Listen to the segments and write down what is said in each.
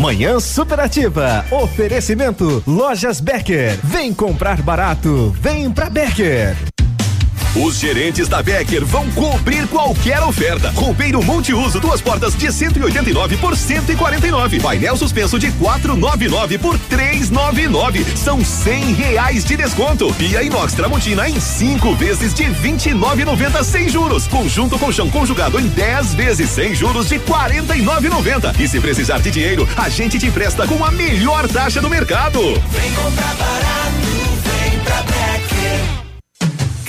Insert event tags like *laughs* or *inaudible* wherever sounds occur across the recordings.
Manhã superativa. Oferecimento Lojas Becker. Vem comprar barato. Vem pra Becker. Os gerentes da Becker vão cobrir qualquer oferta. Roupeiro multiuso, duas portas de 189 por 149. Painel suspenso de 499 por 399. São 100 reais de desconto. Pia inox Tramontina em cinco vezes de 29,90 sem juros. Conjunto colchão conjugado em 10 vezes sem juros de 49,90. E se precisar de dinheiro, a gente te empresta com a melhor taxa do mercado. Vem comprar barato, vem pra Becker.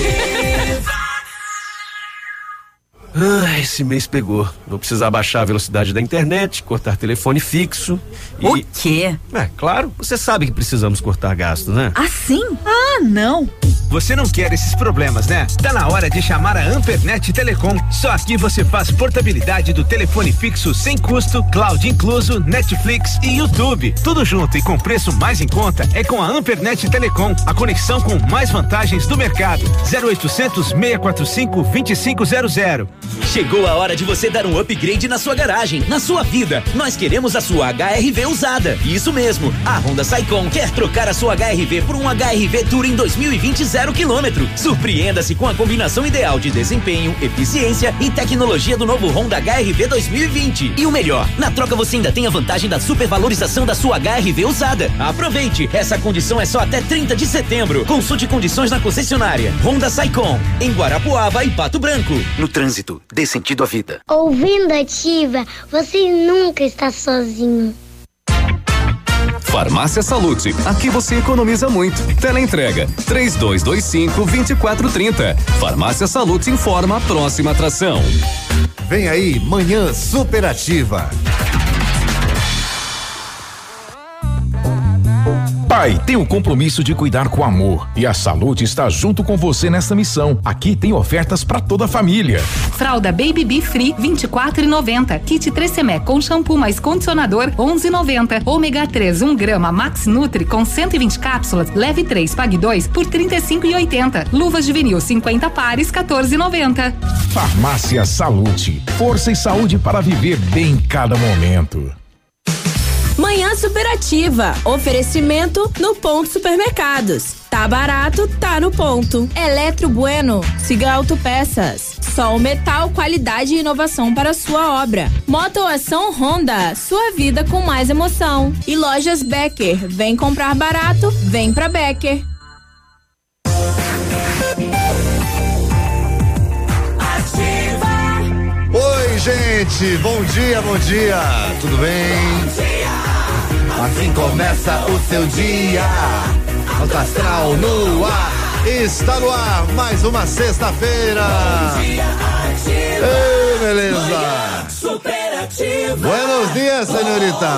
Yeah. Ah, esse mês pegou. Vou precisar baixar a velocidade da internet, cortar telefone fixo. O e... quê? É, claro, você sabe que precisamos cortar gastos, né? Assim? Ah, não. Você não quer esses problemas, né? Tá na hora de chamar a Ampernet Telecom. Só aqui você faz portabilidade do telefone fixo sem custo, cloud incluso, Netflix e YouTube. Tudo junto e com preço mais em conta é com a Ampernet Telecom, a conexão com mais vantagens do mercado. 0800 645 2500. Chegou a hora de você dar um upgrade na sua garagem, na sua vida. Nós queremos a sua HRV usada. Isso mesmo. A Honda Saicon quer trocar a sua HRV por um HRV Touring 2020 zero quilômetro. Surpreenda-se com a combinação ideal de desempenho, eficiência e tecnologia do novo Honda HRV 2020. E o melhor, na troca você ainda tem a vantagem da supervalorização da sua HRV usada. Aproveite, essa condição é só até 30 de setembro. Consulte condições na concessionária. Honda Saicon, em Guarapuava e Pato Branco. No trânsito, dê sentido à vida. Ouvindo ativa, você nunca está sozinho. Farmácia Salute, aqui você economiza muito. Teleentrega, três dois, dois cinco, vinte e quatro, trinta. Farmácia Salute informa a próxima atração. Vem aí, Manhã Superativa. Pai tem o compromisso de cuidar com amor e a saúde está junto com você nessa missão. Aqui tem ofertas para toda a família. Fralda Baby Bee Free 24,90. Kit 3 Semé com shampoo mais condicionador 11,90. Ômega 3 1 grama Max Nutri com 120 cápsulas. Leve 3 pague 2 por 35,80. Luvas de vinil 50 pares 14,90. Farmácia Salute. Força e saúde para viver bem cada momento. Manhã Superativa. Oferecimento no Ponto Supermercados. Tá barato, tá no ponto. Eletro Bueno. Siga Autopeças. Sol Metal, qualidade e inovação para sua obra. Motoação Honda. Sua vida com mais emoção. E Lojas Becker. Vem comprar barato, vem pra Becker. Oi, gente. Bom dia, bom dia. Tudo bem? Assim começa o seu dia. Alto astral no ar. Está no ar mais uma sexta-feira. Ei, beleza. Buenos dias, senhorita.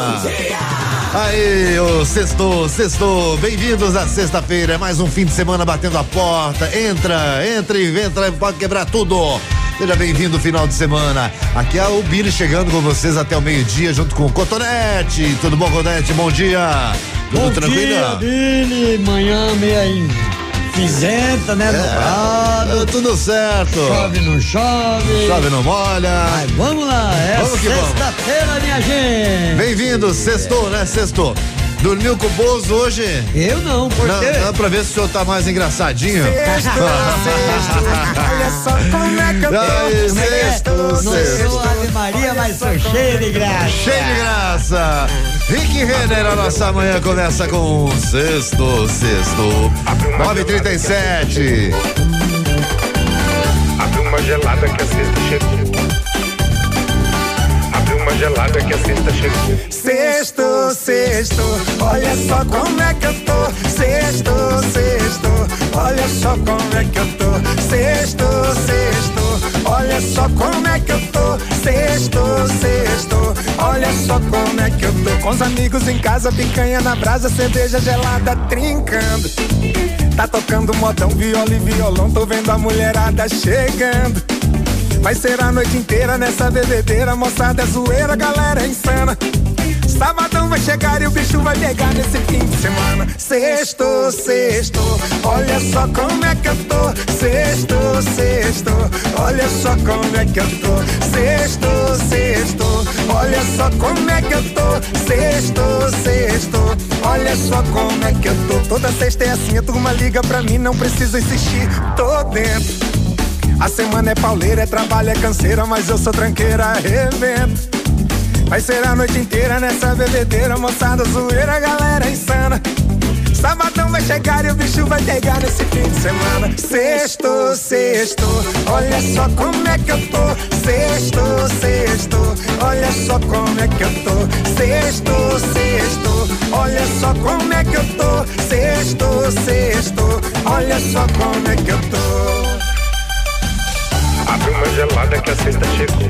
Aí, o sexto, sexto, bem-vindos à sexta-feira, é mais um fim de semana batendo a porta. Entra, entra e entra, pode quebrar tudo. Seja bem-vindo final de semana. Aqui é o Billy chegando com vocês até o meio-dia, junto com o Cotonete. Tudo bom, Cotonete? Bom dia. Tudo Bom tranquilo? dia, Billy. Manhã meia em cinzenta, né? É, tudo certo. Chove, não chove. Chove, não molha. Mas vamos lá, é sexta-feira, minha gente. Bem-vindo, sextou, né? Sextou. Dormiu com o Bozo hoje? Eu não, por não, quê? Não, pra ver se o senhor tá mais engraçadinho. Olha só como é que eu tô. Aí, é? sexto, Não sexto. sou Ave Maria, mas sou cheio de graça. Cheio de graça. Rick Renner, a nossa manhã começa com sexto, sexto. 937. Abre uma gelada que a sexta chegou. Uma gelada que a sexta chegou. Sexto, sexto, olha só como é que eu tô. Sexto, sexto, olha só como é que eu tô. Sexto, sexto, olha só como é que eu tô. Sexto, sexto, Olha só como é que eu tô. Com os amigos em casa, picanha na brasa, cerveja gelada trincando. Tá tocando modão, viola e violão, tô vendo a mulherada chegando. Vai ser a noite inteira nessa bebedeira, moçada é zoeira, galera é insana. Sabadão vai chegar e o bicho vai pegar nesse fim de semana. Sexto, sexto, olha só como é que eu tô. Sexto, sexto, olha só como é que eu tô. Sexto, sexto, olha só como é que eu tô. Sexto, sexto, olha só como é que eu tô. Toda sexta é assim, a turma liga pra mim, não preciso insistir, tô dentro. A semana é pauleira, é trabalho, é canseira, mas eu sou tranqueira, arrebento. Vai ser a noite inteira nessa bebedeira, moçada zoeira, galera insana. Sabadão vai chegar e o bicho vai pegar nesse fim de semana. Sexto, sexto, olha só como é que eu tô. Sexto, sexto, olha só como é que eu tô. Sexto, sexto, olha só como é que eu tô. Sexto, sexto, olha só como é que eu tô. Abre uma gelada que a sexta chegou.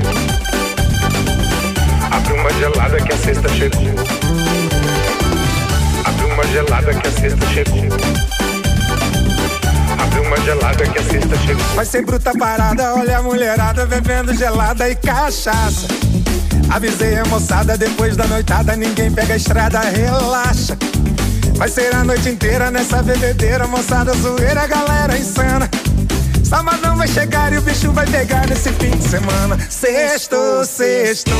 Abre uma gelada que a sexta chegou. Abre uma gelada que a sexta chegou. Abre uma gelada que a sexta chegou. Vai ser bruta parada, olha a mulherada bebendo gelada e cachaça. Avisei a moçada, depois da noitada ninguém pega a estrada, relaxa. Vai ser a noite inteira nessa bebedeira, moçada zoeira, galera insana. Sabadão vai chegar e o bicho vai pegar nesse fim de semana. Sexto, sexto,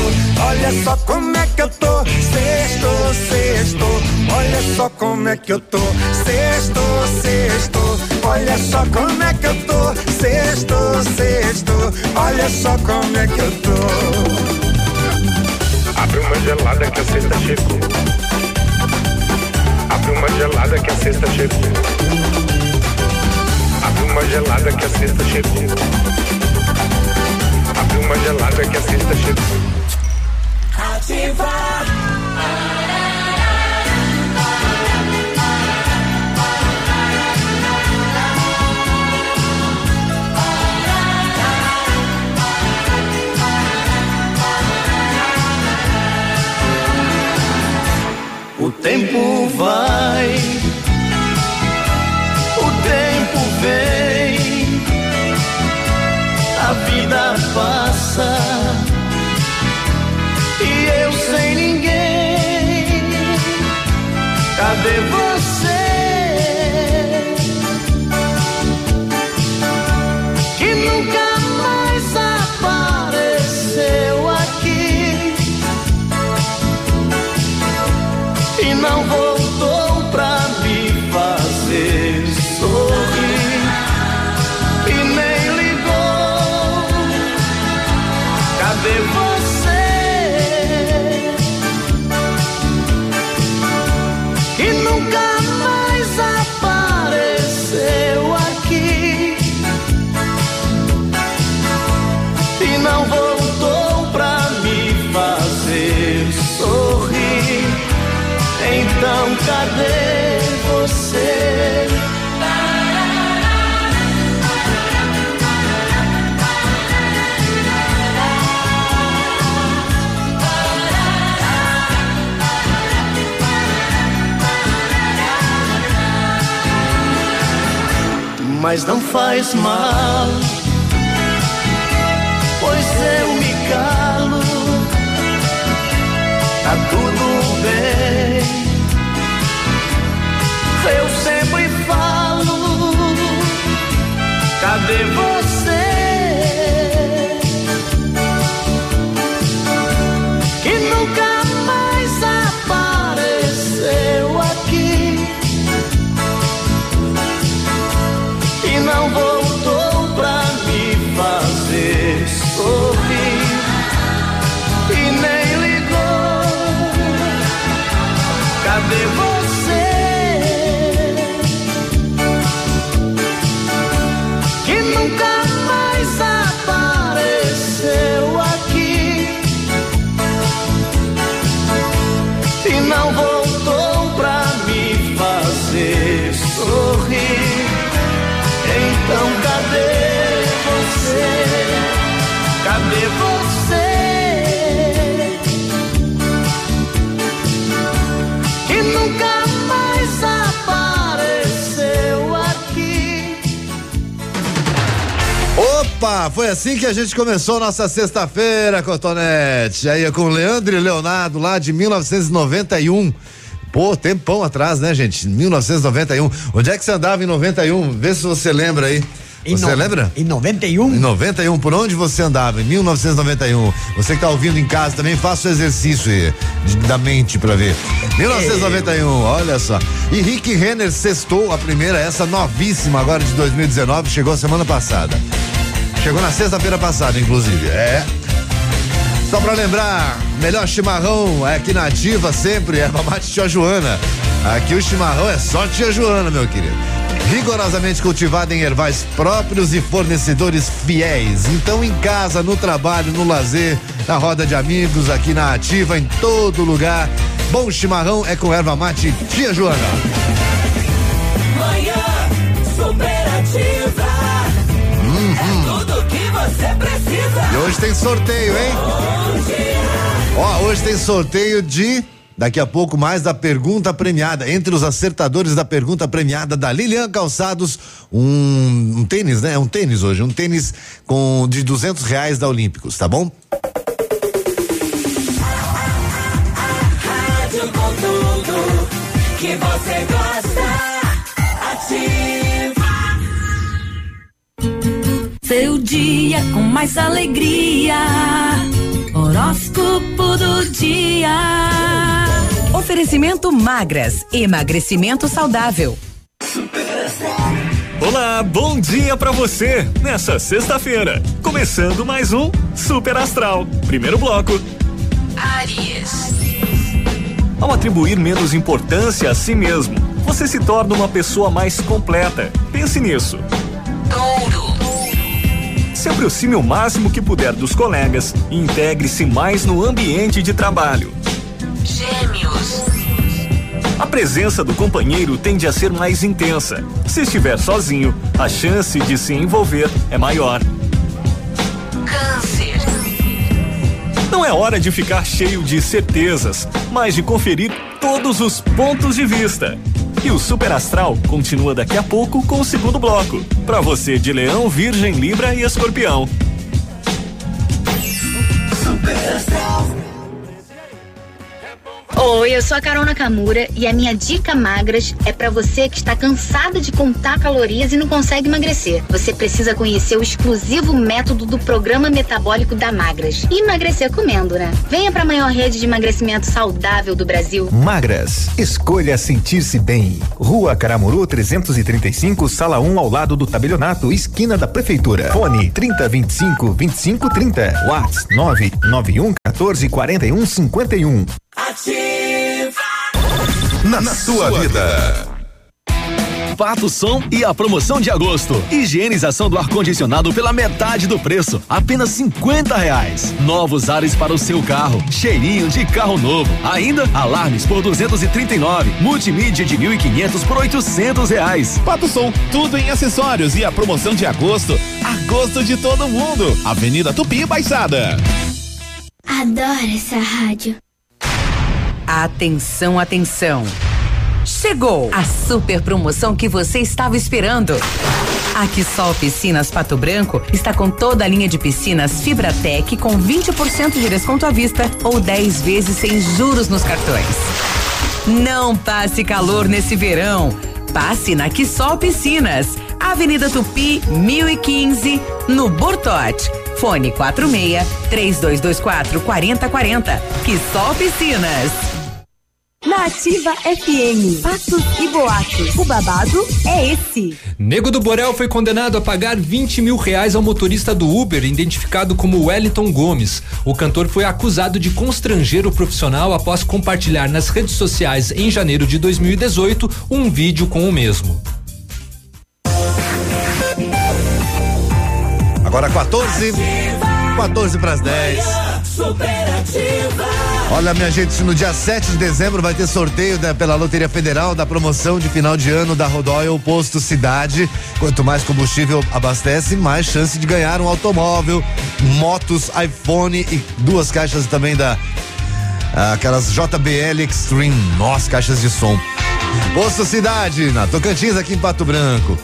olha só como é que eu tô. Sexto, sexto, olha só como é que eu tô. Sexto, sexto, olha só como é que eu tô. Sexto, sexto, olha só como é que eu tô. Abre uma gelada que a sexta chegou. Abre uma gelada que a sexta chegou. Abre uma gelada que a sexta chegou. Abre uma gelada que a sexta chegou. Ativa. O tempo vai, Mas não faz mal, pois eu me calo. Tá tudo bem. Eu sempre falo, cadê você? Foi assim que a gente começou nossa sexta-feira, Cotonete. Aí é com Leandro e Leonardo lá de 1991. Pô, tempão atrás, né, gente? 1991. Onde é que você andava em 91? Vê se você lembra aí. Em Você no- lembra? Em 91? Em 91, por onde você andava? Em 1991. Você que tá ouvindo em casa também, faça o exercício aí, de- da mente pra ver. 1991, olha só. E Rick Renner sextou a primeira, essa novíssima agora de 2019, chegou semana passada. Chegou na sexta-feira passada, inclusive. É. Só pra lembrar, melhor chimarrão é aqui na ativa sempre, é *laughs* Mate Tia Joana. Aqui o chimarrão é só Tia Joana, meu querido. Rigorosamente cultivado em ervais próprios e fornecedores fiéis. Então, em casa, no trabalho, no lazer, na roda de amigos, aqui na ativa, em todo lugar. Bom chimarrão é com erva mate Tia Joana. Manhã superativa. Você precisa. E hoje tem sorteio, hein? Ó, hoje tem sorteio de. Daqui a pouco mais da pergunta premiada. Entre os acertadores da pergunta premiada da Lilian Calçados, um, um tênis, né? Um tênis hoje, um tênis com de duzentos reais da Olímpicos, tá bom? Que você gosta. Seu dia com mais alegria. Horóscopo do dia. Oferecimento magras, emagrecimento saudável. Olá, bom dia pra você nessa sexta-feira. Começando mais um Super Astral. Primeiro bloco. Aries. Ao atribuir menos importância a si mesmo, você se torna uma pessoa mais completa. Pense nisso. Touro. Se aproxime o máximo que puder dos colegas e integre-se mais no ambiente de trabalho. Gêmeos. A presença do companheiro tende a ser mais intensa. Se estiver sozinho, a chance de se envolver é maior. Câncer. Não é hora de ficar cheio de certezas, mas de conferir todos os pontos de vista. E o Super Astral continua daqui a pouco com o segundo bloco. Para você de Leão, Virgem, Libra e Escorpião. Oi, eu sou a Carol Nakamura e a minha dica magras é pra você que está cansada de contar calorias e não consegue emagrecer. Você precisa conhecer o exclusivo método do programa metabólico da Magras. Emagrecer comendo, né? Venha pra maior rede de emagrecimento saudável do Brasil. Magras, escolha sentir-se bem. Rua Caramuru 335, sala 1 ao lado do tabelionato, esquina da prefeitura. Fone 3025 2530. Whats 991 14 41 51. Na, sua vida. Pato Som e a promoção de agosto. Higienização do ar-condicionado pela metade do preço, apenas 50 reais. Novos ares para o seu carro, cheirinho de carro novo. Ainda alarmes por 239, multimídia de 1.500 por 800 reais. Pato Som, tudo em acessórios e a promoção de agosto. Agosto de todo mundo. Avenida Tupi Baixada. Adoro essa rádio. Atenção, atenção. Chegou a super promoção que você estava esperando. A Quissol Piscinas Pato Branco está com toda a linha de piscinas Fibratec com 20% de desconto à vista ou 10 vezes sem juros nos cartões. Não passe calor nesse verão. Passe na Quissol Piscinas, Avenida Tupi, 1015, no Bortote. Fone 46 3224 4040. Quissol Piscinas. Na Ativa FM, fatos e boatos. O babado é esse. Nego do Borel foi condenado a pagar 20 mil reais ao motorista do Uber, identificado como Wellington Gomes. O cantor foi acusado de constranger o profissional após compartilhar nas redes sociais em janeiro de 2018 um vídeo com o mesmo. Agora 14. 14 para as 10. Olha, minha gente, no dia 7 de dezembro vai ter sorteio da- pela Loteria Federal da promoção de final de ano da Rodoil Posto Cidade. Quanto mais combustível abastece, mais chance de ganhar um automóvel, motos, iPhone e duas caixas também da Aquelas JBL Extreme, nossa, caixas de som. Posto Cidade, na Tocantins, aqui em Pato Branco.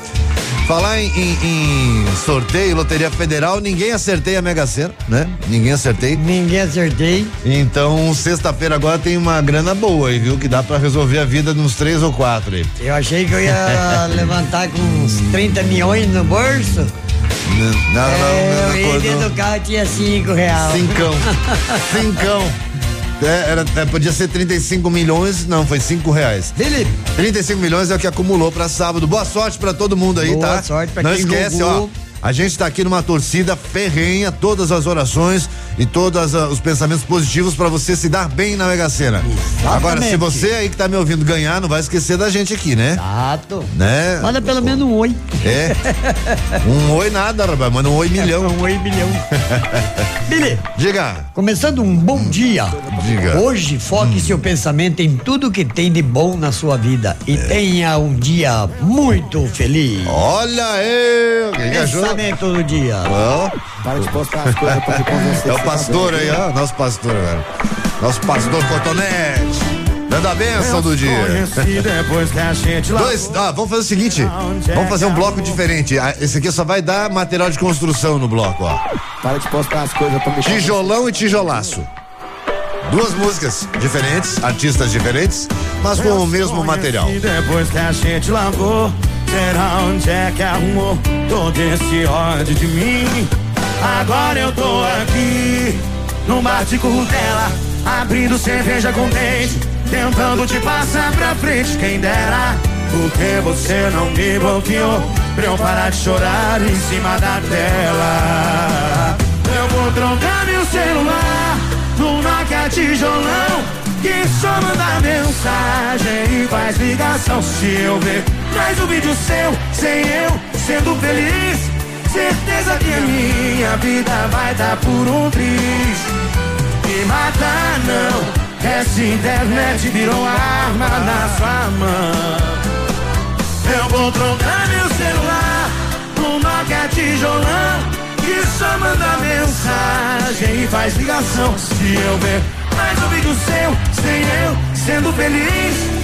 Falar em, em, em, sorteio, Loteria Federal, ninguém acertei a Mega Sena, né? Ninguém acertei. Ninguém acertei. Então, sexta-feira agora tem uma grana boa aí, viu? Que dá pra resolver a vida de uns três ou quatro aí. Eu achei que eu ia *laughs* levantar com uns 30 milhões no bolso. Não, não, é, não, eu ia dentro do carro tinha cinco reais. Cincão. *laughs* Cincão. É, era, é, podia ser 35 milhões, não, foi 5 reais. Felipe. 35 milhões é o que acumulou pra sábado. Boa sorte pra todo mundo aí, Boa tá? Boa sorte pra Não quem esquece, jogou. ó. A gente está aqui numa torcida ferrenha, todas as orações e todos os pensamentos positivos para você se dar bem na Mega Sena. Agora, se você aí que tá me ouvindo ganhar, não vai esquecer da gente aqui, né? Exato. Né? Manda pelo menos um oi. É. Um oi nada, rapaz, manda um oi milhão. um oi milhão. *laughs* Billy. Diga. Começando um bom dia. Diga. Hoje, foque Hum. seu pensamento em tudo que tem de bom na sua vida e É. tenha um dia muito feliz. Olha aí, quem que? Pensamento do dia. Para de postar as coisas pra convencer. É o pastor aí, ó. Nosso pastor, velho. Nosso pastor Cotonete. Dando a benção do dia. depois que a gente Dois, ah, vamos fazer o seguinte. Vamos fazer um bloco diferente. Ah, Esse aqui só vai dar material de construção no bloco, ó. Para de postar as coisas pra me Tijolão e tijolaço. Duas músicas diferentes, artistas diferentes, mas com o mesmo material. Depois que a gente lavou, será onde é que arrumou todo esse ódio de mim? Agora eu tô aqui, num bar de currutela, abrindo cerveja com dente, tentando te passar pra frente, quem dera. Porque você não me bloqueou pra eu parar de chorar em cima da tela. Eu vou trocar meu celular no Nokia tijolão que só manda mensagem e faz ligação. Se eu ver mais um vídeo seu, sem eu sendo feliz, certeza que a minha vida vai dar por um triz. Me mata não, essa internet virou arma na sua mão. Eu vou trocar meu celular no Nokia tijolão que só manda mensagem e faz ligação. Se eu ver mais um vídeo seu, sem eu sendo feliz,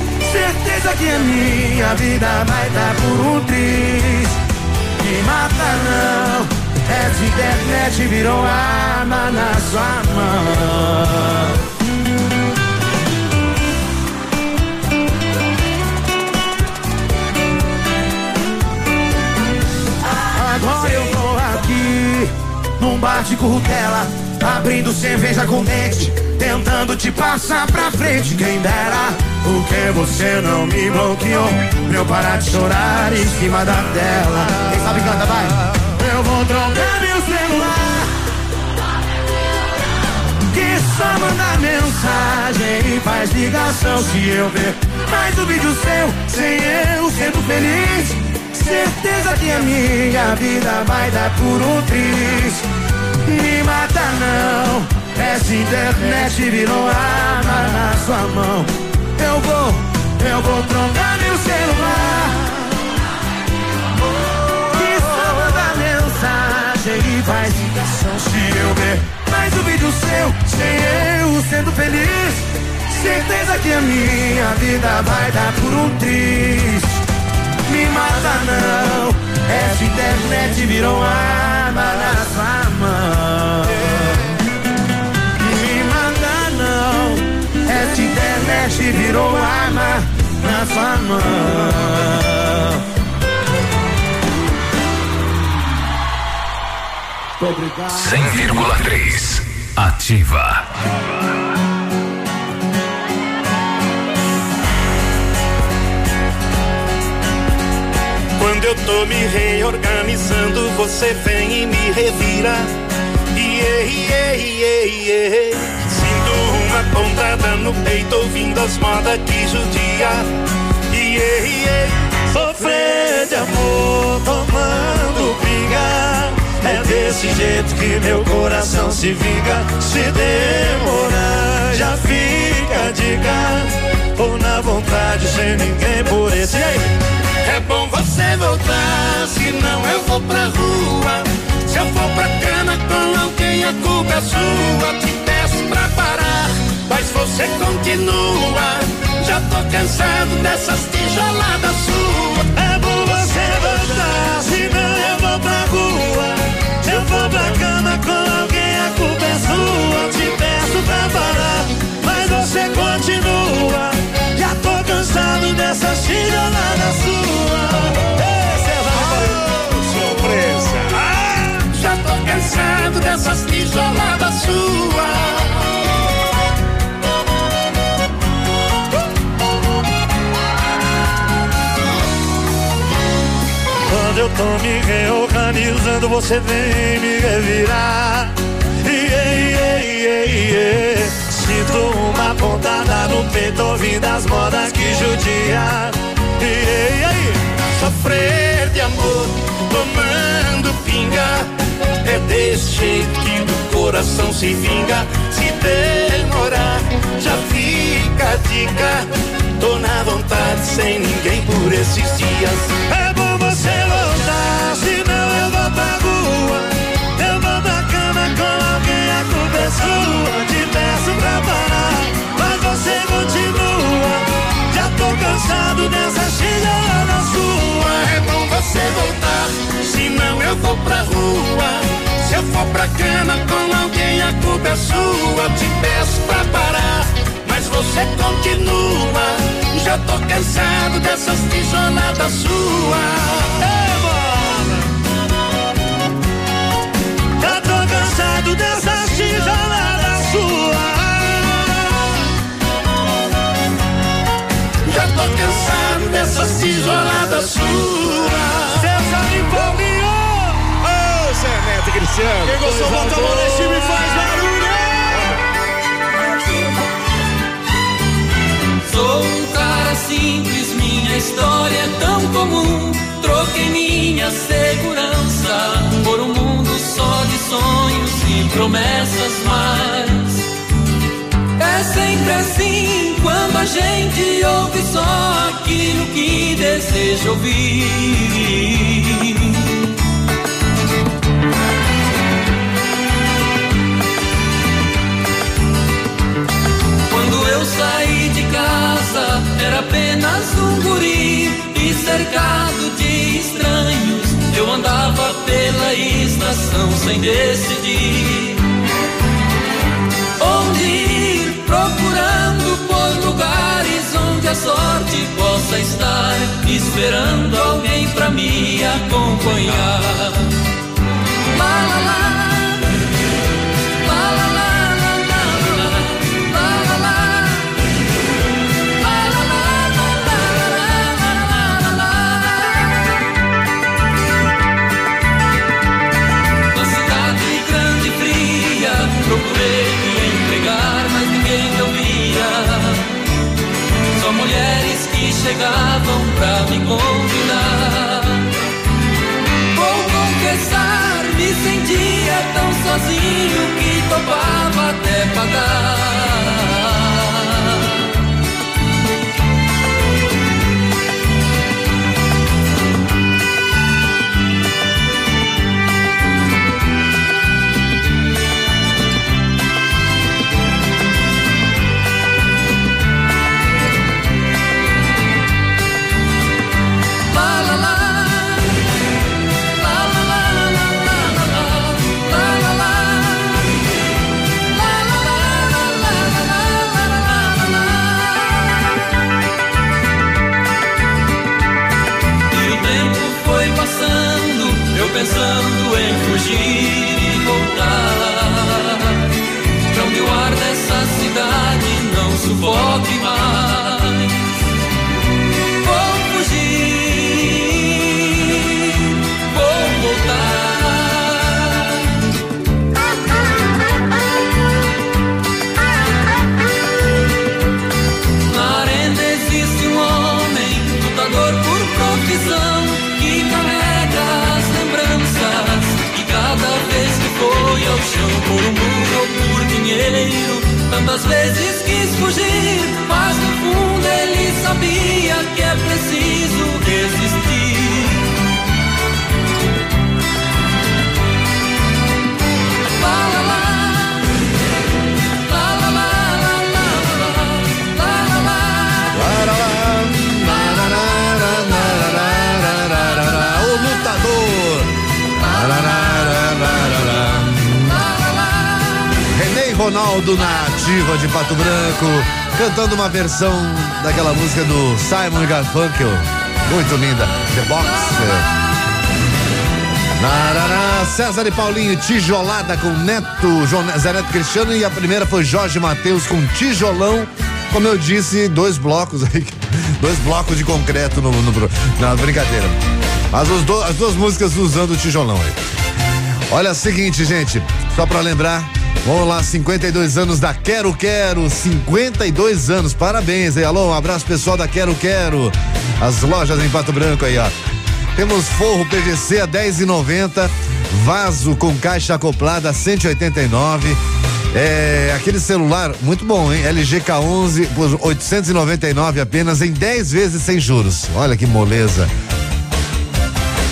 certeza que a minha vida vai dar por um triz. Me mata não, essa internet virou arma na sua mão. Agora eu tô aqui num bar de currutela, abrindo cerveja com dente, tentando te passar pra frente. Quem dera, porque você não me bloqueou pra eu parar de chorar em cima da tela. Quem sabe canta, vai. Eu vou trocar meu celular. Que só manda mensagem e faz ligação se eu ver mais um vídeo seu, sem eu sendo feliz. Certeza que a minha vida vai dar por um triz. Me mata não, essa internet virou arma na sua mão. Eu vou, eu vou trocar meu celular. Que só manda mensagem e faz ligação se eu ver mais um vídeo seu, sem eu sendo feliz. Certeza que a minha vida vai dar por um triz. Me mata não, essa internet virou arma na sua mão. Internet virou arma na sua mão. 100,3 Ativa. Quando eu tô me reorganizando, você vem e me revira. Iê, iê, iê, iê. Pontada no peito, ouvindo as modas que judia. Iê, iê. Sofrer de amor, tomando pinga. É desse jeito que meu coração se vinga. Se demorar, já fica a dica. Ou na vontade, sem ninguém por esse. E aí? É bom você voltar, senão eu vou pra rua. Se eu for pra cama com alguém, a culpa é sua. Te peço pra parar, mas você continua. Já tô cansado dessas tijoladas suas. É bom você voltar, senão eu vou pra rua. Eu vou pra cama com alguém, a culpa é sua. Te peço pra parar, mas você continua. Já tô cansado dessas tijoladas suas. Ei, César, surpresa. Ah, já tô cansado dessas tijoladas suas. Eu tô me reorganizando, você vem me revirar. Iê, iê, iê, iê. Sinto uma pontada no peito, ouvindo as modas que judia. Iê, iê, Sofrer de amor, tomando pinga. É desse jeito que do coração se vinga. Se demorar, já fica a dica. Tô na vontade, sem ninguém por esses dias. É vou pra rua. Eu vou pra cama com alguém, a culpa é sua. Te peço pra parar, mas você continua. Já tô cansado dessa chegada sua. É bom você voltar, senão eu vou pra rua. Se eu for pra cama com alguém, a culpa é sua. Te peço pra parar, mas você continua. Já tô cansado dessas tijoladas suas. Cansado dessas tijoladas suas. Já tô cansado dessas tijoladas suas. César e Paulinho! Ô, Zé Neto Cristiano. Quem gostou, bota a mão nesse time e faz barulho! Sou um cara simples, minha história é tão comum. Troquei minha segurança só de sonhos e promessas mais. É sempre assim quando a gente ouve só aquilo que deseja ouvir. Quando eu saí de casa, era apenas um guri e cercado de estranhos. Eu andava pela estação sem decidir onde ir, procurando por lugares onde a sorte possa estar, esperando alguém pra me acompanhar. Lá, lá, lá. Sozinho versão daquela música do Simon Garfunkel. Muito linda. The Box. Narará, César e Paulinho, tijolada com Neto, Zé Neto Cristiano e a primeira foi Jorge Matheus com tijolão. Como eu disse, dois blocos aí, *laughs* dois blocos de concreto no, no na brincadeira. Do, as duas músicas usando o tijolão aí. Olha o seguinte, gente, só pra lembrar, vamos lá, 52 anos da Quero Quero, 52 anos, parabéns aí, alô, um abraço pessoal da Quero Quero, as lojas em Pato Branco aí, ó. Temos forro PVC a 10,90, vaso com caixa acoplada a 189. É, aquele celular, muito bom, hein? LG K11 por 899 apenas em 10 vezes sem juros. Olha que moleza.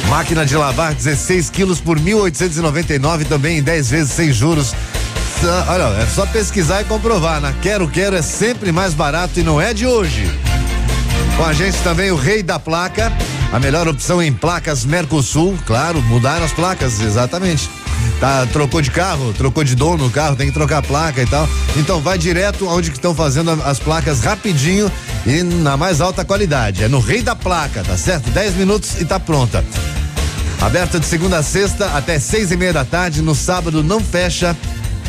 Máquina de lavar 16 quilos por 1.899 também em 10 vezes sem juros. Olha, é só pesquisar e comprovar. Na Quero Quero é sempre mais barato e não é de hoje. Com a gente também o Rei da Placa, a melhor opção em placas Mercosul, claro, mudaram as placas, exatamente. Tá, trocou de carro, trocou de dono o carro, tem que trocar a placa e tal. Então vai direto onde estão fazendo as placas rapidinho e na mais alta qualidade. É no Rei da Placa, tá certo? 10 minutos e tá pronta. Aberta de segunda a sexta até seis e meia da tarde. No sábado não fecha.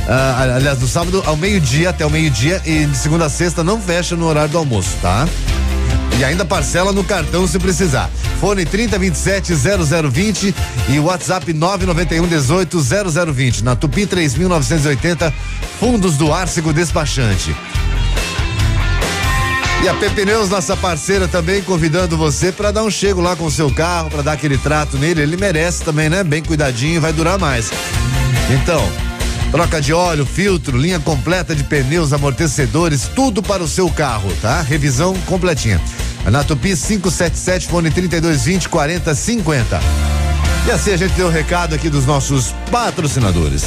Uh, aliás, no sábado ao meio-dia até o meio-dia e de segunda a sexta não fecha no horário do almoço, tá? E ainda parcela no cartão se precisar. Fone 3027 0020 e WhatsApp 991 18 0020. Na Tupi 3980, Fundos do Árcego Despachante. E a Pepneus, nossa parceira também, convidando você para dar um chego lá com o seu carro, para dar aquele trato nele. Ele merece também, né? Bem cuidadinho, vai durar mais. Então, Troca de óleo, filtro, linha completa de pneus, amortecedores, tudo para o seu carro, tá? Revisão completinha. Na Tupi 577, fone 3220 4050. E assim a gente deu o recado aqui dos nossos patrocinadores.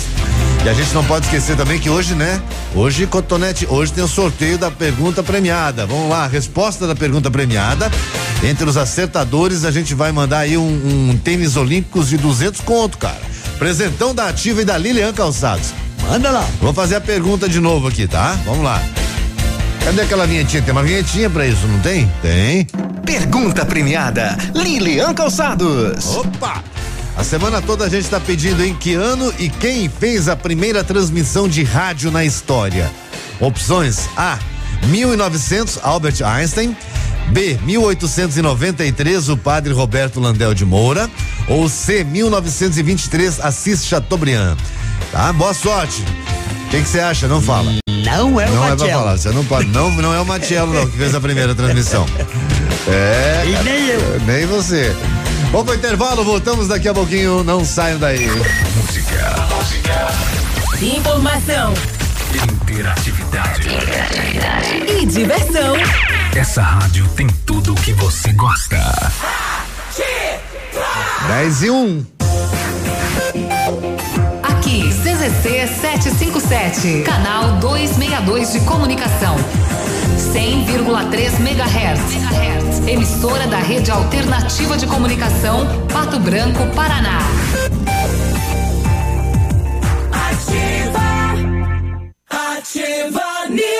E a gente não pode esquecer também que hoje, né? Hoje, Cotonete, hoje tem o sorteio da pergunta premiada. Vamos lá, resposta da pergunta premiada. Entre os acertadores, a gente vai mandar aí um, um tênis olímpicos de 200 conto, cara. Presentão da Ativa e da Lilian Calçados. Manda lá. Vou fazer a pergunta de novo aqui, tá? Vamos lá. Cadê aquela vinhetinha? Tem uma vinhetinha pra isso, não tem? Tem. Pergunta premiada, Lilian Calçados. Opa! A semana toda a gente está pedindo em que ano e quem fez a primeira transmissão de rádio na história. Opções A: 1900 Albert Einstein, B 1893 o padre Roberto Landel de Moura ou C 1923 Assis Chateaubriand. Tá? Boa sorte. O que você acha? Não fala. Não é o Não Matiello. é pra falar, você não pode. Não, não é o Matiello, não, que fez a primeira transmissão. *laughs* É. E nem eu. Nem você. Vamos pro intervalo, voltamos daqui a pouquinho, não saiam daí. Música, música, Informação interatividade. e diversão. Essa rádio tem tudo o que você gosta. 10 e 1. Aqui, CZC 757, canal 262 de comunicação. 100,3 MHz. Emissora da Rede Alternativa de Comunicação, Pato Branco, Paraná. Ativa News.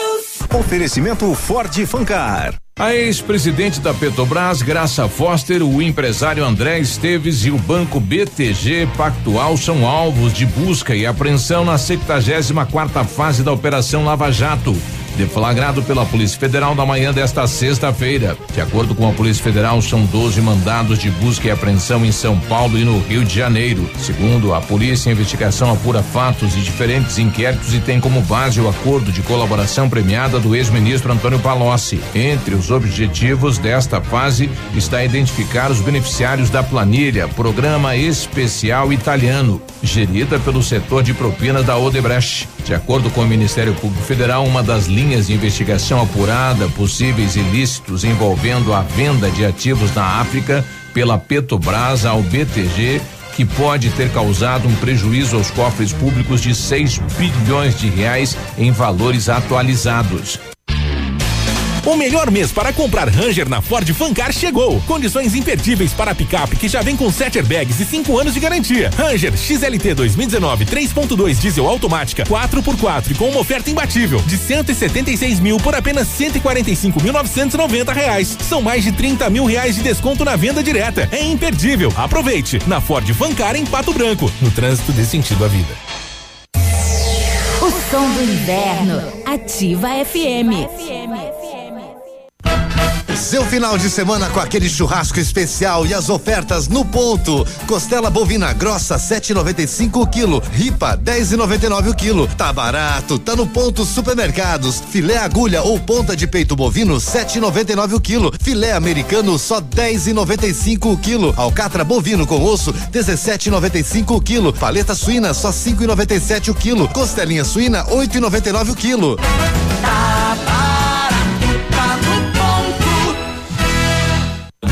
Oferecimento Ford Fancar. A ex-presidente da Petrobras, Graça Foster, o empresário André Esteves e o banco BTG Pactual são alvos de busca e apreensão na 74 quarta fase da Operação Lava Jato. Deflagrado pela Polícia Federal na manhã desta sexta-feira. De acordo com a Polícia Federal, são 12 mandados de busca e apreensão em São Paulo e no Rio de Janeiro. Segundo a polícia, a investigação apura fatos e diferentes inquéritos e tem como base o acordo de colaboração premiada do ex-ministro Antônio Palocci. Entre os objetivos desta fase está identificar os beneficiários da planilha Programa Especial Italiano, gerida pelo setor de propinas da Odebrecht. De acordo com o Ministério Público Federal, uma das linhas de investigação apurada possíveis ilícitos envolvendo a venda de ativos na África pela Petrobras ao BTG que pode ter causado um prejuízo aos cofres públicos de 6 bilhões de reais em valores atualizados. O melhor mês para comprar Ranger na Ford Fancar chegou. Condições imperdíveis para a picape que já vem com 7 airbags e 5 anos de garantia. Ranger XLT 2019 3.2 diesel automática 4x4 e com uma oferta imbatível de 176 mil por apenas 145.990 reais. São mais de 30 mil reais de desconto na venda direta. É imperdível. Aproveite na Ford Fancar em Pato Branco. No trânsito dê sentido à vida. O som do inverno. Ativa FM. Seu final de semana com aquele churrasco especial e as ofertas no ponto. Costela bovina grossa 7,95 o quilo, ripa 10,99 o quilo. Tá barato, tá no ponto supermercados. Filé agulha ou ponta de peito bovino 7,99 o quilo. Filé americano só 10,95 o quilo. Alcatra bovino com osso 17,95 o quilo. Paleta suína só 5,97 o quilo. Costelinha suína 8,99 o quilo. Tá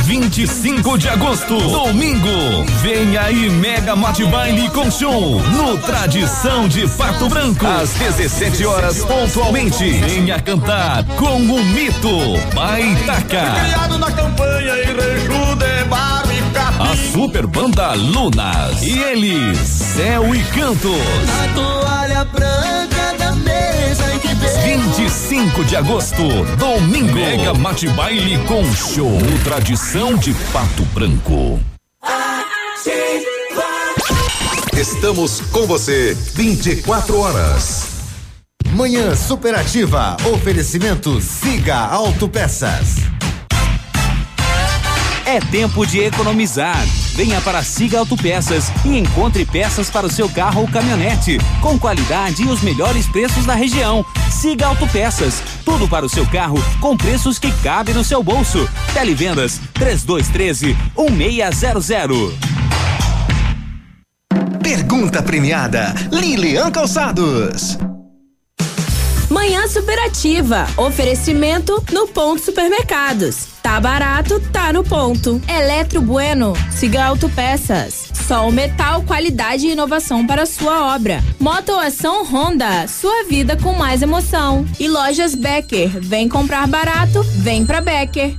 25 de agosto, domingo. Vem aí Mega Mate Baile com show no Tradição de Pato Branco. Às 17 horas pontualmente. Venha cantar com o mito Baitaca. Criado na campanha e Capim. A super banda Lunas. E eles, Céu e Cantos. A toalha branca da mesa em que veio. 25 de agosto, domingo. Mega Mate Baile com show no Tradição de Pato Branco. Estamos com você 24 horas. Manhã superativa. Oferecimento Siga Autopeças. É tempo de economizar. Venha para Siga Autopeças e encontre peças para o seu carro ou caminhonete, com qualidade e os melhores preços da região. Siga Autopeças, tudo para o seu carro com preços que cabem no seu bolso. Televendas 3213 1600. Pergunta premiada, Lilian Calçados. Manhã superativa. Oferecimento no ponto supermercados. Tá barato, tá no ponto. Eletro Bueno, siga autopeças. Sol Metal, qualidade e inovação para sua obra. Motoação Honda, sua vida com mais emoção. E lojas Becker, vem comprar barato, vem pra Becker.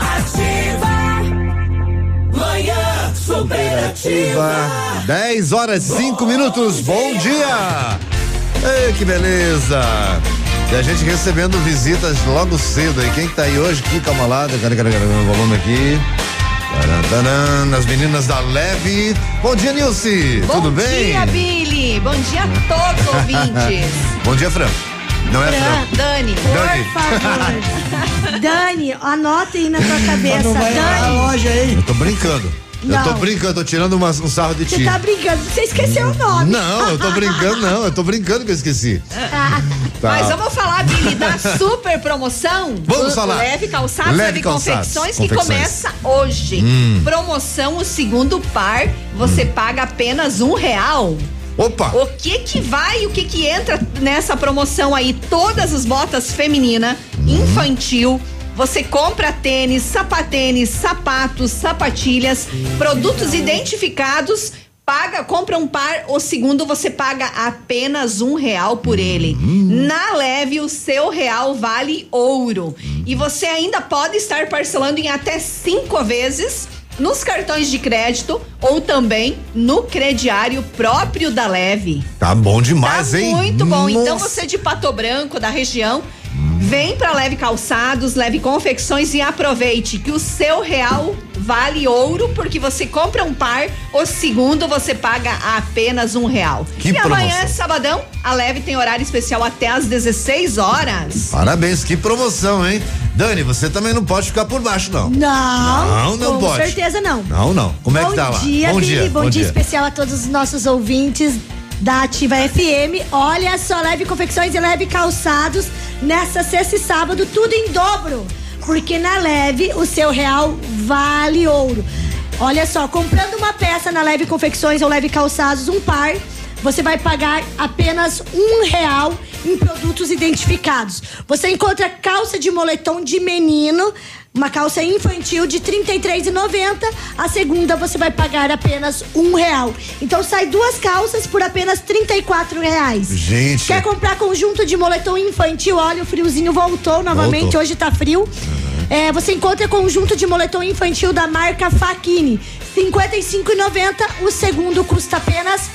Ativa. Manhã superativa. 10 horas 5 minutos. Bom dia! Ei, que beleza! E a gente recebendo visitas logo cedo aí. Quem que tá aí hoje? Aqui, calma lá, cadê, cadê, cadê o volume aqui? As meninas da Leve. Bom dia, Nilce. Bom Tudo bem? dia, Billy. Bom dia a todos ouvintes. *laughs* Bom dia, Fran. Não é Fran, Fran. Dani. Dani. Por favor. *laughs* Dani, anota aí na tua cabeça. não vai Dani. na loja aí. Eu tô brincando. Eu Não. tô brincando, tô tirando uma- um sarro de Você ti. tá brincando, você esqueceu o nome. Não, eu tô brincando, não. Eu tô brincando que eu esqueci. Tá. Mas vamos falar, Billy, da super promoção. Vamos falar. Leve Calçados, Leve Leve, Calçados, Confecções, que confecções. começa hoje. Hum. Promoção, o segundo par, você paga apenas um real. Opa! O que que vai, o que que entra nessa promoção aí? Todas as botas feminina, infantil. Você compra tênis, sapatênis, sapatos, sapatilhas, produtos identificados. Paga, compra um par, o segundo você paga apenas um real por ele. Na leve, o seu real vale ouro. E você ainda pode estar parcelando em até cinco vezes nos cartões de crédito ou também no crediário próprio da Leve. Tá bom demais, Tá hein? muito bom. Então Nossa. você de Pato Branco, da região, vem pra Leve Calçados, Leve Confecções e aproveite que o seu real vale ouro, porque você compra um par, o segundo você paga apenas um real. Que e amanhã promoção. é sabadão, a Leve tem horário especial até às 16 horas. Parabéns, que promoção, hein? Dani, você também não pode ficar por baixo, não. Não, Não, não com pode. certeza não. Não, não. Como é bom que tá lá? Dia, bom dia, bom, dia especial a todos os nossos ouvintes da Ativa FM. Olha só, leve confecções e leve calçados nessa sexta e sábado, tudo em dobro. Porque na leve o seu real vale ouro. Olha só, comprando uma peça na Leve Confecções ou Leve Calçados, um par, você vai pagar apenas um real em produtos identificados. Você encontra calça de moletom de menino Uma calça infantil de R$ 33,90. A segunda você vai pagar apenas um real. Então sai duas calças por apenas 34 reais. Gente. Quer comprar conjunto de moletom infantil? Olha, o friozinho voltou novamente. Voltou. Hoje tá frio. É, você encontra conjunto de moletom infantil da marca Faquini. R$ 55,90. O segundo custa apenas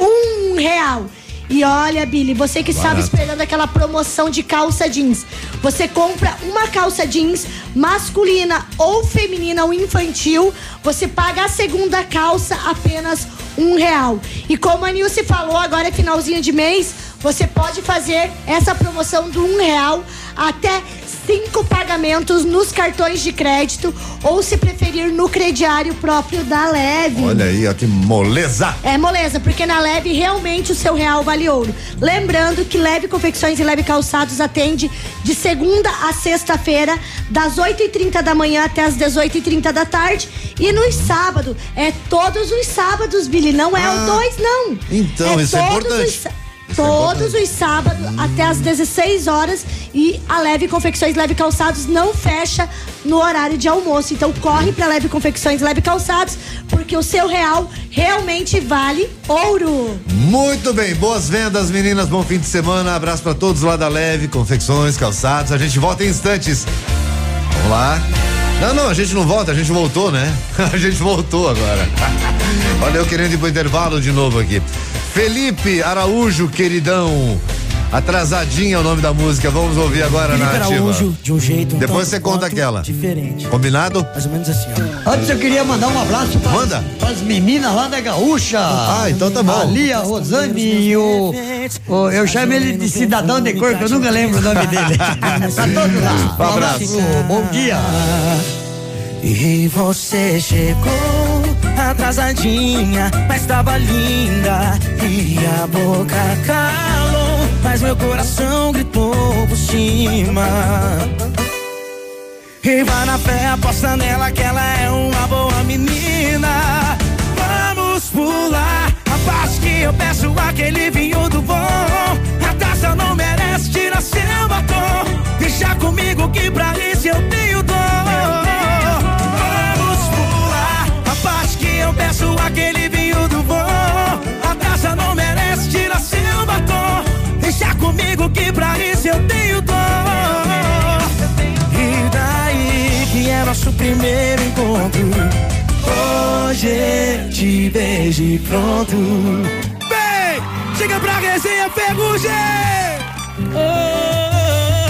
um real. E olha, Billy, você que estava esperando aquela promoção de calça jeans. Você compra uma calça jeans masculina ou feminina ou infantil, você paga a segunda calça apenas um real. E como a Nilce falou, agora é finalzinho de mês, você pode fazer essa promoção do um real até cinco pagamentos nos cartões de crédito ou se preferir no crediário próprio da Leve. Olha aí, ó, que moleza. É moleza, porque na Leve realmente o seu real vale ouro. Lembrando que Leve Confecções e Leve Calçados atende de segunda a sexta-feira, das 8h30 da manhã até as 18h30 da tarde. E nos sábados, é todos os sábados, Billy, não é o dois, não. Então, isso é todos importante. os Todos os sábados até as 16 horas e a Leve Confecções Leve Calçados não fecha no horário de almoço. Então corre pra Leve Confecções Leve Calçados porque o seu real realmente vale ouro. Muito bem, boas vendas, meninas. Bom fim de semana. Abraço pra todos lá da Leve, confecções, calçados. A gente volta em instantes. Vamos lá. Não, não, a gente não volta, a gente voltou, né? *laughs* A gente voltou agora. *laughs* Olha, eu querendo ir pro intervalo de novo aqui. Felipe Araújo, queridão. Atrasadinha é o nome da música. Vamos ouvir agora na Felipe ativa. Araújo, de um jeito um Depois tanto você conta aquela. Diferente. Combinado? Mais ou menos assim, ó. Antes eu queria mandar um abraço para Manda. as meninas lá da Gaúcha. Ah, então tá bom. A Lia, a Rosane e o, o- Eu chamo ele de cidadão de cor, que eu nunca lembro o nome dele. *laughs* pra todos lá. Um abraço. Bom dia. E você chegou atrasadinha, mas tava linda. E a boca calou, mas meu coração gritou por cima. E vai na fé, aposta nela que ela é uma boa menina. Vamos pular a parte que eu peço aquele vinho do bom. A taça não merece tirar seu batom. Deixa comigo que pra isso eu tenho dor. Eu peço aquele vinho do bom. A taça não merece tirar seu batom. Deixa comigo que pra isso eu tenho dor. E daí que é nosso primeiro encontro. Hoje te vejo e pronto. Vem, chega pra resenha ferrugem. Vamos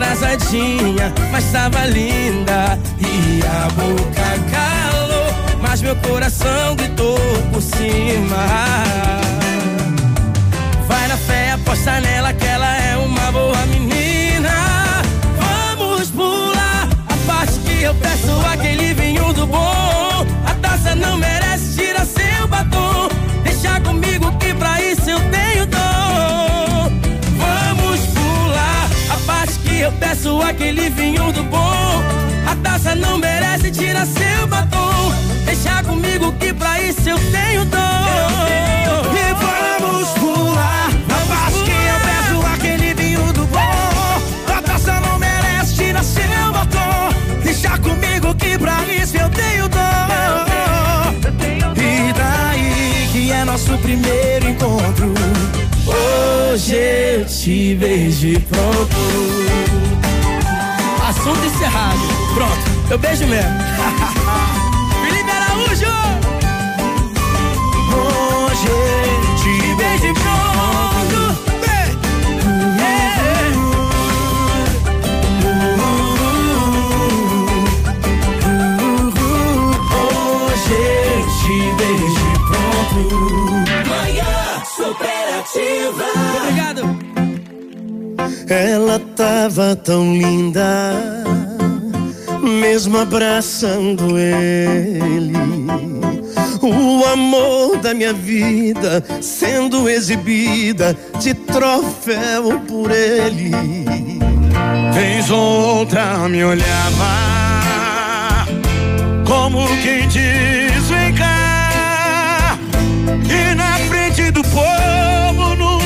atrasadinha, mas tava linda. E a boca calou, mas meu coração gritou por cima. Vai na fé, aposta nela que ela é uma boa menina. Vamos pular a parte que eu peço aquele vinho do bom. A taça não merece tirar seu batom. Deixa comigo que pra isso eu tenho eu peço aquele vinho do bom. A taça não merece tirar seu batom. Deixa comigo que pra isso eu tenho dom. E vamos pular a parte que eu peço aquele vinho do bom. A taça não merece tirar seu batom. Deixa comigo que pra isso eu tenho dom. E daí que é nosso primeiro encontro. Hoje eu te vejo e pronto. Assunto encerrado. Pronto, eu beijo mesmo. *laughs* Felipe Araújo! Hoje eu te e pronto. Hoje eu te vejo e pronto. Ela tava tão linda, mesmo abraçando ele. O amor da minha vida sendo exibida de troféu por ele. Vez ou outra me olhava, como quem diz: vem cá. E na frente do povo, num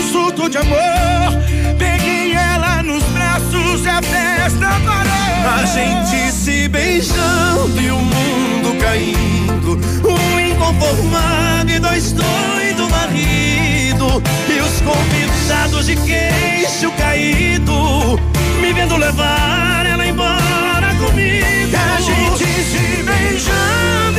A gente se beijando e o mundo caindo. Um inconformado e dois doido marido. E os convidados de queixo caído. Me vendo levar ela embora comigo. A gente se beijando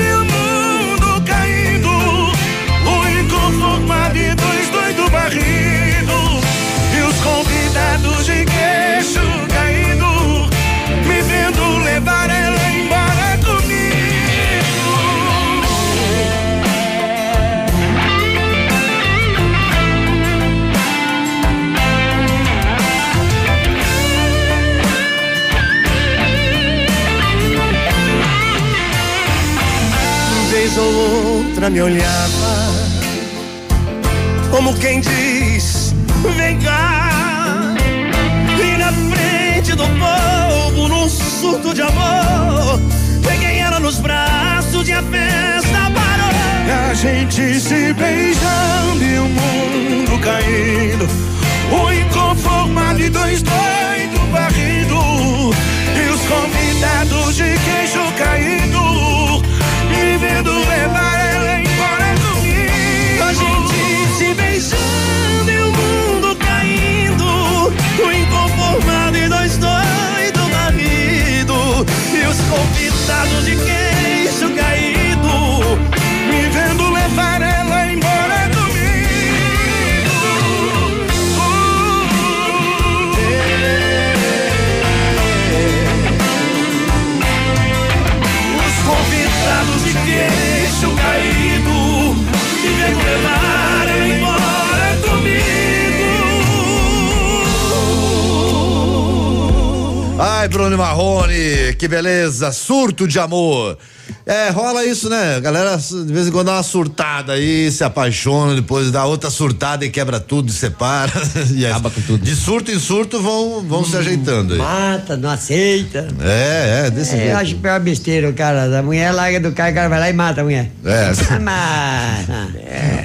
outra me olhava como quem diz: Vem cá. E na frente do povo, num surto de amor, peguei ela nos braços e a festa parou. A gente se beijando e o mundo caindo. O inconformado e dois doidos barrido. E os convidados de queixo caído. Me vendo convidados de queixo caído. Me vendo levar ela embora comigo. Os convidados de queixo caído Me vem levar ela embora comigo Ai, Bruno Marrone, que beleza, surto de amor. É, rola isso, né? A galera de vez em quando dá uma surtada aí, se apaixona, depois dá outra surtada e quebra tudo, separa. *laughs* E Acaba com tudo. De surto em surto vão, vão se ajeitando aí. Mata, não aceita. É, é, desse É, jeito. eu acho pior besteira, o cara. A mulher larga do cara, o cara vai lá e mata a mulher. É. *laughs* Mata.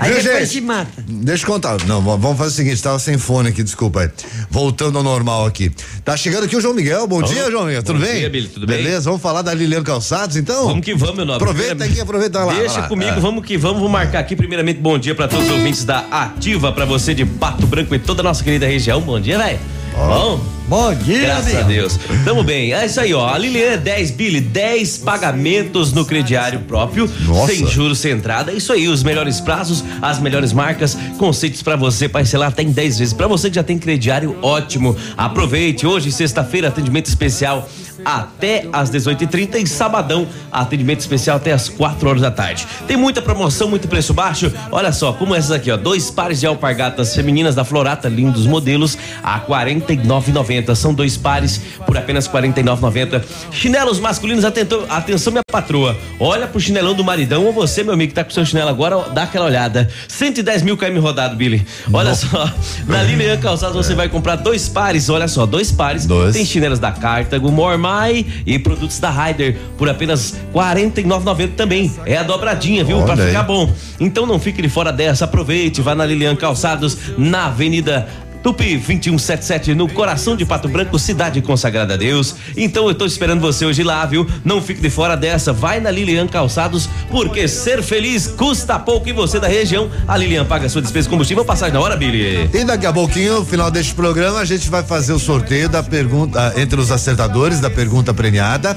Aí Viu, depois gente? se mata. Deixa eu contar. Não, vamos fazer o seguinte, tava sem fone aqui, desculpa aí. Voltando ao normal aqui. Tá chegando aqui o João Miguel. Bom dia, João Miguel. Tudo bom bem? dia, Billy, tudo bem? Beleza, vamos falar da Lilian Calçados, então? Vamos que vamos, meu nome. Aproveita Primeiramente- aqui, aproveita lá. Deixa lá. comigo, É. vamos que vamos. Vou marcar aqui primeiramente bom dia pra todos os ouvintes da Ativa, pra você de Pato Branco e toda a nossa querida região. Bom dia, velho. Bom? Bom dia, Graças a Deus. Tamo bem. É isso aí, ó. A Lilian 10 Billy, 10 pagamentos no crediário próprio, Nossa. sem juros, sem entrada. É isso aí, os melhores prazos, as melhores marcas, conceitos pra você parcelar até em 10 vezes. Pra você que já tem crediário, ótimo. Aproveite. Hoje, sexta-feira, atendimento especial até às 18h30 e sabadão, atendimento especial até às 4 horas da tarde. Tem muita promoção, muito preço baixo. Olha só, como essas aqui, ó. Dois pares de alpargatas femininas da Florata, lindos modelos, a R$ 49,90. São dois pares por apenas R$ 49,90. Chinelos masculinos, atento- atenção, minha patroa. Olha pro chinelão do maridão ou você, meu amigo, que tá com seu chinelo agora, ó, dá aquela olhada. 110 mil km rodado, Billy. Olha só, na Lilian Calçados você vai comprar dois pares, olha só, dois pares. Dois. Tem chinelos da Cartago, Mormai e produtos da Ryder por apenas R$ 49,90 também. É a dobradinha, viu? Aí. ficar bom. Então não fique de fora dessa, aproveite, vá na Lilian Calçados, na Avenida Tupi 2177, no coração de Pato Branco, cidade consagrada a Deus. Então eu tô esperando você hoje lá, viu? Não fique de fora dessa, vai na Lilian Calçados, porque ser feliz custa pouco e você da região, a Lilian paga sua despesa de combustível, passagem na hora, Billy. E daqui a pouquinho, no final deste programa, a gente vai fazer o sorteio da pergunta entre os acertadores da pergunta premiada.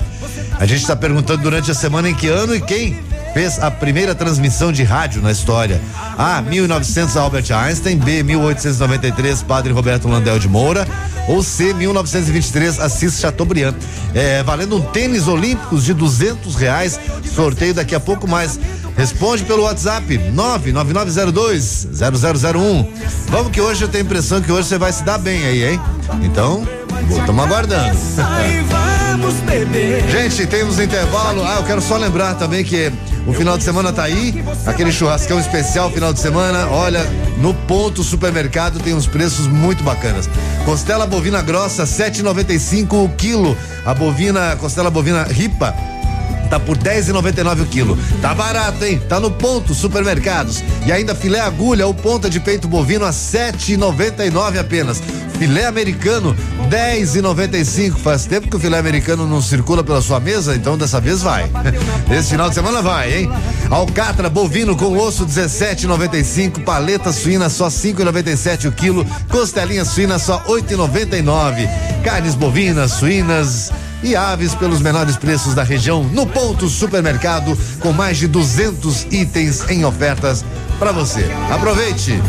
A gente está perguntando durante a semana em que ano e quem fez a primeira transmissão de rádio na história. A. 1900 Albert Einstein, B. 1893 Padre Roberto Landel de Moura ou C. 1923 Assis Chateaubriand. É, valendo um tênis olímpicos de duzentos reais. Sorteio daqui a pouco mais. Responde pelo WhatsApp 99902 0001. Vamos que hoje eu tenho a impressão que hoje você vai se dar bem aí, hein? Então, estamos aguardando. Vamos beber. Gente, temos intervalo. Ah, eu quero só lembrar também que o final de semana tá aí, aquele churrascão especial final de semana. Olha, no ponto supermercado tem uns preços muito bacanas. Costela bovina grossa 7,95 o quilo. A bovina, costela bovina ripa tá por 10,99 o quilo. Tá barato, hein? Tá no ponto supermercados. E ainda filé agulha ou ponta de peito bovino a 7,99 apenas. Filé americano 10,95. Faz tempo que o filé americano não circula pela sua mesa, então dessa vez vai. *laughs* Esse final de semana vai, hein? Alcatra bovino com osso 17,95, paleta suína só 5,97 o quilo, costelinha suína só 8,99. Carnes bovinas, suínas e aves pelos menores preços da região no ponto supermercado com mais de 200 itens em ofertas para você. Aproveite!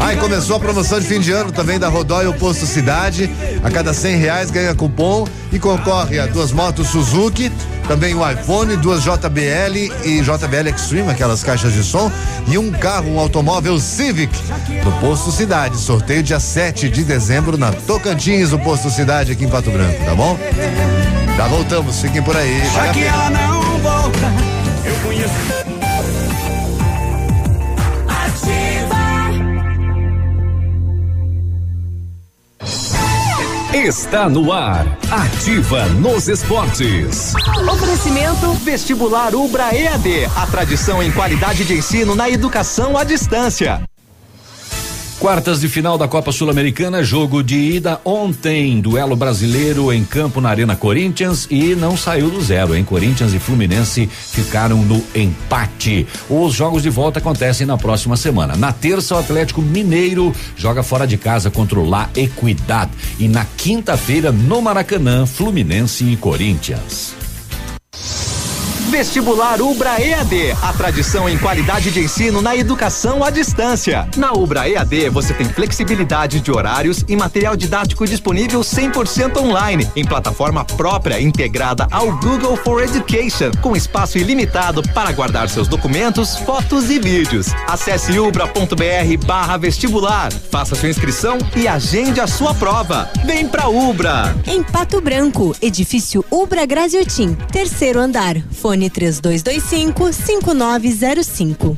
Aí começou a promoção de fim de ano também da Rodóio Posto Cidade. A cada cem reais ganha cupom e concorre a duas motos Suzuki, também um iPhone, duas JBL e JBL Extreme, aquelas caixas de som, e um carro, um automóvel Civic no Posto Cidade. Sorteio dia 7 de dezembro na Tocantins, o Posto Cidade aqui em Pato Branco, tá bom? Já voltamos, fiquem por aí. Já que ela não volta, eu conheço. Está no ar. Ativa nos esportes. Oferecimento Vestibular Ubra EAD. A tradição em qualidade de ensino na educação à distância. Quartas de final da Copa Sul-Americana, jogo de ida ontem, duelo brasileiro em campo na Arena Corinthians e não saiu do zero, hein? Corinthians e Fluminense ficaram no empate. Os jogos de volta acontecem na próxima semana. Na terça, o Atlético Mineiro joga fora de casa contra o La Equidad e na quinta-feira no Maracanã, Fluminense e Corinthians. Vestibular Ubra EAD, a tradição em qualidade de ensino na educação à distância. Na Ubra EAD você tem flexibilidade de horários e material didático disponível 100% online, em plataforma própria integrada ao Google for Education, com espaço ilimitado para guardar seus documentos, fotos e vídeos. Acesse ubra.br/barra vestibular, faça sua inscrição e agende a sua prova. Vem pra Ubra! Em Pato Branco, edifício Ubra Graziotin, terceiro andar. Fone 3225 5905.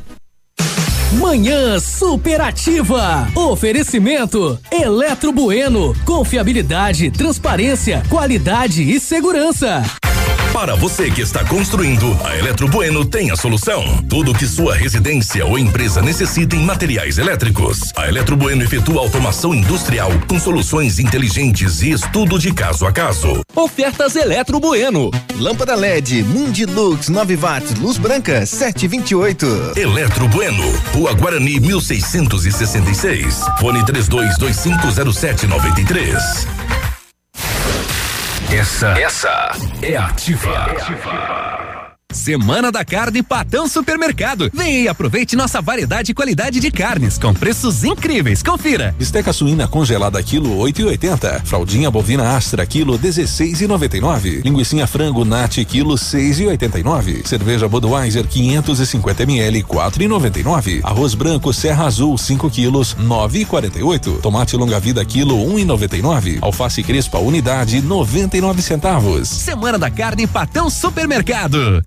Manhã superativa. Oferecimento Eletro Bueno. Confiabilidade, transparência, qualidade e segurança. Para você que está construindo, a Eletro Bueno tem a solução. Tudo que sua residência ou empresa necessita em materiais elétricos. A Eletro Bueno efetua automação industrial com soluções inteligentes e estudo de caso a caso. Ofertas Eletro Bueno. Lâmpada LED Mundilux 9 watts, luz branca 728. Eletro Bueno, Rua Guarani 1666. Fone 32250793. Essa, essa é ativa. Semana da Carne Patão Supermercado. Vem e aproveite nossa variedade e qualidade de carnes com preços incríveis. Confira. Esteca suína congelada quilo 8,80. Fraldinha bovina Astra quilo 16,99. Linguiça frango Nat quilo 6,89. Cerveja Budweiser 550 ml 4,99. Arroz branco Serra Azul 5 quilos 9,48. Tomate longa vida quilo 1,99. Alface crespa unidade 99 centavos. Semana da Carne Patão Supermercado.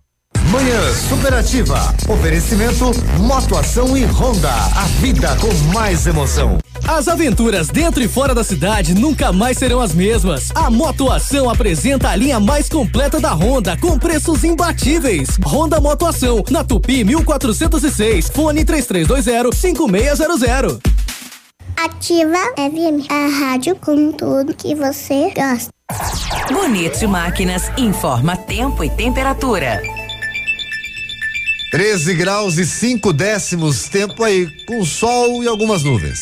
Manhã Superativa. Oferecimento Motoação e Honda. A vida com mais emoção. As aventuras dentro e fora da cidade nunca mais serão as mesmas. A Motoação apresenta a linha mais completa da Honda com preços imbatíveis. Honda Motoação, na Tupi 1406, fone 3320 5600. Ativa FM, a rádio com tudo que você gosta. Bonito Máquinas informa tempo e temperatura. 13 graus e 5 décimos, tempo aí com sol e algumas nuvens.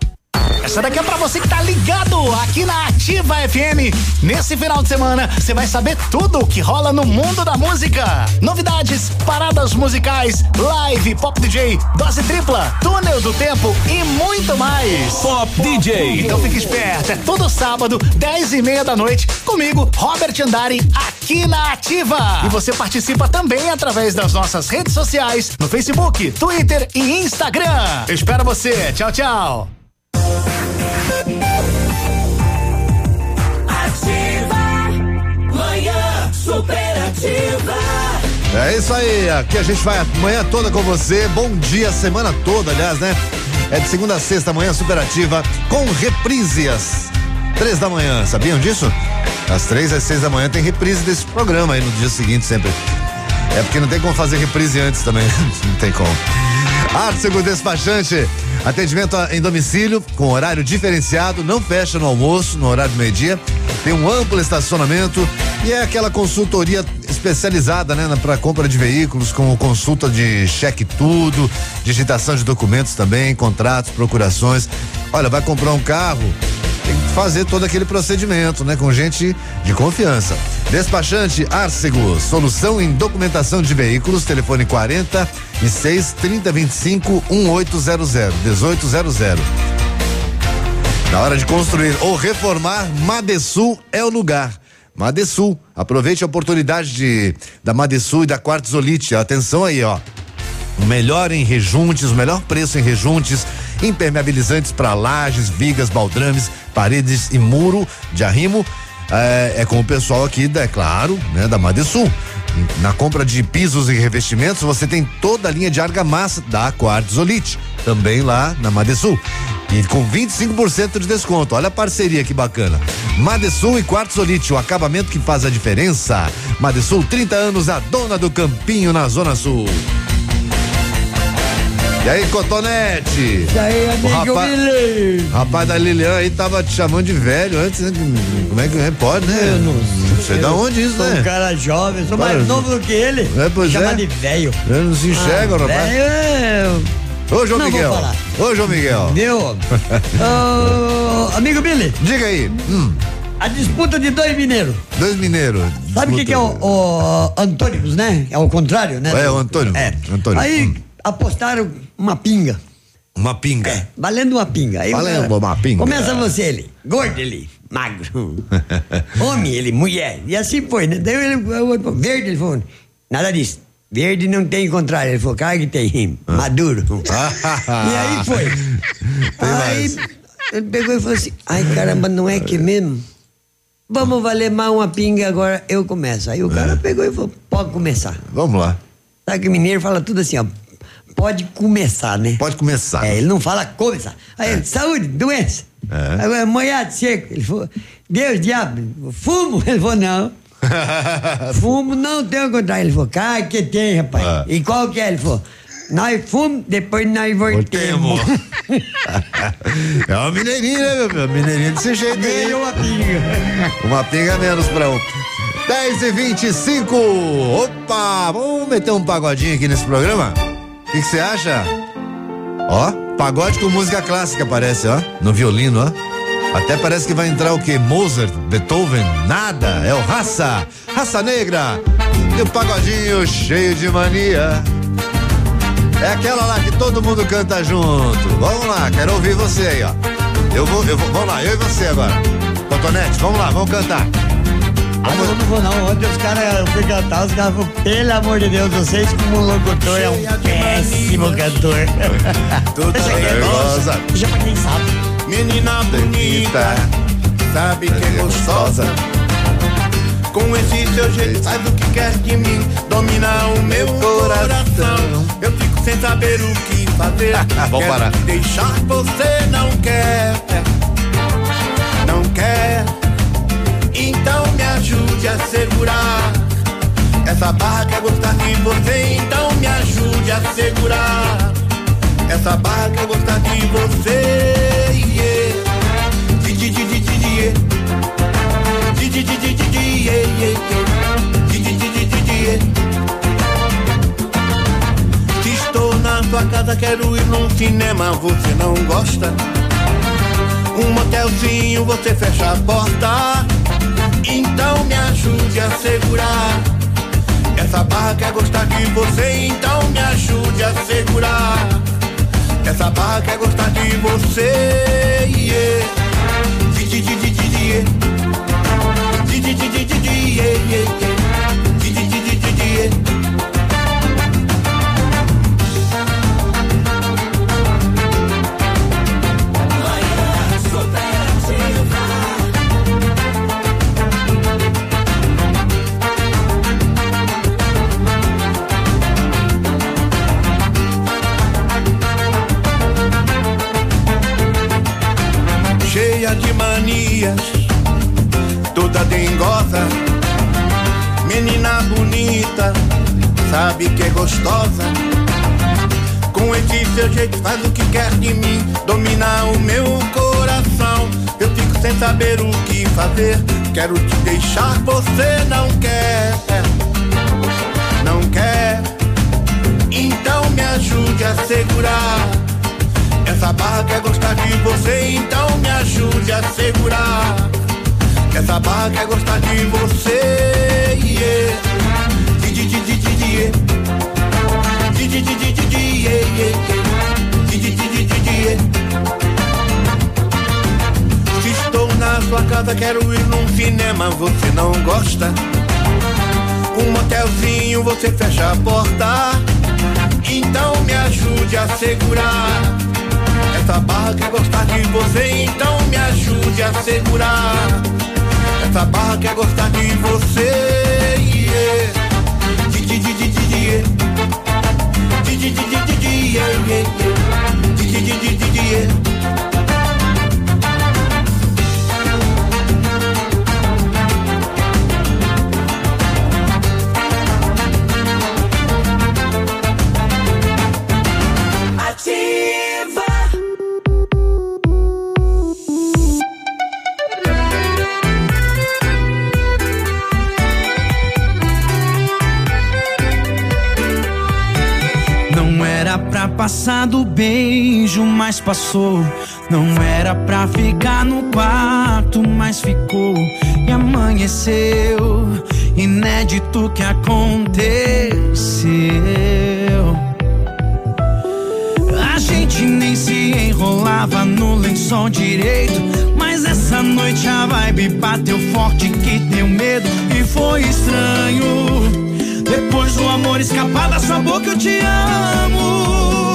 Essa daqui é pra você que tá ligado aqui na Ativa FM. Nesse final de semana, você vai saber tudo o que rola no mundo da música. Novidades, paradas musicais, live, pop DJ, dose tripla, túnel do tempo e muito mais. Pop DJ. Então fique esperto, é todo sábado, 10 e meia da noite, comigo, Robert Andari, aqui na Ativa. E você participa também através das nossas redes sociais, no Facebook, Twitter e Instagram. Eu espero você. Tchau, tchau. Ativa, manhã superativa. É isso aí, aqui a gente vai a manhã toda com você. Bom dia, semana toda, aliás, né? É de segunda a sexta, manhã superativa, com reprise às três da manhã. Sabiam disso? Às três às seis da manhã tem reprise desse programa aí no dia seguinte sempre. É porque não tem como fazer reprise antes também. *laughs* não tem como. Arcego Despachante, atendimento em domicílio, com horário diferenciado, não fecha no almoço, no horário do meio-dia, tem um amplo estacionamento e é aquela consultoria especializada, né, para compra de veículos, com consulta de cheque tudo, digitação de documentos também, contratos, procurações. Olha, vai comprar um carro, tem que fazer todo aquele procedimento, né? Com gente de confiança. Despachante Arcego, solução em documentação de veículos, telefone 46 3025 1800 1800. Na hora de construir ou reformar, Madesul é o lugar. Madesul, aproveite a oportunidade de da Madesul e da Quartzolite. Atenção aí, ó. O melhor em rejuntes, o melhor preço em rejuntes, impermeabilizantes para lajes, vigas, baldrames, paredes e muro de arrimo. É, é com o pessoal aqui, é claro, né, da Madesul. Na compra de pisos e revestimentos, você tem toda a linha de argamassa da Quartzolite, também lá na Madesul. E com 25% de desconto. Olha a parceria que bacana. Madesul e Quartzolite, o acabamento que faz a diferença. Madesul, 30 anos, a dona do Campinho na Zona Sul. E aí, Cotonete? E aí, amigo O rapaz- Billy? Rapaz da Lilian aí tava te chamando de velho antes, né? Como é que é? Pode, né? Eu não Não sei da onde isso, sou né? um cara jovem, sou mais Para- novo do que ele. É, pois Chama é. de velho. Eu não se enxerga, Ah, rapaz. velho é- Ô, João Não Miguel. Ô, João Miguel. *laughs* Ô, amigo Billy. Diga aí. Hum. A disputa de dois mineiros. Dois mineiros. Sabe o que, que é o, o Antônimos, né? É o contrário, né? É, o Antônio. É. Antônio. Aí Hum. Apostaram uma pinga. Uma pinga. Valendo uma pinga. Valendo uma pinga. Começa você, ele. Gordo, ele. Magro. *laughs* Homem, ele. Mulher. E assim foi, né? Daí ele, verde, ele falou. Nada disso. Verde não tem contrário. Ele falou, cara que tem. Maduro. *laughs* e aí foi. aí ele pegou e falou assim: ai caramba, não é que mesmo? Vamos valer mais uma pinga agora, eu começo. Aí o cara pegou e falou: pode começar. Vamos lá. Sabe que o mineiro fala tudo assim, ó. Pode começar, né? Pode começar. É, ele não fala começar. Aí, ele, saúde, doença. É. Agora, molhado, seco. Ele falou, Deus, diabo, fumo? *laughs* Ele falou, não. *laughs* fumo não tem o contrário. Ele falou, cara, que tem, rapaz. Ah. E qual que é? Ele falou, nós fumamos, depois nós voltemos. *laughs* É uma mineirinha, né, meu filho? Mineirinha desse jeito aí. Uma pinga. Uma pinga menos pra um. 10 e 25 Opa! Vamos meter um pagodinho aqui nesse programa? O que que você acha? Ó, pagode com música clássica parece, ó. No violino, ó. Até parece que vai entrar o quê? Mozart, Beethoven? Nada, é o Raça, Raça Negra. E o pagodinho cheio de mania. É aquela lá que todo mundo canta junto. Vamos lá, quero ouvir você aí, ó. Eu vou, eu vou, vamos lá, eu e você agora. Cotonete, vamos lá, vamos cantar. Ah, não, não vou não. Ontem os caras fui cantar, os caras falaram, pelo amor de Deus, vocês como locutor é um péssimo cantor. Deixa quieto. nervosa. Deixa pra quem sabe. Menina bonita, sabe que é gostosa. Com esse seu jeito faz o que quer de mim, domina o meu coração. Eu fico sem saber o que fazer. Vamos parar. deixar, você não quer, não quer. Então me ajude a segurar. Essa barra quer gostar de você, então me ajude a segurar. Essa barra quer gostar de você. Estou na tua casa, quero ir num cinema, você não gosta? Um motelzinho, você fecha a porta. Então me ajude a segurar. Essa barra quer gostar de você, então me ajude a segurar. Essa barra quer gostar de você. Yeah. Di, di, di, di, di, di. Di, di, di, di, di, di. Manias, toda dengosa, menina bonita, sabe que é gostosa. Com esse seu jeito faz o que quer de mim, domina o meu coração. Eu fico sem saber o que fazer, quero te deixar, você não quer, não quer. Então me ajude a Barra quer gostar de você. Di, di, di, di, di, di. Di, di, di, di, di, di. Di, di, di, di, di, di, estou na sua casa, quero ir num cinema, você não gosta? Um motelzinho, você fecha a porta. Então me ajude a segurar. Essa barra quer gostar de você, então me ajude a segurar. Essa barra quer gostar de você, yeah. Era pra passar do beijo, mas passou. Não era pra ficar no quarto, mas ficou. E amanheceu, inédito que aconteceu. A gente nem se enrolava no lençol direito. Mas essa noite a vibe bateu forte que deu medo e foi estranho. Depois do amor escapar da sua boca, eu te amo.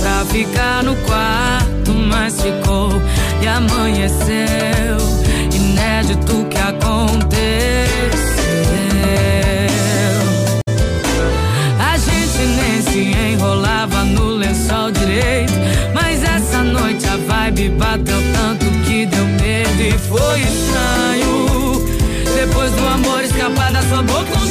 Pra ficar no quarto, mas ficou. E amanheceu, inédito que aconteceu. A gente nem se enrolava no lençol direito. Mas essa noite a vibe bateu tanto que deu medo e foi estranho. Depois do amor escapar da sua boca,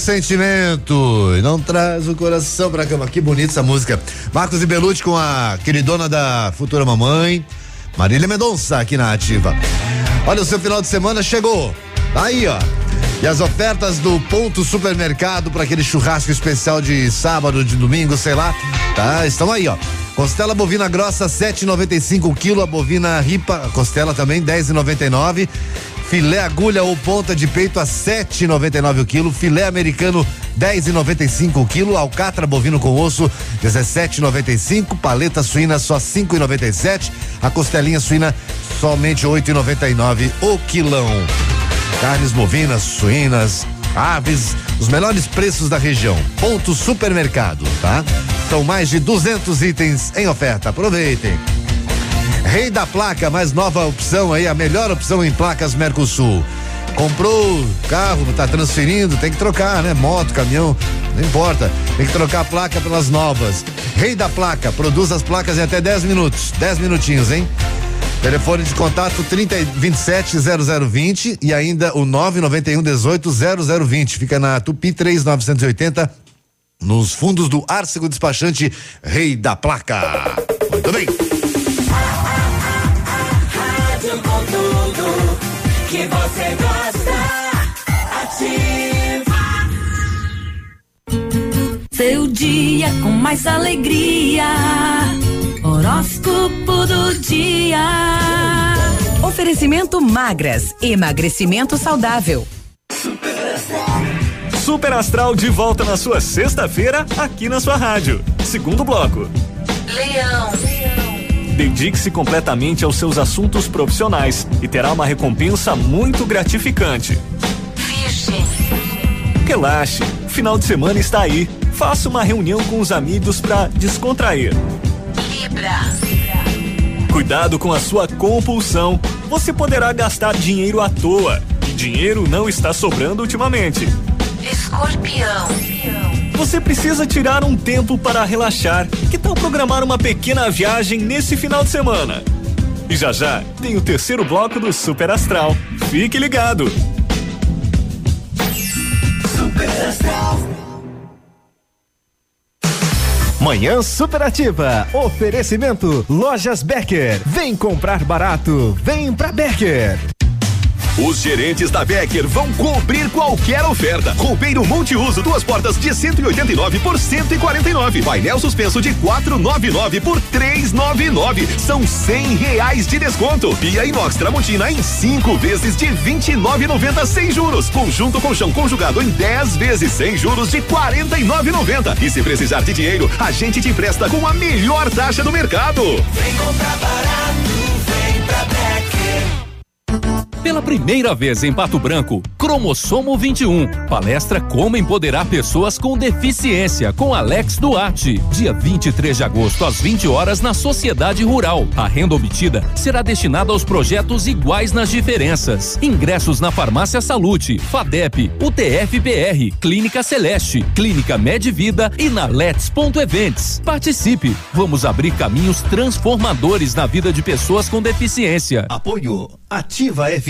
sentimento e não traz o coração pra cama. Que bonita essa música. Marcos e Belucci com a queridona da futura mamãe, Marília Mendonça, aqui na Ativa. Olha, o seu final de semana chegou. Tá aí, ó. E as ofertas do Ponto Supermercado para aquele churrasco especial de sábado, de domingo, sei lá, tá? Estão aí, ó. Costela bovina grossa 7,95 quilo, a bovina ripa, costela também 10,99. Filé agulha ou ponta de peito a 7,99 o quilo, filé americano 10,95 o quilo, alcatra bovino com osso 17,95, paleta suína só 5,97, a costelinha suína somente 8,99 o quilão. Carnes bovinas, suínas, aves, os melhores preços da região. Ponto Supermercado, tá? São mais de 200 itens em oferta. Aproveitem. Rei da Placa, mais nova opção aí, a melhor opção em placas Mercosul. Comprou carro, tá transferindo, tem que trocar, né? Moto, caminhão, não importa. Tem que trocar a placa pelas novas. Rei da Placa, produz as placas em até 10 minutos. 10 minutinhos, hein? Telefone de contato 30 27 0020 e ainda o 991 18 0020. Fica na Tupi 3980, nos fundos do Arcego Despachante Rei da Placa. Muito bem. Rádio com tudo que você gosta. Ativa. Seu dia com mais alegria. Horóscopo do dia. Oferecimento magras, emagrecimento saudável. Super Astral de volta na sua sexta-feira, aqui na sua rádio. Segundo bloco. Leão. Dedique-se completamente aos seus assuntos profissionais e terá uma recompensa muito gratificante. Virgem. Relaxe, o final de semana está aí. Faça uma reunião com os amigos para descontrair. Libra. Cuidado com a sua compulsão. Você poderá gastar dinheiro à toa e dinheiro não está sobrando ultimamente. Escorpião. Você precisa tirar um tempo para relaxar. Que tal programar uma pequena viagem nesse final de semana? E já já tem o terceiro bloco do Super Astral. Fique ligado. Super Astral. Manhã Superativa. Oferecimento Lojas Becker. Vem comprar barato. Vem pra Becker. Os gerentes da Becker vão cobrir qualquer oferta. Roupeiro multiuso, duas portas de 189 por 149. Painel suspenso de 499 por 399. São 100 reais de desconto. Pia inox Tramontina em cinco vezes de 29,90 sem juros. Conjunto colchão conjugado em 10 vezes sem juros de 49,90. E se precisar de dinheiro, a gente te empresta com a melhor taxa do mercado. Vem comprar barato. Pela primeira vez em Pato Branco, Cromossomo 21. Palestra Como Empoderar Pessoas com Deficiência, com Alex Duarte. Dia 23 de agosto, às 20 horas, na Sociedade Rural. A renda obtida será destinada aos projetos iguais nas diferenças. Ingressos na Farmácia Salute, FADEP, UTFPR, Clínica Celeste, Clínica Medvida e na Let's.events. Participe! Vamos abrir caminhos transformadores na vida de pessoas com deficiência. Apoio Ativa FM.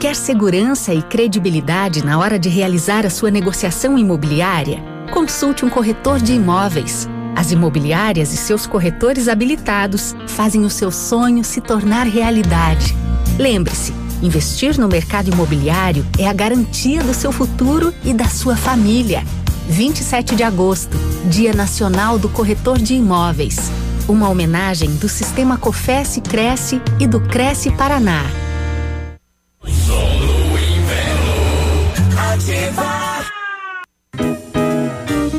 Quer segurança e credibilidade na hora de realizar a sua negociação imobiliária? Consulte um corretor de imóveis. As imobiliárias e seus corretores habilitados fazem o seu sonho se tornar realidade. Lembre-se, investir no mercado imobiliário é a garantia do seu futuro e da sua família. 27 de agosto, Dia Nacional do Corretor de Imóveis. Uma homenagem do Sistema Cofesse Cresce e do Cresce Paraná. Ativa.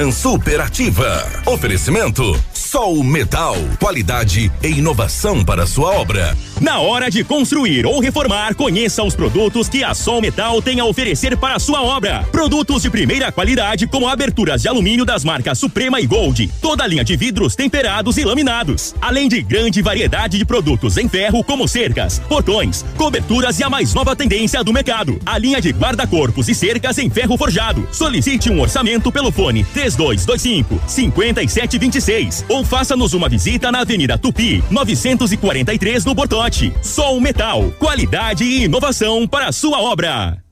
Manhã Superativa. Oferecimento Sol Metal. Qualidade e inovação para sua obra. Na hora de construir ou reformar, conheça os produtos que a Sol Metal tem a oferecer para a sua obra. Produtos de primeira qualidade, como aberturas de alumínio das marcas Suprema e Gold. Toda a linha de vidros temperados e laminados. Além de grande variedade de produtos em ferro, como cercas, portões, coberturas e a mais nova tendência do mercado. A linha de guarda-corpos e cercas em ferro forjado. Solicite um orçamento pelo fone 3225 5726 ou faça-nos uma visita na Avenida Tupi, 943 no Bortote. Sol Metal, qualidade e inovação para a sua obra.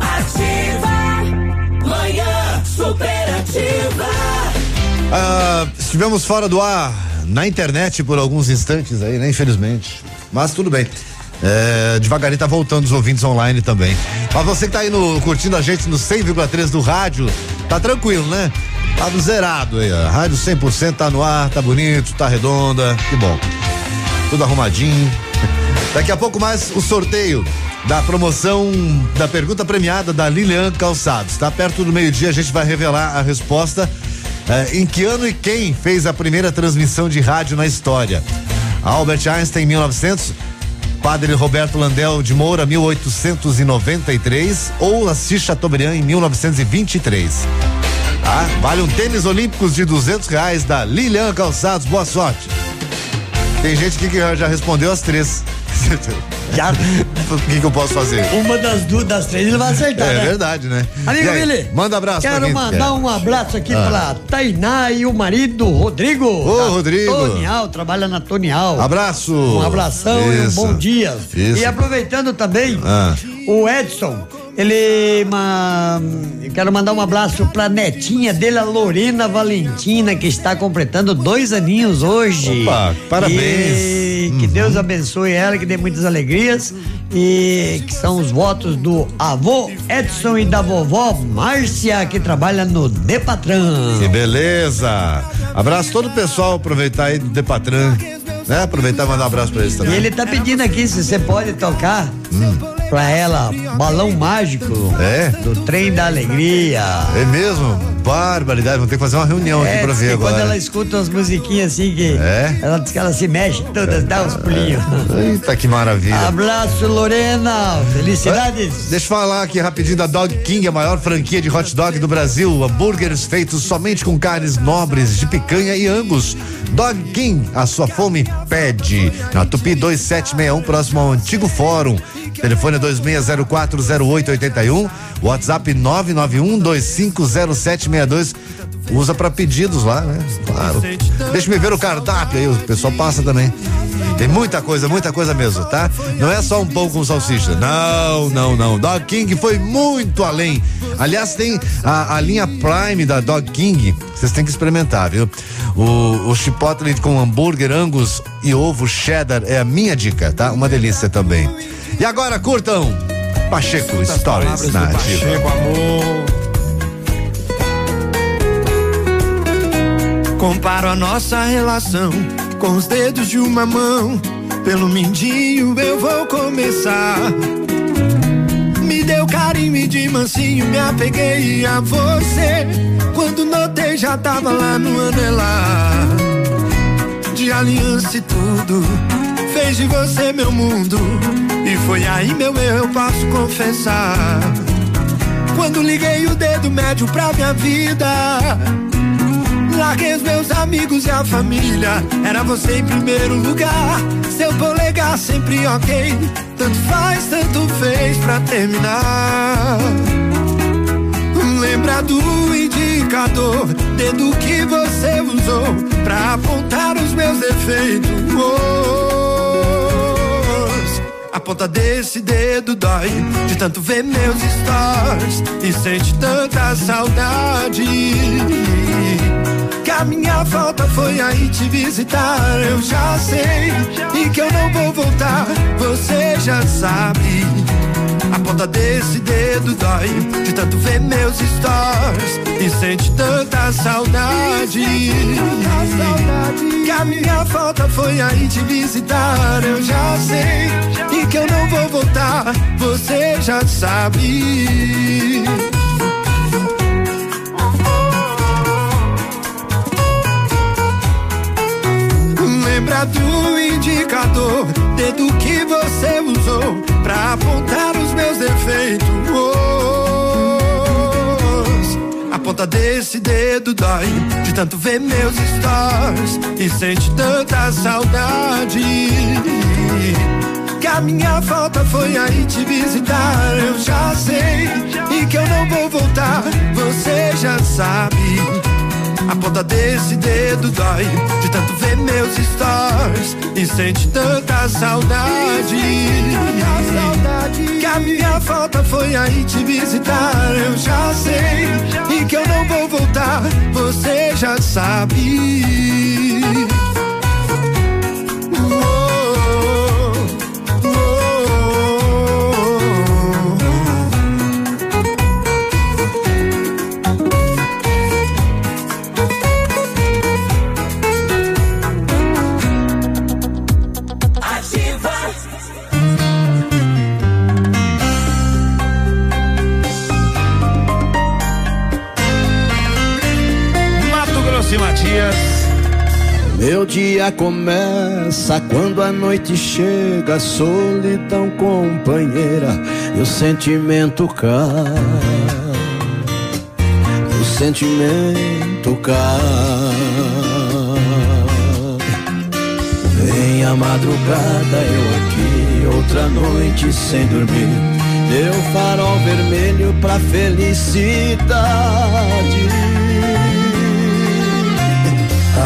Ativa. Manhã superativa. Ah, estivemos fora do ar na internet por alguns instantes aí, né? Infelizmente. Mas tudo bem. É, devagarinho tá voltando os ouvintes online também. Mas você que tá aí no, curtindo a gente no 100,3 do rádio, tá tranquilo, né? Tá do zerado aí, ó. Rádio 100% tá no ar, tá bonito, tá redonda, que bom. Tudo arrumadinho. *laughs* Daqui a pouco mais o sorteio da promoção da pergunta premiada da Lilian Calçados. Tá perto do meio-dia, a gente vai revelar a resposta. eh, em que ano e quem fez a primeira transmissão de rádio na história? Albert Einstein, 1900. Padre Roberto Landel de Moura, 1893. Ou Assis Chateaubriand, em 1923. Tá? Vale um tênis olímpicos de 200 reais da Lilian Calçados. Boa sorte. Tem gente aqui que já respondeu as três. *laughs* Já? o que, que eu posso fazer? Uma das duas, das três ele vai acertar, É né? verdade, né? Amigo Billy, Manda abraço pra Quero quem mandar um abraço aqui Ah. pra Tainá e o marido Rodrigo. Ô, da Rodrigo. Tonial, trabalha na Tonial. Abraço. Um abração e um Isso. bom dia. Isso. E aproveitando também, Ah. o Edson, ele. ma- quero mandar um abraço pra netinha dele, a Lorena Valentina, que está completando dois aninhos hoje. Opa, parabéns. E que Deus abençoe ela, que dê muitas alegrias. E que são os votos do avô Edson e da vovó Márcia, que trabalha no Depatrão. Que beleza. Abraço todo o pessoal, aproveitar aí do Depatran, né? Aproveitar e mandar um abraço pra eles E também. ele tá pedindo aqui se você pode tocar pra ela Balão Mágico É? do Trem da Alegria. É mesmo? Barbaridade, vamos ter que fazer uma reunião aqui É, pra diz ver agora. quando ela escuta umas musiquinhas assim que É? ela diz que ela se mexe todas, dá uns pulinhos. Eita, que maravilha. Abraço, Lorena. Felicidades. Deixa eu falar aqui rapidinho da Dog King, a maior franquia de hot dog do Brasil. Hambúrgueres feitos somente com carnes nobres de picanha e angus. Dog King, a sua fome pede. Na Tupi 2761, próximo ao antigo fórum. Telefone é 26040881, WhatsApp 991250762. Usa pra pedidos lá, né? Claro. Deixa me ver o cardápio aí, o pessoal passa também. Tem muita coisa, muita coisa mesmo, tá? Não é só um pão com salsicha. Não, não, não. Dog King foi muito além. Aliás, tem a, a linha Prime da Dog King. Vocês têm que experimentar, viu? O, o chipotle com hambúrguer, angus e ovo cheddar é a minha dica, tá? Uma delícia também. E agora curtam Pacheco Stories na ativa. Comparo a nossa relação com os dedos de uma mão. Pelo mindinho eu vou começar. Me deu carinho e de mansinho me apeguei a você. Quando notei já tava lá no anelar. De aliança e tudo, fez de você meu mundo. E foi aí meu erro, eu posso confessar. Quando liguei o dedo médio pra minha vida. Larguei os meus amigos e a família. Era você em primeiro lugar. Seu polegar sempre ok. Tanto faz, tanto fez pra terminar. Lembra do indicador, dedo que você usou pra apontar os meus defeitos. Ponta desse dedo dói de tanto ver meus stories e sente tanta saudade. Que a minha falta foi aí te visitar, eu já sei. E que eu não vou voltar, você já sabe. A ponta desse dedo dói de tanto ver meus stories e sente tanta saudade. Que a minha falta foi aí te visitar, eu já sei. Que eu não vou voltar, você já sabe. Lembra do indicador, dedo que você usou pra apontar os meus defeitos. A ponta desse dedo dói de tanto ver meus stories e sente tanta saudade. A minha falta foi aí te visitar, eu já sei. E que eu não vou voltar, você já sabe. A ponta desse dedo dói de tanto ver meus stories e sente tanta saudade. Que a minha falta foi aí te visitar, eu já sei. E que eu não vou voltar, você já sabe. Meu dia começa quando a noite chega, solidão companheira, e o sentimento cai. O sentimento cai. Vem a madrugada, eu aqui, outra noite sem dormir. Deu farol vermelho pra felicidade.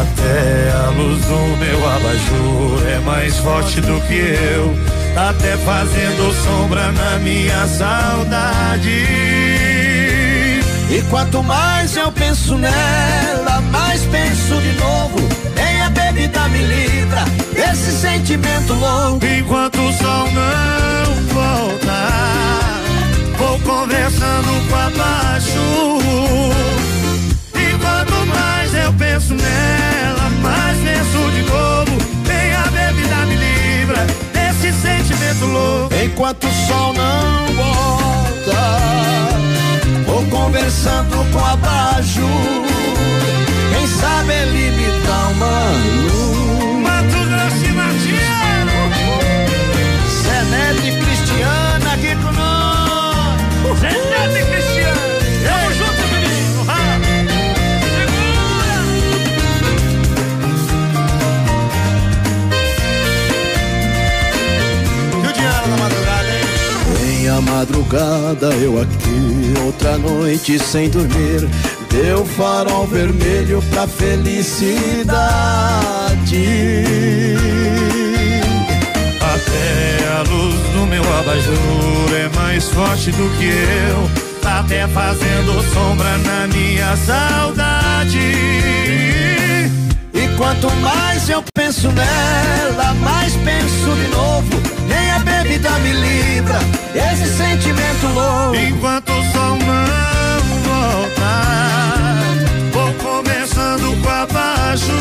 Até a luz do meu abajur é mais forte do que eu. Até fazendo sombra na minha saudade. E quanto mais eu penso nela, mais penso de novo. Nem a bebida me livra desse sentimento louco. Enquanto o sol não volta, vou conversando com quanto mais eu penso nela, mais penso de novo. Nem a bebida me livra desse sentimento louco. Enquanto o sol não volta, vou conversando com abaixo. Quem sabe ele me dá uma luz. Madrugada eu aqui, outra noite sem dormir. Deu farol vermelho pra felicidade. Até a luz do meu abajur é mais forte do que eu. Tá até fazendo sombra na minha saudade. Quanto mais eu penso nela, mais penso de novo. Nem a bebida me livra esse sentimento louco. Enquanto o sol não volta, vou começando com abaixo.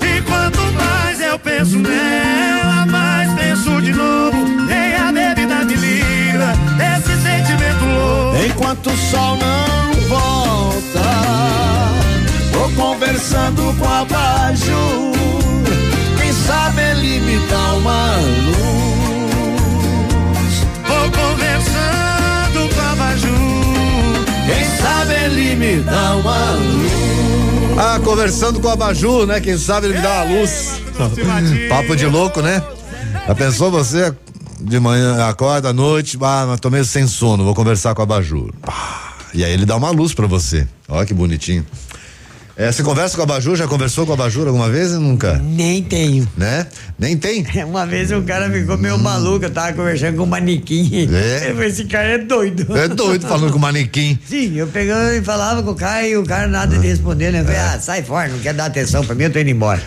E quanto mais eu penso nela, mais penso de novo. Nem a bebida me livra desse sentimento louco. Enquanto o sol não volta, vou conversando com abaixo. Quem sabe ele me dá uma luz. Vou conversando com abajur. Quem sabe ele me dá uma luz. Ah, conversando com o Abaju, né? Quem sabe ele me dá uma luz. Papo de louco, né? Já pensou você de manhã, acorda à noite, ah, mas tô meio sem sono, vou conversar com o Abajur. Pá, E aí ele dá uma luz pra você. Olha que bonitinho. É, você conversa com a Bajur? Já conversou com a Bajur alguma vez? Nunca? Nem tenho. Né? Nem tem? *laughs* Uma vez um cara ficou meio maluco, eu tava conversando com um manequim. É? *laughs* Eu falei, esse cara é doido. É doido falando com o manequim. *laughs* Sim, eu pegando e falava com o cara e o cara nada de responder, né? Eu falei, ah, sai fora, não quer dar atenção pra mim, eu tô indo embora.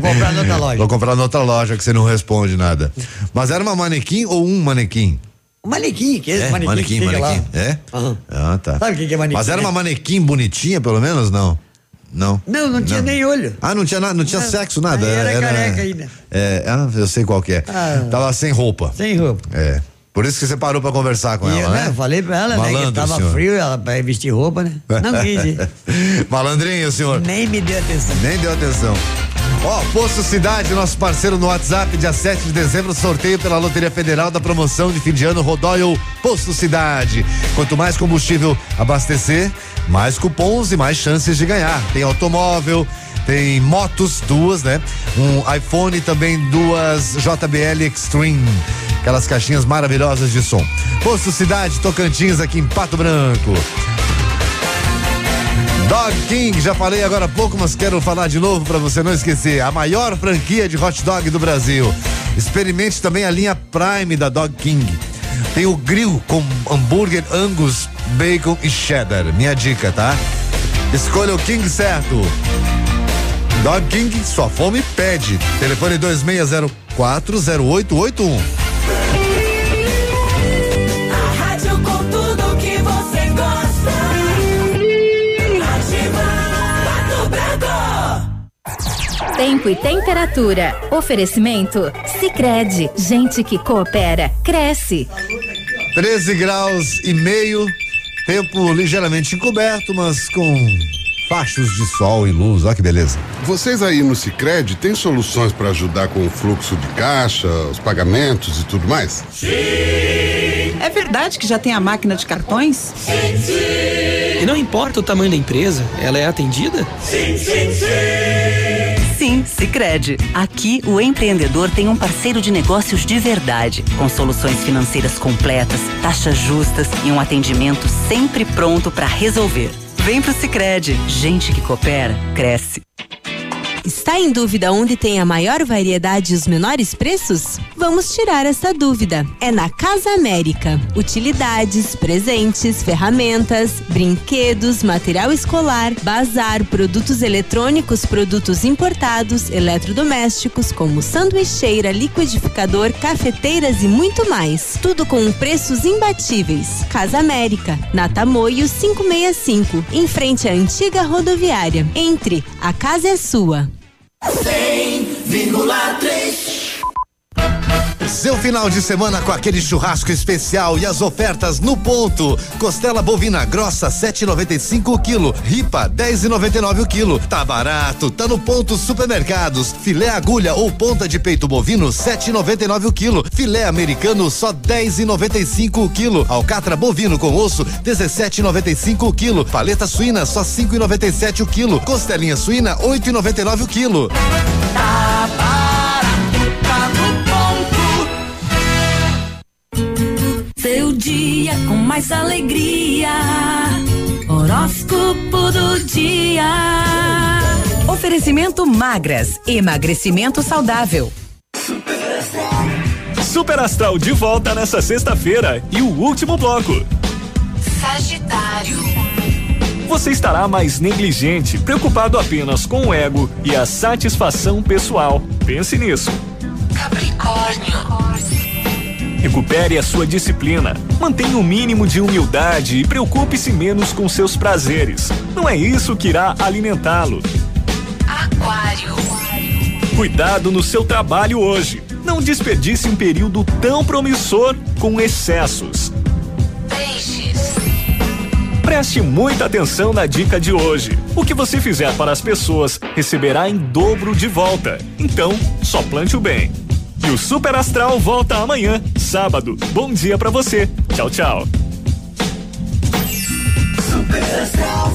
Vou comprar noutra loja. Vou comprar noutra loja que você não responde nada. Mas era uma manequim ou um manequim? Um manequim, que é esse É, manequim, manequim, manequim. É? Aham. Ah, tá. Sabe o que que é manequim, Mas era né? uma manequim bonitinha, pelo menos? Não. Não. Não, não tinha nem olho. Ah, não tinha, na- não tinha Não, sexo, nada. aí era careca ainda. É, ah, eu sei qual que é. Ah. Tava sem roupa. Sem roupa. É. Por isso que você parou pra conversar com E ela, eu, né? né, eu falei pra ela, né, Malandro, que tava senhor. frio, ela pra vestir roupa, né? Não quis. *laughs* Malandrinho, senhor. Nem me deu atenção. Nem deu atenção. Ó, Posto Cidade, nosso parceiro no WhatsApp, dia 7 de dezembro, sorteio pela Loteria Federal da promoção de fim de ano Rodoil Posto Cidade. Quanto mais combustível abastecer, mais cupons e mais chances de ganhar. Tem automóvel, tem motos, duas, né? Um iPhone e também duas JBL Extreme. Aquelas caixinhas maravilhosas de som. Posto Cidade, Tocantins, aqui em Pato Branco. Dog King, já falei agora há pouco, mas quero falar de novo para você não esquecer. A maior franquia de hot dog do Brasil. Experimente também a linha Prime da Dog King. Tem o grill com hambúrguer Angus, bacon e cheddar. Minha dica, tá? Escolha o King certo. Dog King, sua fome pede. Telefone 26040881. Tempo e temperatura. Oferecimento? Sicredi Gente que coopera, cresce. 13 graus e meio, tempo ligeiramente encoberto, mas com fachos de sol e luz. Olha que beleza. Vocês aí no Cicred têm soluções para ajudar com o fluxo de caixa, os pagamentos e tudo mais? É verdade que já tem a máquina de cartões? E não importa o tamanho da empresa, ela é atendida? Sim, sim, sim. Sim, Sicredi. Aqui o empreendedor tem um parceiro de negócios de verdade, com soluções financeiras completas, taxas justas e um atendimento sempre pronto para resolver. Vem pro Sicredi. Gente que coopera, cresce. Está em dúvida onde tem a maior variedade e os menores preços? Vamos tirar essa dúvida. É na Casa América. Utilidades, presentes, ferramentas, brinquedos, material escolar, bazar, produtos eletrônicos, produtos importados, eletrodomésticos, como sanduicheira, liquidificador, cafeteiras e muito mais. Tudo com preços imbatíveis. Casa América, na Tamoio 565, em frente à antiga rodoviária. Entre, a casa é sua. 100,3. Seu final de semana com aquele churrasco especial e as ofertas no ponto. Costela bovina grossa 7,95 o quilo, ripa 10,99 o quilo. Tá barato, tá no ponto supermercados. Filé agulha ou ponta de peito bovino 7,99 o quilo. Filé americano só 10,95 o quilo. Alcatra bovino com osso 17,95 o quilo. Paleta suína só 5,97 o quilo. Costelinha suína 8,99 o quilo. Tá dia com mais alegria. Horóscopo do dia. Oferecimento magras, emagrecimento saudável. Super Astral de volta nessa sexta-feira e o último bloco. Sagitário. Você estará mais negligente, preocupado apenas com o ego e a satisfação pessoal. Pense nisso. Capricórnio. Recupere a sua disciplina. Mantenha o mínimo de humildade e preocupe-se menos com seus prazeres. Não é isso que irá alimentá-lo. Aquário. Cuidado no seu trabalho hoje. Não desperdice um período tão promissor com excessos. Peixes. Preste muita atenção na dica de hoje. O que você fizer para as pessoas receberá em dobro de volta. Então, só plante o bem. E o Super Astral volta amanhã, sábado. Bom dia pra você. Tchau, tchau. Super Astral.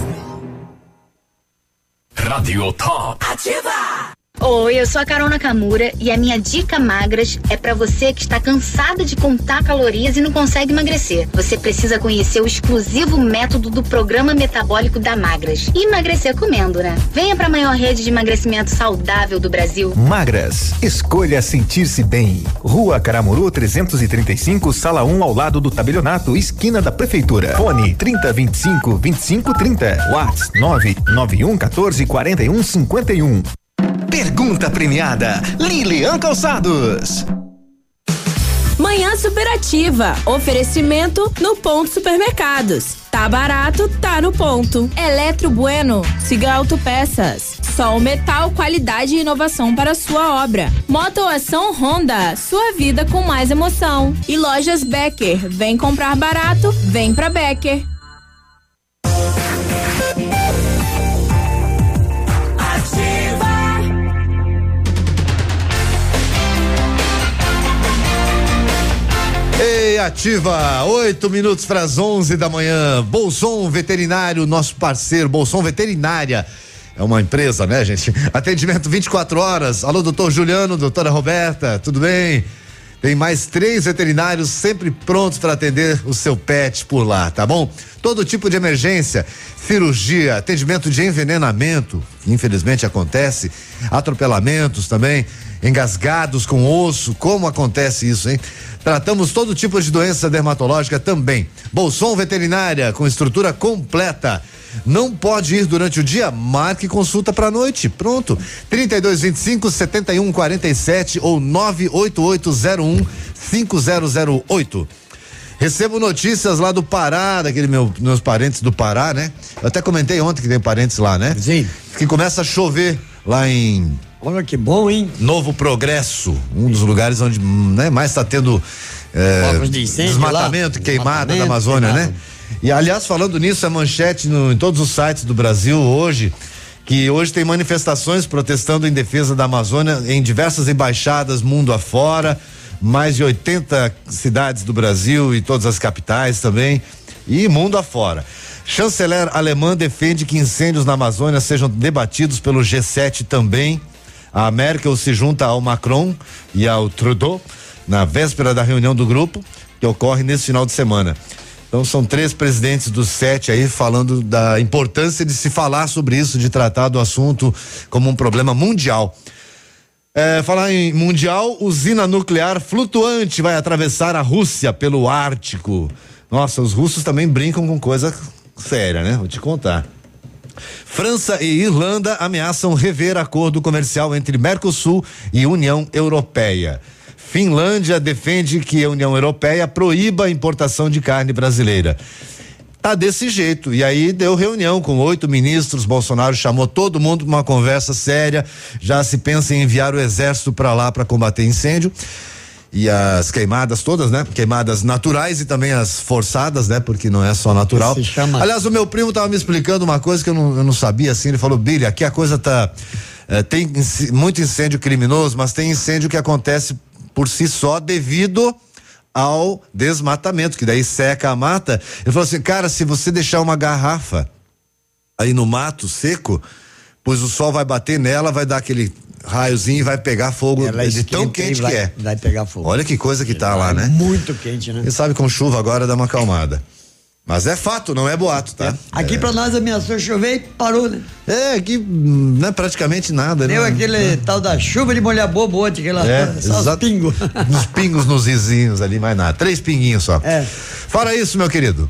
Radio Top. Ativa. Oi, eu sou a Carol Nakamura e a minha dica magras é para você que está cansada de contar calorias e não consegue emagrecer. Você precisa conhecer o exclusivo método do programa metabólico da Magras. Emagrecer comendo, né? Venha para a maior rede de emagrecimento saudável do Brasil. Magras, escolha sentir-se bem. Rua Caramuru 335, sala 1 ao lado do tabelionato, esquina da prefeitura. Fone 3025 2530. Whats 991 14 41 51. Pergunta premiada, Lilian Calçados. Manhã Superativa. Oferecimento no Ponto Supermercados. Tá barato, tá no ponto. Eletro Bueno. Siga Autopeças. Sol Metal, qualidade e inovação para sua obra. Motoação Honda. Sua vida com mais emoção. E Lojas Becker. Vem comprar barato, vem pra Becker. Ativa, oito minutos para as onze da manhã. Bolson Veterinário, nosso parceiro, Bolson Veterinária. É uma empresa, né, gente? *laughs* Atendimento 24 horas. Alô, doutor Juliano, doutora Roberta, tudo bem? Tem mais três veterinários sempre prontos para atender o seu pet por lá, tá bom? Todo tipo de emergência, cirurgia, atendimento de envenenamento, que infelizmente acontece, atropelamentos também, engasgados com osso, como acontece isso, hein? Tratamos todo tipo de doença dermatológica também. Bolson Veterinária, com estrutura completa. Não pode ir durante o dia? Marque consulta para noite. Pronto. 3225 7147 ou 98801 5008. Recebo notícias lá do Pará, daquele meu, meus parentes do Pará, né? Eu até comentei ontem que tem parentes lá, né? Sim. Que começa a chover lá em Olha que bom, hein? Novo Progresso, um dos lugares onde né, mais está tendo é, de incêndio desmatamento lá, e queimada da desmatamento, Amazônia, queimada. né? E aliás, falando nisso, é manchete no- em todos os sites do Brasil hoje, que hoje tem manifestações protestando em defesa da Amazônia em diversas embaixadas mundo afora, mais de 80 cidades do Brasil e todas as capitais também, e mundo afora. Chanceler alemã defende que incêndios na Amazônia sejam debatidos pelo G7 também. A Merkel se junta ao Macron e ao Trudeau na véspera da reunião do grupo, que ocorre nesse final de semana. Então são três presidentes dos sete aí falando da importância de se falar sobre isso, de tratar do assunto como um problema mundial. É, falar em mundial, usina nuclear flutuante vai atravessar a Rússia pelo Ártico. Nossa, os russos também brincam com coisa séria, né? Vou te contar. França e Irlanda ameaçam rever acordo comercial entre Mercosul e União Europeia. Finlândia defende que a União Europeia proíba a importação de carne brasileira. Tá desse jeito. E aí deu reunião com oito ministros. Bolsonaro chamou todo mundo para uma conversa séria. Já se pensa em enviar o exército para lá para combater incêndio. E as queimadas todas, né? Queimadas naturais e também as forçadas, né? Porque não é só natural. Se chama- Aliás, o meu primo tava me explicando uma coisa que eu não, eu não sabia assim. Ele falou: Billy, aqui a coisa tá. eh, tem muito incêndio criminoso, mas tem incêndio que acontece por si só devido ao desmatamento, que daí seca a mata. Ele falou assim, cara, se você deixar uma garrafa aí no mato seco, pois o sol vai bater nela, vai dar aquele raiozinho e vai pegar fogo Ela de tão e quente vai- que é. Vai pegar fogo. Olha que coisa que tá lá, né? Muito quente, né? Quem sabe com chuva agora dá uma acalmada. Mas é fato, não é boato, tá? Aqui pra nós ameaçou chover e parou, né? É, aqui hum, não é praticamente nada, Deu né? aquele tal da chuva de molhar bobo ontem, aquela, É, só os exato. pingos. Uns pingos nos vizinhos ali, mais nada. Três pinguinhos só. É. Fora isso, meu querido.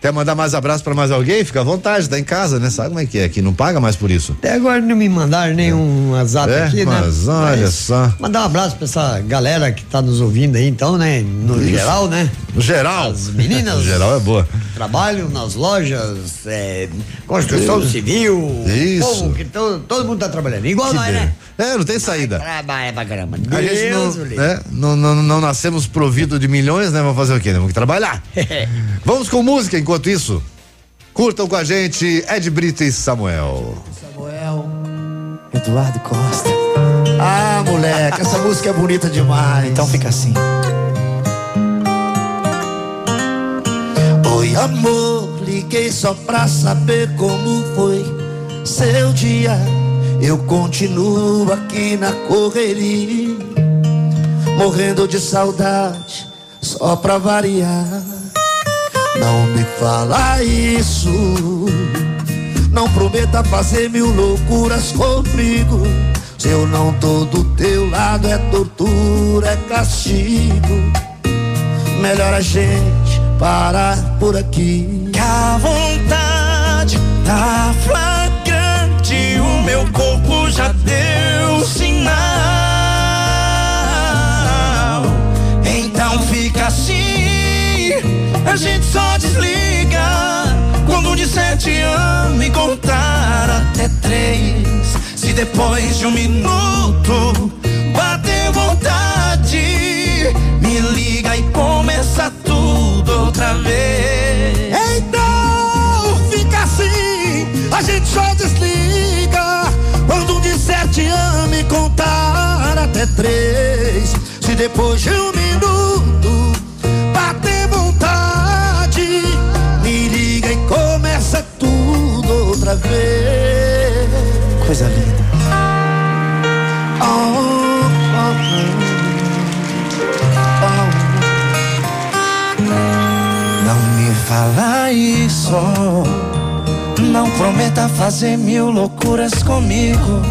Quer mandar mais abraço pra mais alguém? Fica à vontade, tá em casa, né? Sabe como é que é? Aqui não paga mais por isso. Até agora não me mandaram nenhum WhatsApp É, aqui, né? mas olha só. Mandar um abraço pra essa galera que tá nos ouvindo aí, então, né? No Isso. geral, né? No geral. As meninas. *laughs* No geral é boa. Trabalham nas lojas, é, construção civil. Isso. Povo que todo, todo mundo tá trabalhando. Igual Que nós, né? É, não tem saída. Trabalha pra caramba. A gente Deus não, o livre. é, não, não, não nascemos provido de milhões, né? Vamos fazer o quê? Que trabalhar. *laughs* Vamos com música enquanto isso. Curtam com a gente Ed Brito e Samuel. Samuel. Eduardo Costa. Ah, moleque, essa música é bonita demais. Então fica assim. Oi, amor, liguei só pra saber como foi seu dia. Eu continuo aqui na correria, morrendo de saudade, só pra variar. Não me fala isso, não prometa fazer mil loucuras comigo. Se eu não tô do teu lado, é tortura, é castigo. Melhor a gente parar por aqui. Que a vontade tá flagrante, o meu corpo já deu sinal. Então fica assim, a gente só desliga quando disser te amo e contar até três. Se depois de um minuto bater vontade, me liga e começa tudo outra vez. Então fica assim, a gente só desliga contar até três. Se depois de um minuto bater vontade, me liga e começa tudo outra vez. Coisa linda. Oh, Não me fala isso. Não prometa fazer mil loucuras comigo.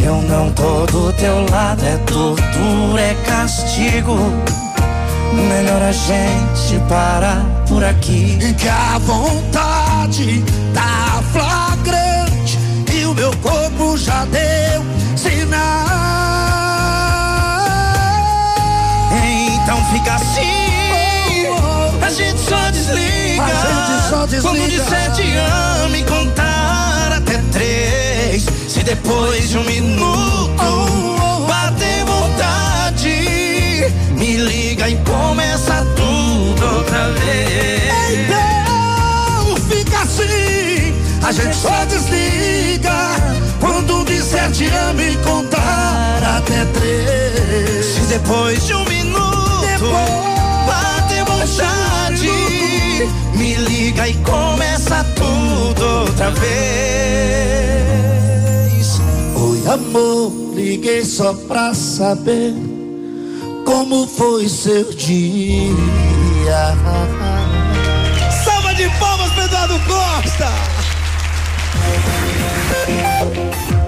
Se eu não tô do teu lado, é tortura, é castigo. Melhor a gente parar por aqui. Que a vontade tá flagrante e o meu corpo já deu sinal. Então fica assim, a gente só desliga. A gente só desliga. Quando disser te amo Se depois de um minuto bater vontade, me liga e começa tudo outra vez. Então fica assim, a gente só desliga quando disser te amo e contar até três. Se depois de um minuto bater vontade, me liga e começa tudo outra vez. Amor, liguei só pra saber como foi seu dia. Salva de palmas, pro Eduardo Costa!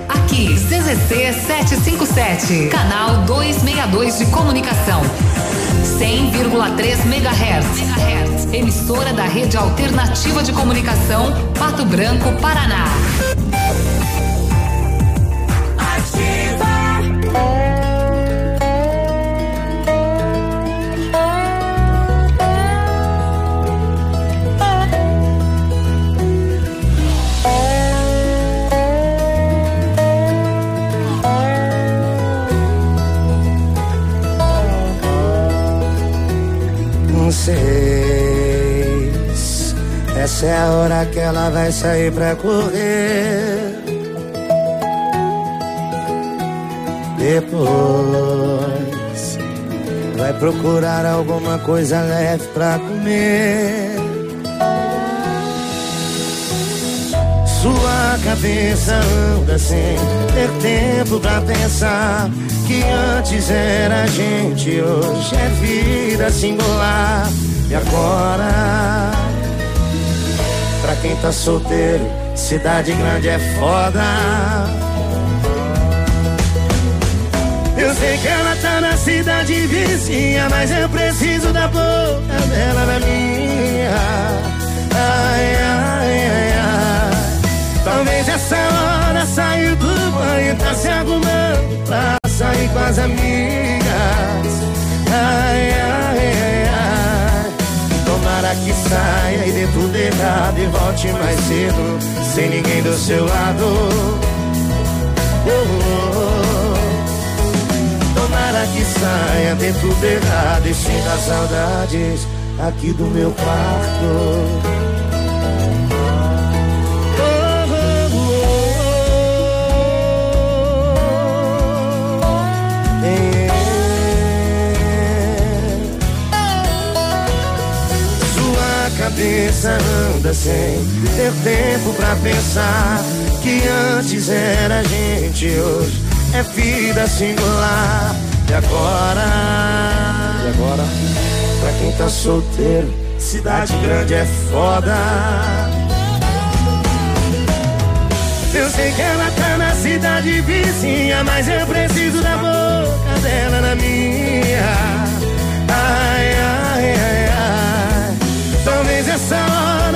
Aqui, CZC 757, canal 262 de comunicação. 100,3 MHz. Emissora da Rede Alternativa de Comunicação, Pato Branco, Paraná. Essa é a hora que ela vai sair pra correr. Depois vai procurar alguma coisa leve pra comer. Sua cabeça anda sem ter tempo pra pensar que antes era gente, hoje é vida singular. E agora, quem tá solteiro, cidade grande é foda. Eu sei que ela tá na cidade vizinha, mas eu preciso da boca dela na minha. Ai, ai, ai, ai. Talvez essa hora saiu do banho, tá se arrumando pra sair com as amigas. Tomara que saia e dê tudo errado e volte mais cedo, sem ninguém do seu lado. Oh, oh, oh. Tomara que saia, dê tudo errado e sinta saudades aqui do meu quarto. Cabeça anda sem ter tempo pra pensar que antes era gente, hoje é vida singular. E agora? E agora? Pra quem tá solteiro, cidade grande é foda. Eu sei que ela tá na cidade vizinha, mas eu preciso da boca dela na minha.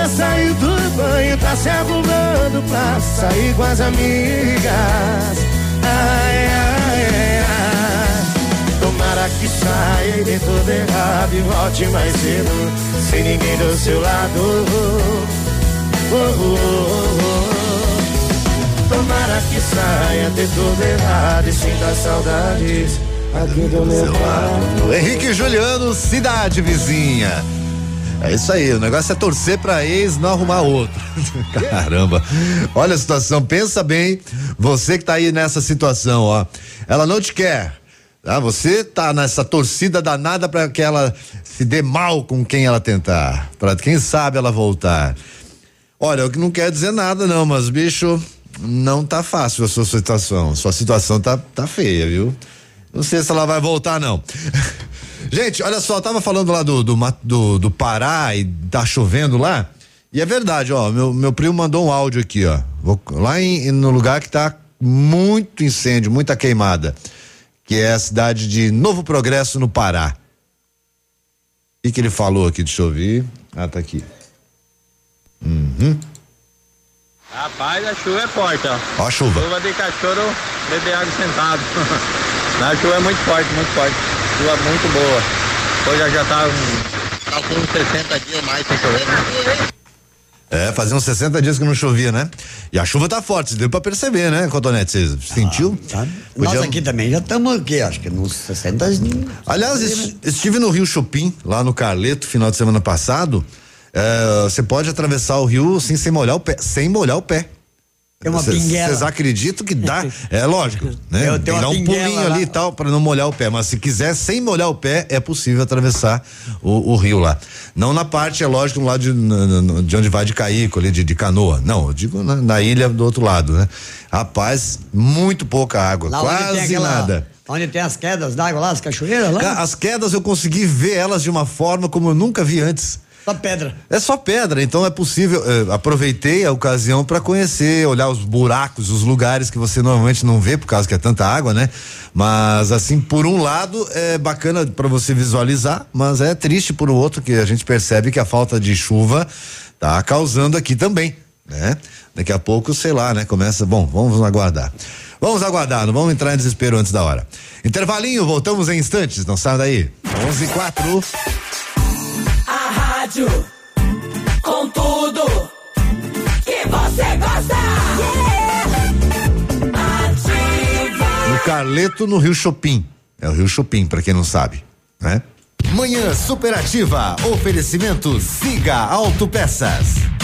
Saiu do banho, tá se arrumando pra sair com as amigas. Ai, ai, ai, ai. Tomara que saia e dê tudo errado e volte mais cedo, sem ninguém do seu lado. Oh, oh, oh, oh. Tomara que saia, dê tudo errado e sinta saudades aqui do meu lado. Henrique Juliano, cidade vizinha. É isso aí, o negócio é torcer pra ex não arrumar outro. *laughs* Caramba. Olha a situação, pensa bem, você que tá aí nessa situação, ó. Ela não te quer. Tá? Você tá nessa torcida danada para que ela se dê mal com quem ela tentar, para quem sabe ela voltar. Olha, eu não quero dizer nada não, mas bicho, não tá fácil a sua situação. Sua situação tá, tá feia, viu? Não sei se ela vai voltar, não. *laughs* Gente, olha só, tava falando lá do, do, do, do Pará e tá chovendo lá. E é verdade, ó. Meu, meu primo mandou um áudio aqui, ó. Vou, lá em, no lugar que tá muito incêndio, muita queimada. Que é a cidade de Novo Progresso, no Pará. O que, que ele falou aqui? Deixa eu ouvir. Ah, tá aqui. Uhum. Rapaz, a chuva é forte, ó. Ó a chuva. Chuva de cachorro, beber água sentado. *laughs* a chuva é muito forte, muito forte. Chuva muito boa. Hoje já tá, tá com uns 60 dias mais sem chover. Né? É, fazia uns 60 dias que não chovia, né? E a chuva tá forte, deu pra perceber, né, Cotonete? Você sentiu? Tá. Nós aqui também já estamos aqui, acho que nos 60 dias. Aliás, es- estive no Rio Chopin, lá no Carleto, final de semana passado. É, Você pode atravessar o rio assim, sem molhar o pé, sem molhar o pé. Tem uma pinguela. Vocês acreditam que dá? É lógico, *laughs* né? Eu tenho um pulinho lá. ali e tal para não molhar o pé, mas se quiser sem molhar o pé é possível atravessar o, o rio lá. Não na parte, é lógico, no lado de, de onde vai de Caíco, ali de, de canoa. Não, eu digo na, na ilha do outro lado, né? Rapaz, muito pouca água, Lá quase aquela- nada. Onde tem as quedas d'água lá, as cachoeiras lá? As quedas eu consegui ver elas de uma forma como eu nunca vi antes. Só pedra. É só pedra, então é possível. eh, aproveitei a ocasião para conhecer, olhar os buracos, os lugares que você normalmente não vê por causa que é tanta água, né? Mas assim, por um lado é bacana para você visualizar, mas é triste por outro que a gente percebe que a falta de chuva tá causando aqui também, né? Daqui a pouco, sei lá, né? Começa, bom, vamos aguardar. Vamos aguardar, não vamos entrar em desespero antes da hora. Intervalinho, voltamos em instantes, não sai daí. 11 e 4. Rádio com tudo que você gosta. Ativa. No Carleto, no Rio Chopin. É o Rio Chopin, pra quem não sabe, né? Manhã superativa, oferecimento Siga Autopeças.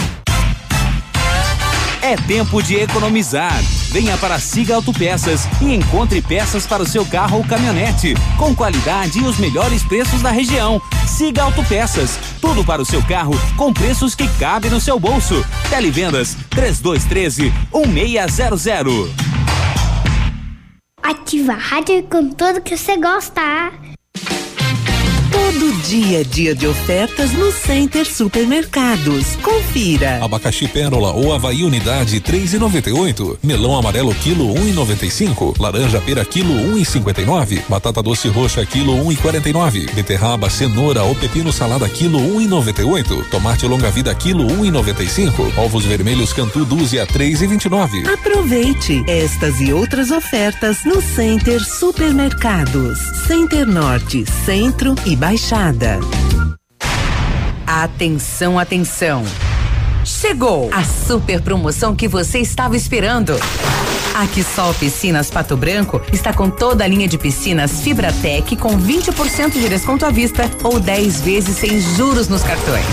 É tempo de economizar. Venha para Siga Autopeças e encontre peças para o seu carro ou caminhonete, com qualidade e os melhores preços da região. Siga Autopeças, tudo para o seu carro com preços que cabem no seu bolso. Televendas 3213 1600. Ativa a rádio com tudo que você gosta. Todo dia é dia de ofertas no Center Supermercados. Confira. Abacaxi pérola ou Havaí unidade 3,98. Melão amarelo quilo 1,95. Laranja pera quilo 1,59. Batata doce roxa quilo 1,49. Beterraba, cenoura ou pepino salada quilo 1,98. Tomate longa vida quilo 1,95. Ovos vermelhos cantu dúzia 3,29. Aproveite estas e outras ofertas no Center Supermercados. Center Norte, Centro e Baixada. Atenção, atenção. Chegou a super promoção que você estava esperando. A Quissol Piscinas Pato Branco está com toda a linha de piscinas Fibratec com 20% de desconto à vista ou 10 vezes sem juros nos cartões.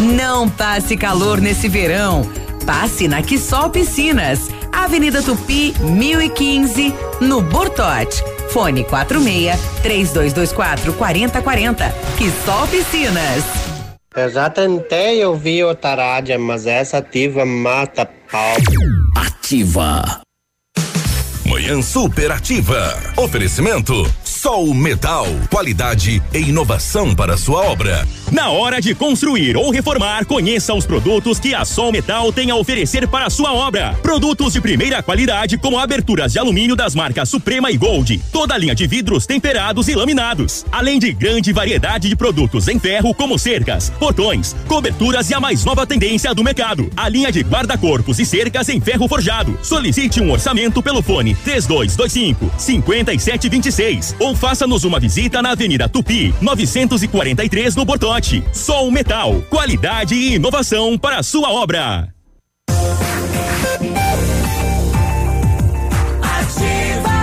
Não passe calor nesse verão. Passe na Quissol Piscinas, Avenida Tupi, 1015, no Bortote. Fone 46 3224 4040. Quissol Piscinas. Eu já tentei ouvir outra rádio, mas essa ativa mata pau. Ativa. Manhã superativa. Oferecimento Sol Metal. Qualidade e inovação para sua obra. Na hora de construir ou reformar, conheça os produtos que a Sol Metal tem a oferecer para a sua obra. Produtos de primeira qualidade, como aberturas de alumínio das marcas Suprema e Gold. Toda a linha de vidros temperados e laminados. Além de grande variedade de produtos em ferro, como cercas, portões, coberturas e a mais nova tendência do mercado. A linha de guarda-corpos e cercas em ferro forjado. Solicite um orçamento pelo fone 3225 5726 ou faça-nos uma visita na Avenida Tupi, 943 no Bortote. Sol Metal, qualidade e inovação para a sua obra. Ativa.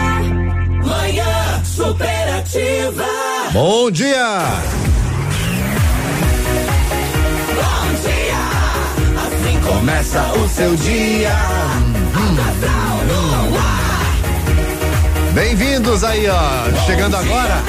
Manhã superativa. Bom dia! Bom dia. Assim começa o seu dia. Bem-vindos aí, ó. Chegando agora.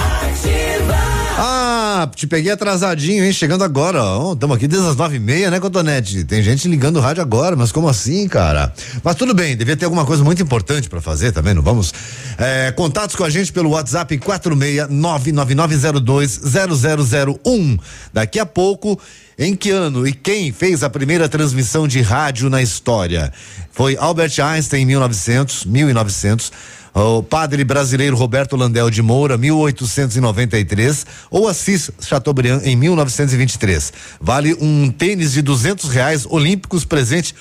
Ah, te peguei atrasadinho, hein? Chegando agora, ó. Estamos aqui desde as nove e meia, né, Cotonete? Tem gente ligando o rádio agora, mas como assim, cara? Mas tudo bem, devia ter alguma coisa muito importante para fazer, tá vendo? Vamos. É, contatos com a gente pelo WhatsApp 46999020001. Daqui a pouco, em que ano e quem fez a primeira transmissão de rádio na história? Foi Albert Einstein em 1900, 1900 o padre brasileiro Roberto Landel de Moura, 1893, ou Assis Chateaubriand em 1923. Vale um tênis de duzentos reais olímpicos presente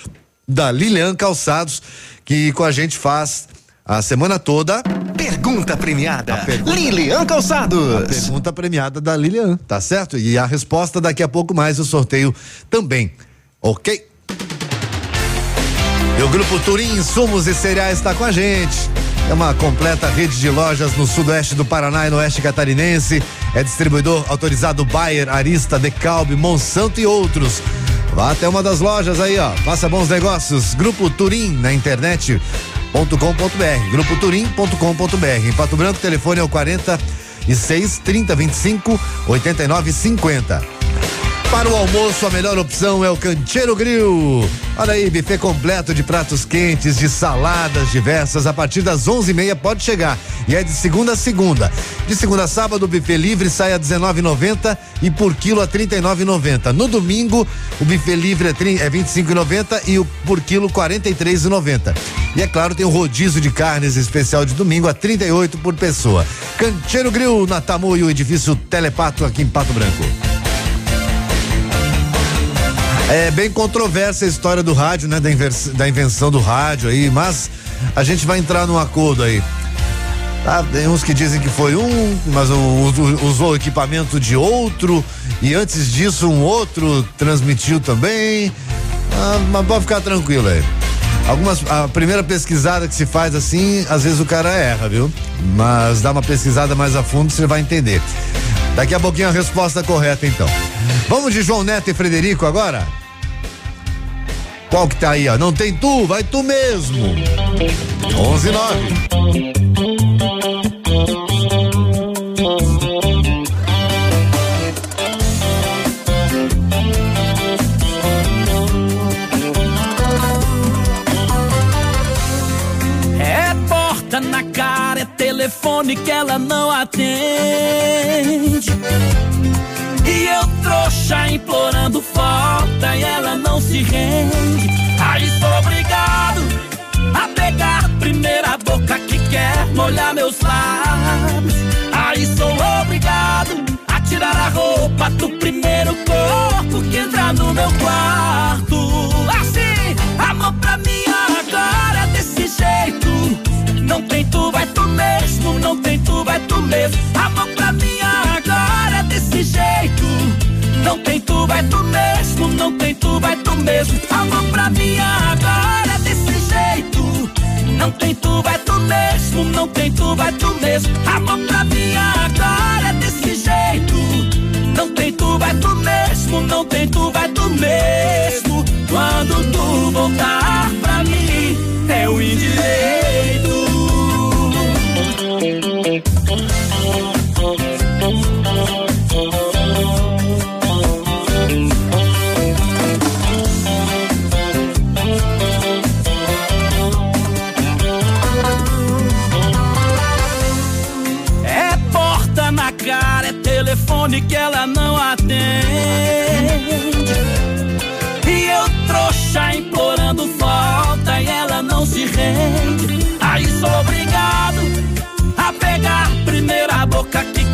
da Lilian Calçados, que com a gente faz a semana toda. Pergunta premiada. pergunta- Lilian Calçados. Pergunta premiada da Lilian, tá certo? E a resposta daqui a pouco mais o sorteio também. Ok? E o grupo Turim Insumos e Cereais está com a gente. É uma completa rede de lojas no sudoeste do Paraná e no oeste catarinense. É distribuidor autorizado Bayer, Arista, Decalbe, Monsanto e outros. Vá até uma das lojas aí, ó. Faça bons negócios. Grupo Turim na internet. .com.br, grupo turim.com.br. Em Pato Branco, telefone é o 46 30 25 89 50. Para o almoço, a melhor opção é o Cancheiro Grill. Olha aí, buffet completo de pratos quentes, de saladas diversas. A partir das onze e meia pode chegar. E é de segunda a segunda. De segunda a sábado, o buffet livre sai a R$19,90 e por quilo a R$39,90. No domingo, o buffet livre é, tri- é R$25,90 e o por quilo R$43,90. E é claro, tem o rodízio de carnes especial de domingo a R$38 por pessoa. Cancheiro Grill na Tamoio, edifício Telepato aqui em Pato Branco. É bem controversa a história do rádio, né? Da, da invenção do rádio aí, mas a gente vai entrar num acordo aí. Tá? Tem uns que dizem que foi um, mas o- usou o equipamento de outro, e antes disso um outro transmitiu também. Ah, mas pode ficar tranquilo aí. Algumas, a primeira pesquisada que se faz assim, às vezes o cara erra, viu? Mas dá uma pesquisada mais a fundo, você vai entender. Daqui a pouquinho a resposta correta, então. Vamos de João Neto e Frederico agora? Qual que tá aí, ó? Não tem tu, vai tu mesmo. 11 9. Telefone que ela não atende. E eu trouxa implorando falta e ela não se rende. Aí sou obrigado a pegar a primeira boca que quer molhar meus lábios. Aí sou obrigado a tirar a roupa do primeiro corpo que entra no meu quarto. Assim, amor pra mim. Não tem tu, vai tu mesmo. Não tem tu, vai tu mesmo. Amor pra mim agora desse jeito. Não tem tu, vai tu mesmo. Não tem tu, vai tu mesmo. Amor pra mim agora desse jeito. Não tem tu, vai tu mesmo. Não tem tu, vai tu mesmo. Amor pra mim agora desse jeito. Não tem tu, vai tu mesmo. Não tem tu, vai tu mesmo. Quando tu voltar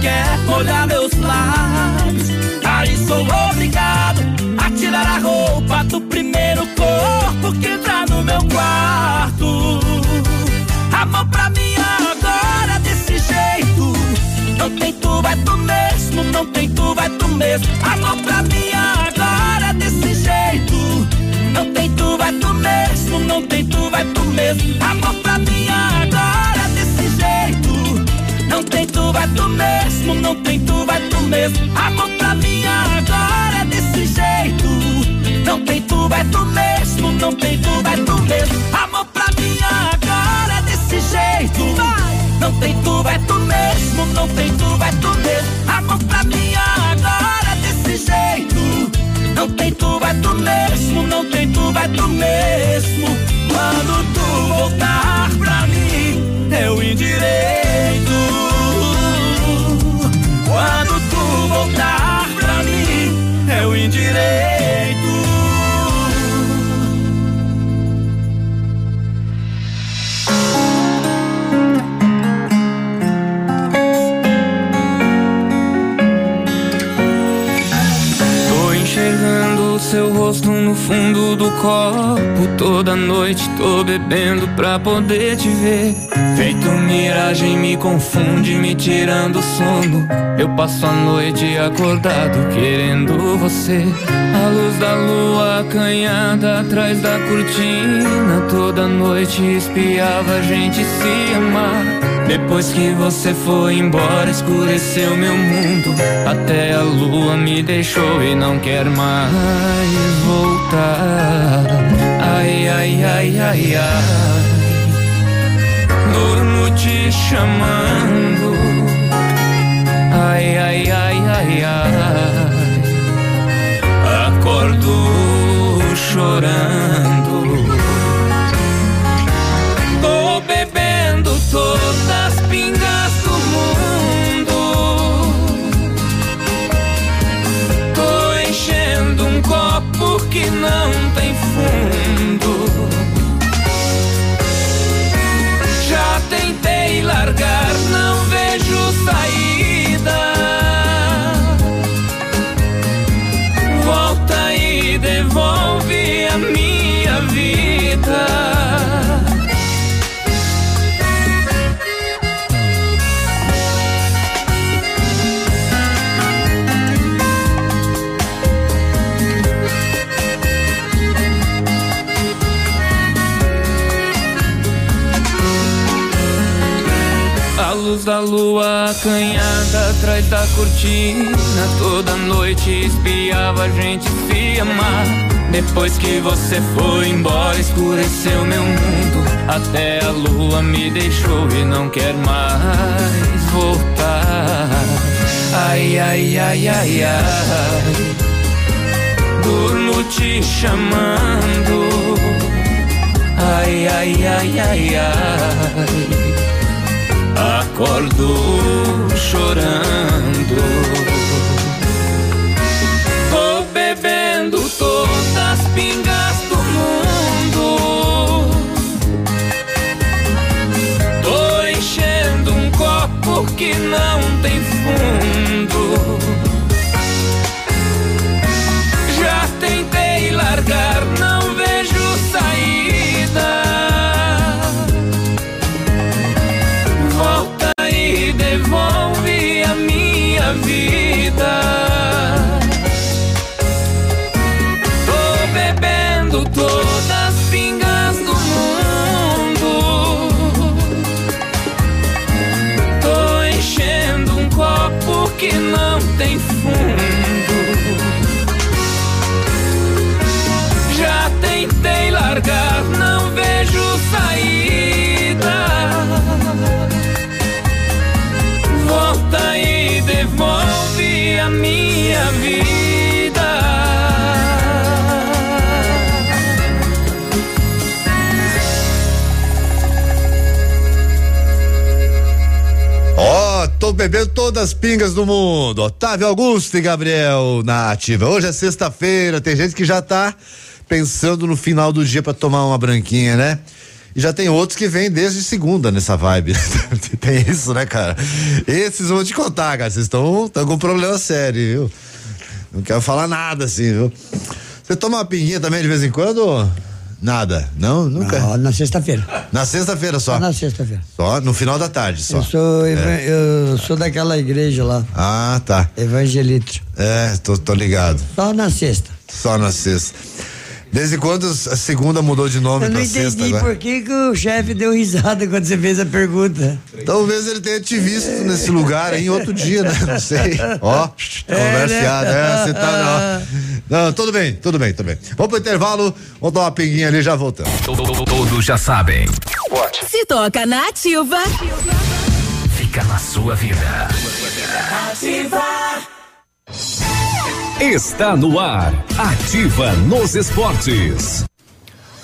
quer molhar meus lábios. Aí sou obrigado a tirar a roupa do primeiro corpo que entra no meu quarto. Amor pra mim agora desse jeito. Não tem tu, vai tu mesmo. Não tem tu, vai tu mesmo. Amor pra mim agora desse jeito. Não tem tu, vai tu mesmo. Não tem tu, vai tu mesmo. Amor pra mim agora vai tu mesmo. Não tem tu, vai tu mesmo. Amor pra mim agora desse jeito. Não tem tu, vai tu mesmo. Não tem tu, vai tu mesmo. Amor pra mim agora desse jeito. Não tem tu, vai tu mesmo. Não tem tu, vai tu mesmo. Amor pra mim agora desse jeito. Não tem tu, vai tu mesmo. Não tem tu, vai tu mesmo. Quando tu voltar pra mim, eu endireito. Do copo. Toda noite tô bebendo pra poder te ver. Feito miragem, me confunde, me tirando o sono. Eu passo a noite acordado querendo você. A luz da lua acanhada atrás da cortina. Toda noite espiava a gente se amar. Depois que você foi embora, escureceu meu mundo. Até a lua me deixou e não quer mais voltar. Ai, ai, ai, ai, ai. Durmo te chamando. Ai, ai, ai, ai, ai. Acordo chorando. Tentei largar, A lua acanhada atrás da cortina. Toda noite espiava a gente se amar Depois que você foi embora escureceu meu mundo. Até a lua me deixou e não quer mais voltar. Ai, ai, ai, ai, ai. Durmo te chamando. Ai, ai, ai, ai, ai Acordo chorando. Tô bebendo todas as pingas Bebendo todas as pingas do mundo. Otávio Augusto e Gabriel na ativa. Hoje é sexta-feira, tem gente que já tá pensando no final do dia para tomar uma branquinha, né? E já tem outros que vêm desde segunda nessa vibe. *laughs* tem isso, né, cara? Esses vão te contar, cara. Vocês estão com um problema sério, viu? Não quero falar nada assim, viu? Você toma uma pinguinha também de vez em quando? Nada. Não, nunca. Não, na sexta-feira. Na sexta-feira só. Só na sexta-feira. Só no final da tarde, só. Eu sou, É. eu sou daquela igreja lá. Ah, tá. Evangelito. É, tô, tô ligado. Só na sexta. Só na sexta. Desde quando a segunda mudou de nome Eu não pra sexta entendi agora? por que, que o chefe deu risada quando você fez a pergunta. Talvez ele tenha te visto nesse lugar aí em outro dia, né? Não sei. Ó, converseado. É, você tá. Não. não, tudo bem, tudo bem, tudo bem. Vamos pro intervalo, vamos dar uma pinguinha ali e já voltamos. Todos já sabem. Se toca na ativa. Fica na sua vida. Ativa. Está no ar. Ativa nos esportes.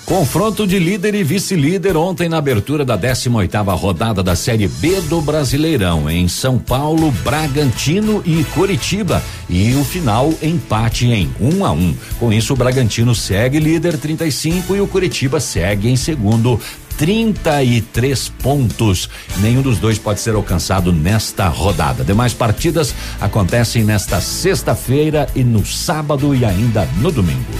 Confronto de líder e vice-líder ontem na abertura da 18ª rodada da Série B do Brasileirão em São Paulo, Bragantino e Curitiba e o final empate em 1 a 1. Com isso o Bragantino segue líder 35 e o Curitiba segue em segundo 33 pontos. Nenhum dos dois pode ser alcançado nesta rodada. Demais partidas acontecem nesta sexta-feira e no sábado e ainda no domingo.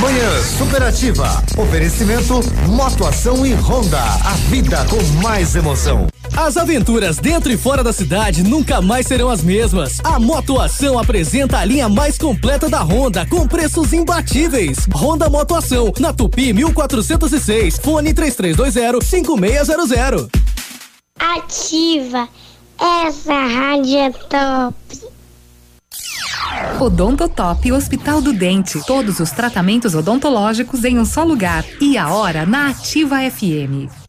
Manhã Superativa. Oferecimento Motoação e Honda. A vida com mais emoção. As aventuras dentro e fora da cidade nunca mais serão as mesmas. A Motoação apresenta a linha mais completa da Honda com preços imbatíveis. Honda Motoação, na Tupi 1406, fone 3320 5600. Ativa. Essa rádio é top. Odontotop Hospital do Dente. Todos os tratamentos odontológicos em um só lugar. E a hora na Ativa FM.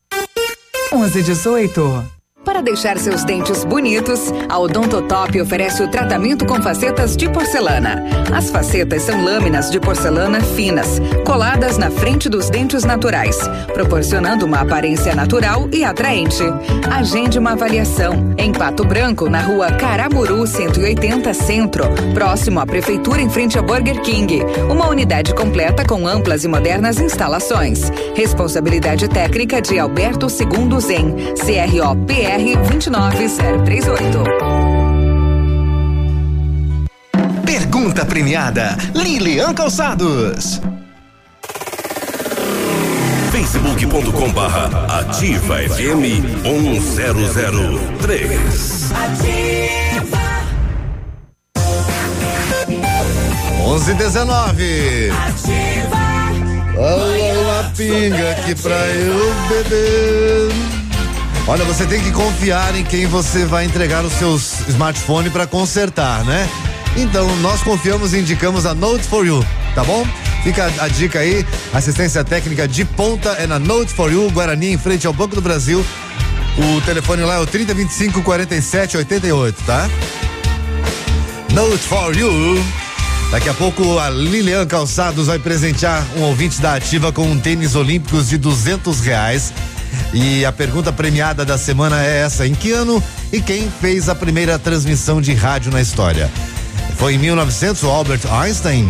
1118. Para deixar seus dentes bonitos, a Odontotop oferece o tratamento com facetas de porcelana. As facetas são lâminas de porcelana finas, coladas na frente dos dentes naturais, proporcionando uma aparência natural e atraente. Agende uma avaliação em Pato Branco, na rua Caramuru 180 Centro, próximo à Prefeitura em frente a Burger King. Uma unidade completa com amplas e modernas instalações. Responsabilidade técnica de Alberto Segundo Zen, CROPR 29038. Pergunta premiada, Lilian Calçados. facebook.com barra ativa FM 1003. Ativa. 11 19 Ativa. Olha uma pinga aqui pra eu beber. Olha, você tem que confiar em quem você vai entregar o seu smartphone para consertar, né? Então, nós confiamos e indicamos a Note for You, tá bom? Fica a, dica aí, assistência técnica de ponta é na Note for You, Guarani, em frente ao Banco do Brasil. O telefone lá é o 3025 47 88, tá? Note for You. Daqui a pouco a Lilian Calçados vai presentear um ouvinte da Ativa com um tênis olímpicos de duzentos reais. E a pergunta premiada da semana é essa: em que ano e quem fez a primeira transmissão de rádio na história? Foi em 1900 o Albert Einstein?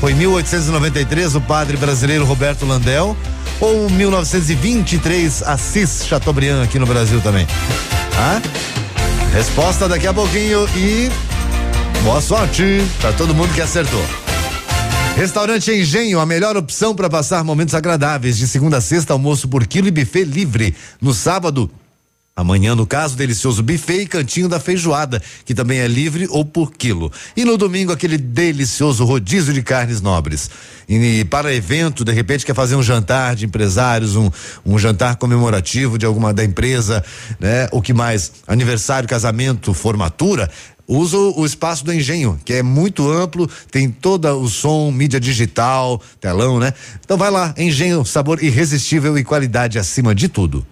Foi em 1893 o padre brasileiro Roberto Landel? Ou 1923 Assis Chateaubriand aqui no Brasil também? Ah? Resposta daqui a pouquinho e Boa sorte para todo mundo que acertou. Restaurante Engenho, a melhor opção para passar momentos agradáveis. De segunda a sexta, almoço por quilo e buffet livre. No sábado, Amanhã, no caso, delicioso buffet e cantinho da feijoada, que também é livre ou por quilo. E no domingo, aquele delicioso rodízio de carnes nobres. E para evento, de repente, quer fazer um jantar de empresários, um, um jantar comemorativo de alguma da empresa, né? O que mais? Aniversário, casamento, formatura. Usa o, o espaço do engenho, que é muito amplo, tem todo o som, mídia digital, telão, né? Então vai lá, engenho, sabor irresistível e qualidade acima de tudo.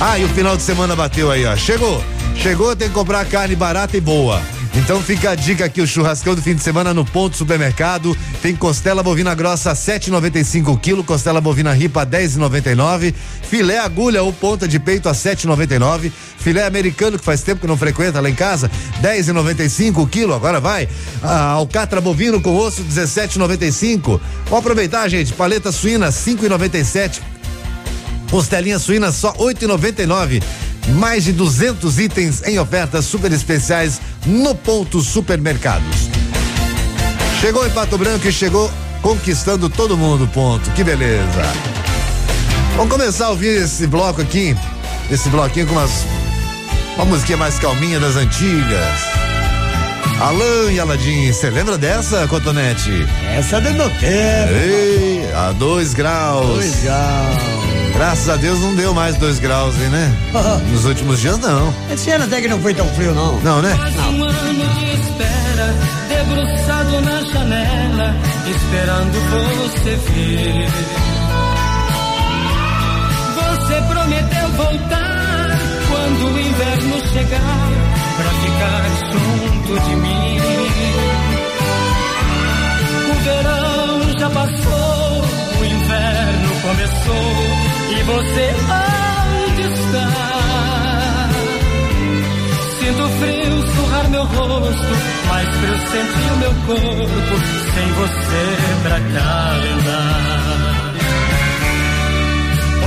Ah, e o final de semana bateu aí, ó. Chegou. Chegou, tem que comprar carne barata e boa. Então fica a dica aqui, o churrascão do fim de semana no ponto supermercado. Tem costela bovina grossa 7,95 kg, costela bovina ripa 10,99, filé agulha ou ponta de peito a 7,99, filé americano que faz tempo que não frequenta lá em casa 10,95 kg. Agora vai. A alcatra bovino com osso 17,95. Vamos aproveitar, gente. Paleta suína 5,97. Costelinha suína só 8,99. Mais de 200 itens em ofertas super especiais no ponto supermercados. Chegou em Pato Branco e chegou conquistando todo mundo, ponto. Que beleza. Vamos começar a ouvir esse bloco aqui, esse bloquinho com umas uma musiquinha mais calminha das antigas. Alan e Aladim, você lembra dessa, Cotonete? Essa é tempo. Ei, a dois graus. Dois graus. Graças a Deus não deu mais dois graus, hein, né? *laughs* Nos últimos dias, não. Esse ano até que não foi tão frio, não. Não, né? Mais um ano de espera, debruçado na janela, esperando você vir. Você prometeu voltar quando o inverno chegar, pra ficar junto de mim. O verão já passou, o inverno começou e você onde está? Sinto frio surrar meu rosto, mais frio sentir o meu corpo, sem você pra calentar.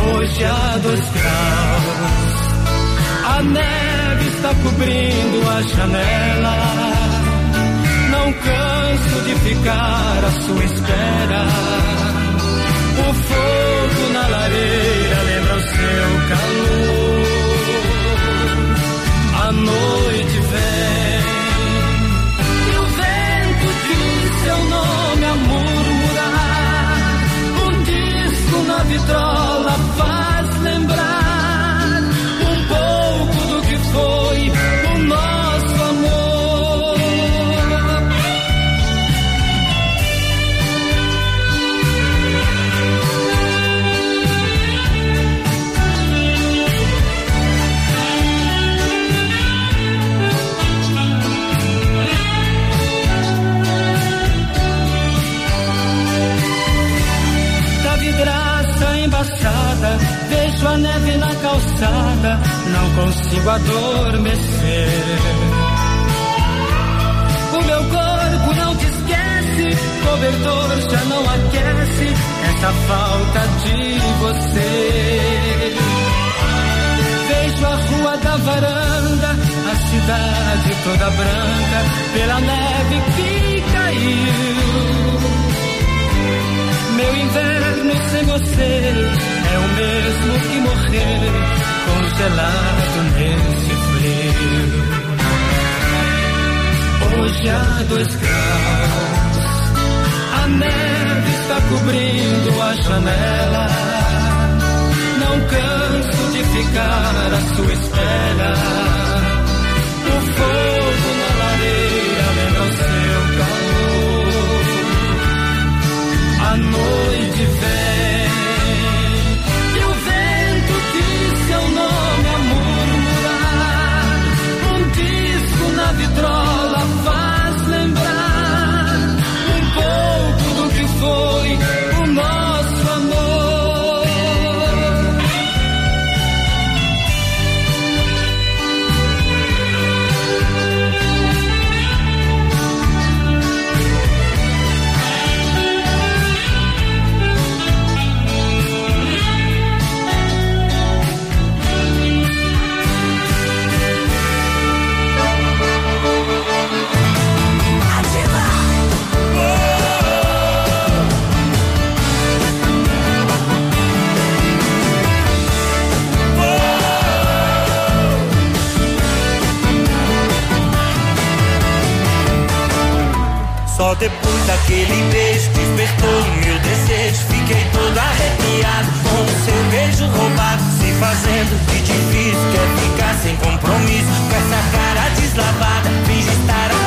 Hoje há dois graus, a neve está cobrindo a janela. Não canso de ficar à sua espera. O fogo na lareira lembra o seu calor. A noite vem e o vento diz seu nome a murmurar. Um disco na vitrola consigo adormecer. O meu corpo não te esquece, cobertor já não aquece essa falta de você. Vejo a rua da varanda, a cidade toda branca, pela neve que caiu. Meu inverno sem você é o mesmo que morrer congelado nesse frio. Hoje há dois graus, a neve está cobrindo a janela. Não canso de ficar à sua espera. O fogo na lareira lembra o seu calor. A noite vem daquele beijo despertou meu desejo. Fiquei todo arrepiado com o seu beijo roubado. Se fazendo de difícil, quer ficar sem compromisso. Com essa cara deslavada, finge estar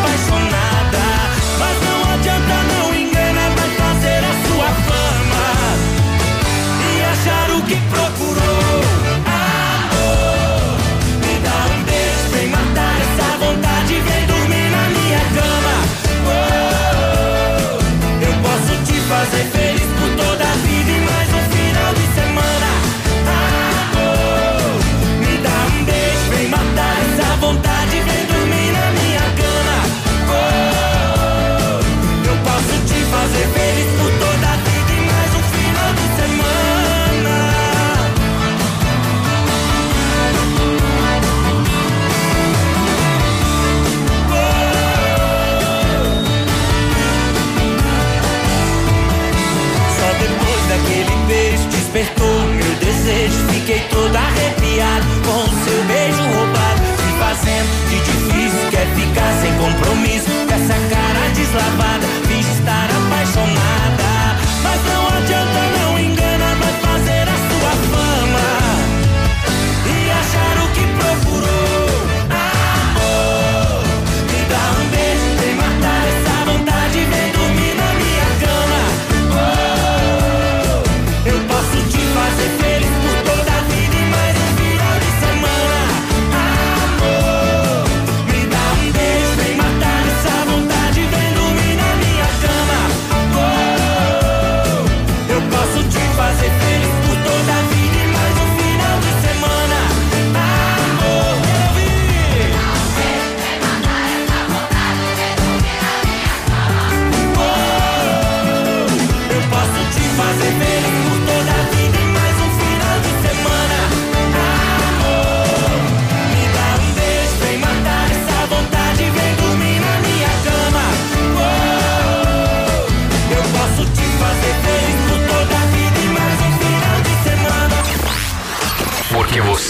compromisso, com essa cara deslavada.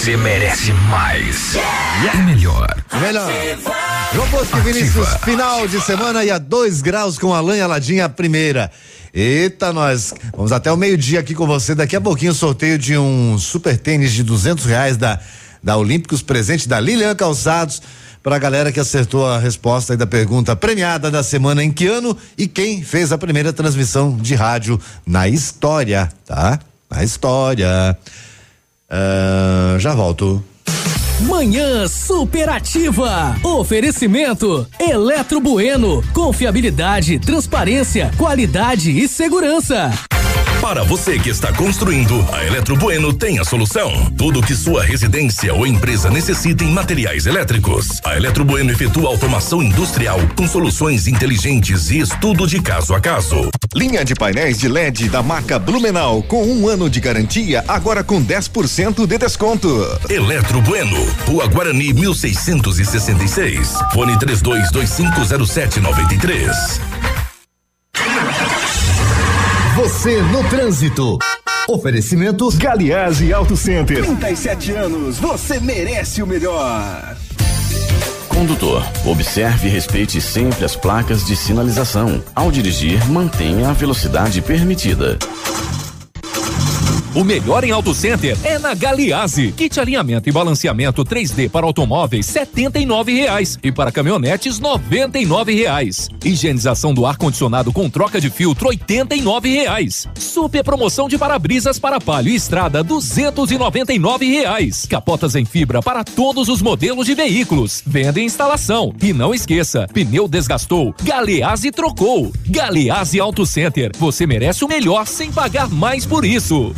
Você merece mais. Yeah. E melhor. Melhor. João Bosco Vinícius, final de semana e a dois graus com a Alain Aladinha a primeira. Eita, nós vamos até o meio-dia aqui com você. Daqui a pouquinho, sorteio de um super tênis de duzentos reais da, da Olímpicos, presente da Lilian Calçados para a galera que acertou a resposta aí da pergunta premiada da semana em que ano e quem fez a primeira transmissão de rádio na história, tá? Na história. Uh, já volto. Manhã superativa. Oferecimento Eletro Bueno. Confiabilidade, transparência, qualidade e segurança. Para você que está construindo, a Eletro Bueno tem a solução. Tudo que sua residência ou empresa necessita em materiais elétricos. A Eletro Bueno efetua automação industrial com soluções inteligentes e estudo de caso a caso. Linha de painéis de LED da marca Blumenau com um ano de garantia, agora com 10% de desconto. Eletro Bueno, Rua Guarani 1666. Fone 32250793. Você no trânsito. Oferecimento Galiase Auto Center. 37 anos, você merece o melhor. Condutor, observe e respeite sempre as placas de sinalização. Ao dirigir, mantenha a velocidade permitida. O melhor em Auto Center é na Galiase. Kit alinhamento e balanceamento 3D para automóveis e reais e para caminhonetes e reais. Higienização do ar condicionado com troca de filtro e reais. Super promoção de para-brisas para palio e estrada e reais. Capotas em fibra para todos os modelos de veículos. Venda e instalação. E não esqueça, pneu desgastou, Galeazzi trocou. Galeazzi Auto Center. Você merece o melhor sem pagar mais por isso.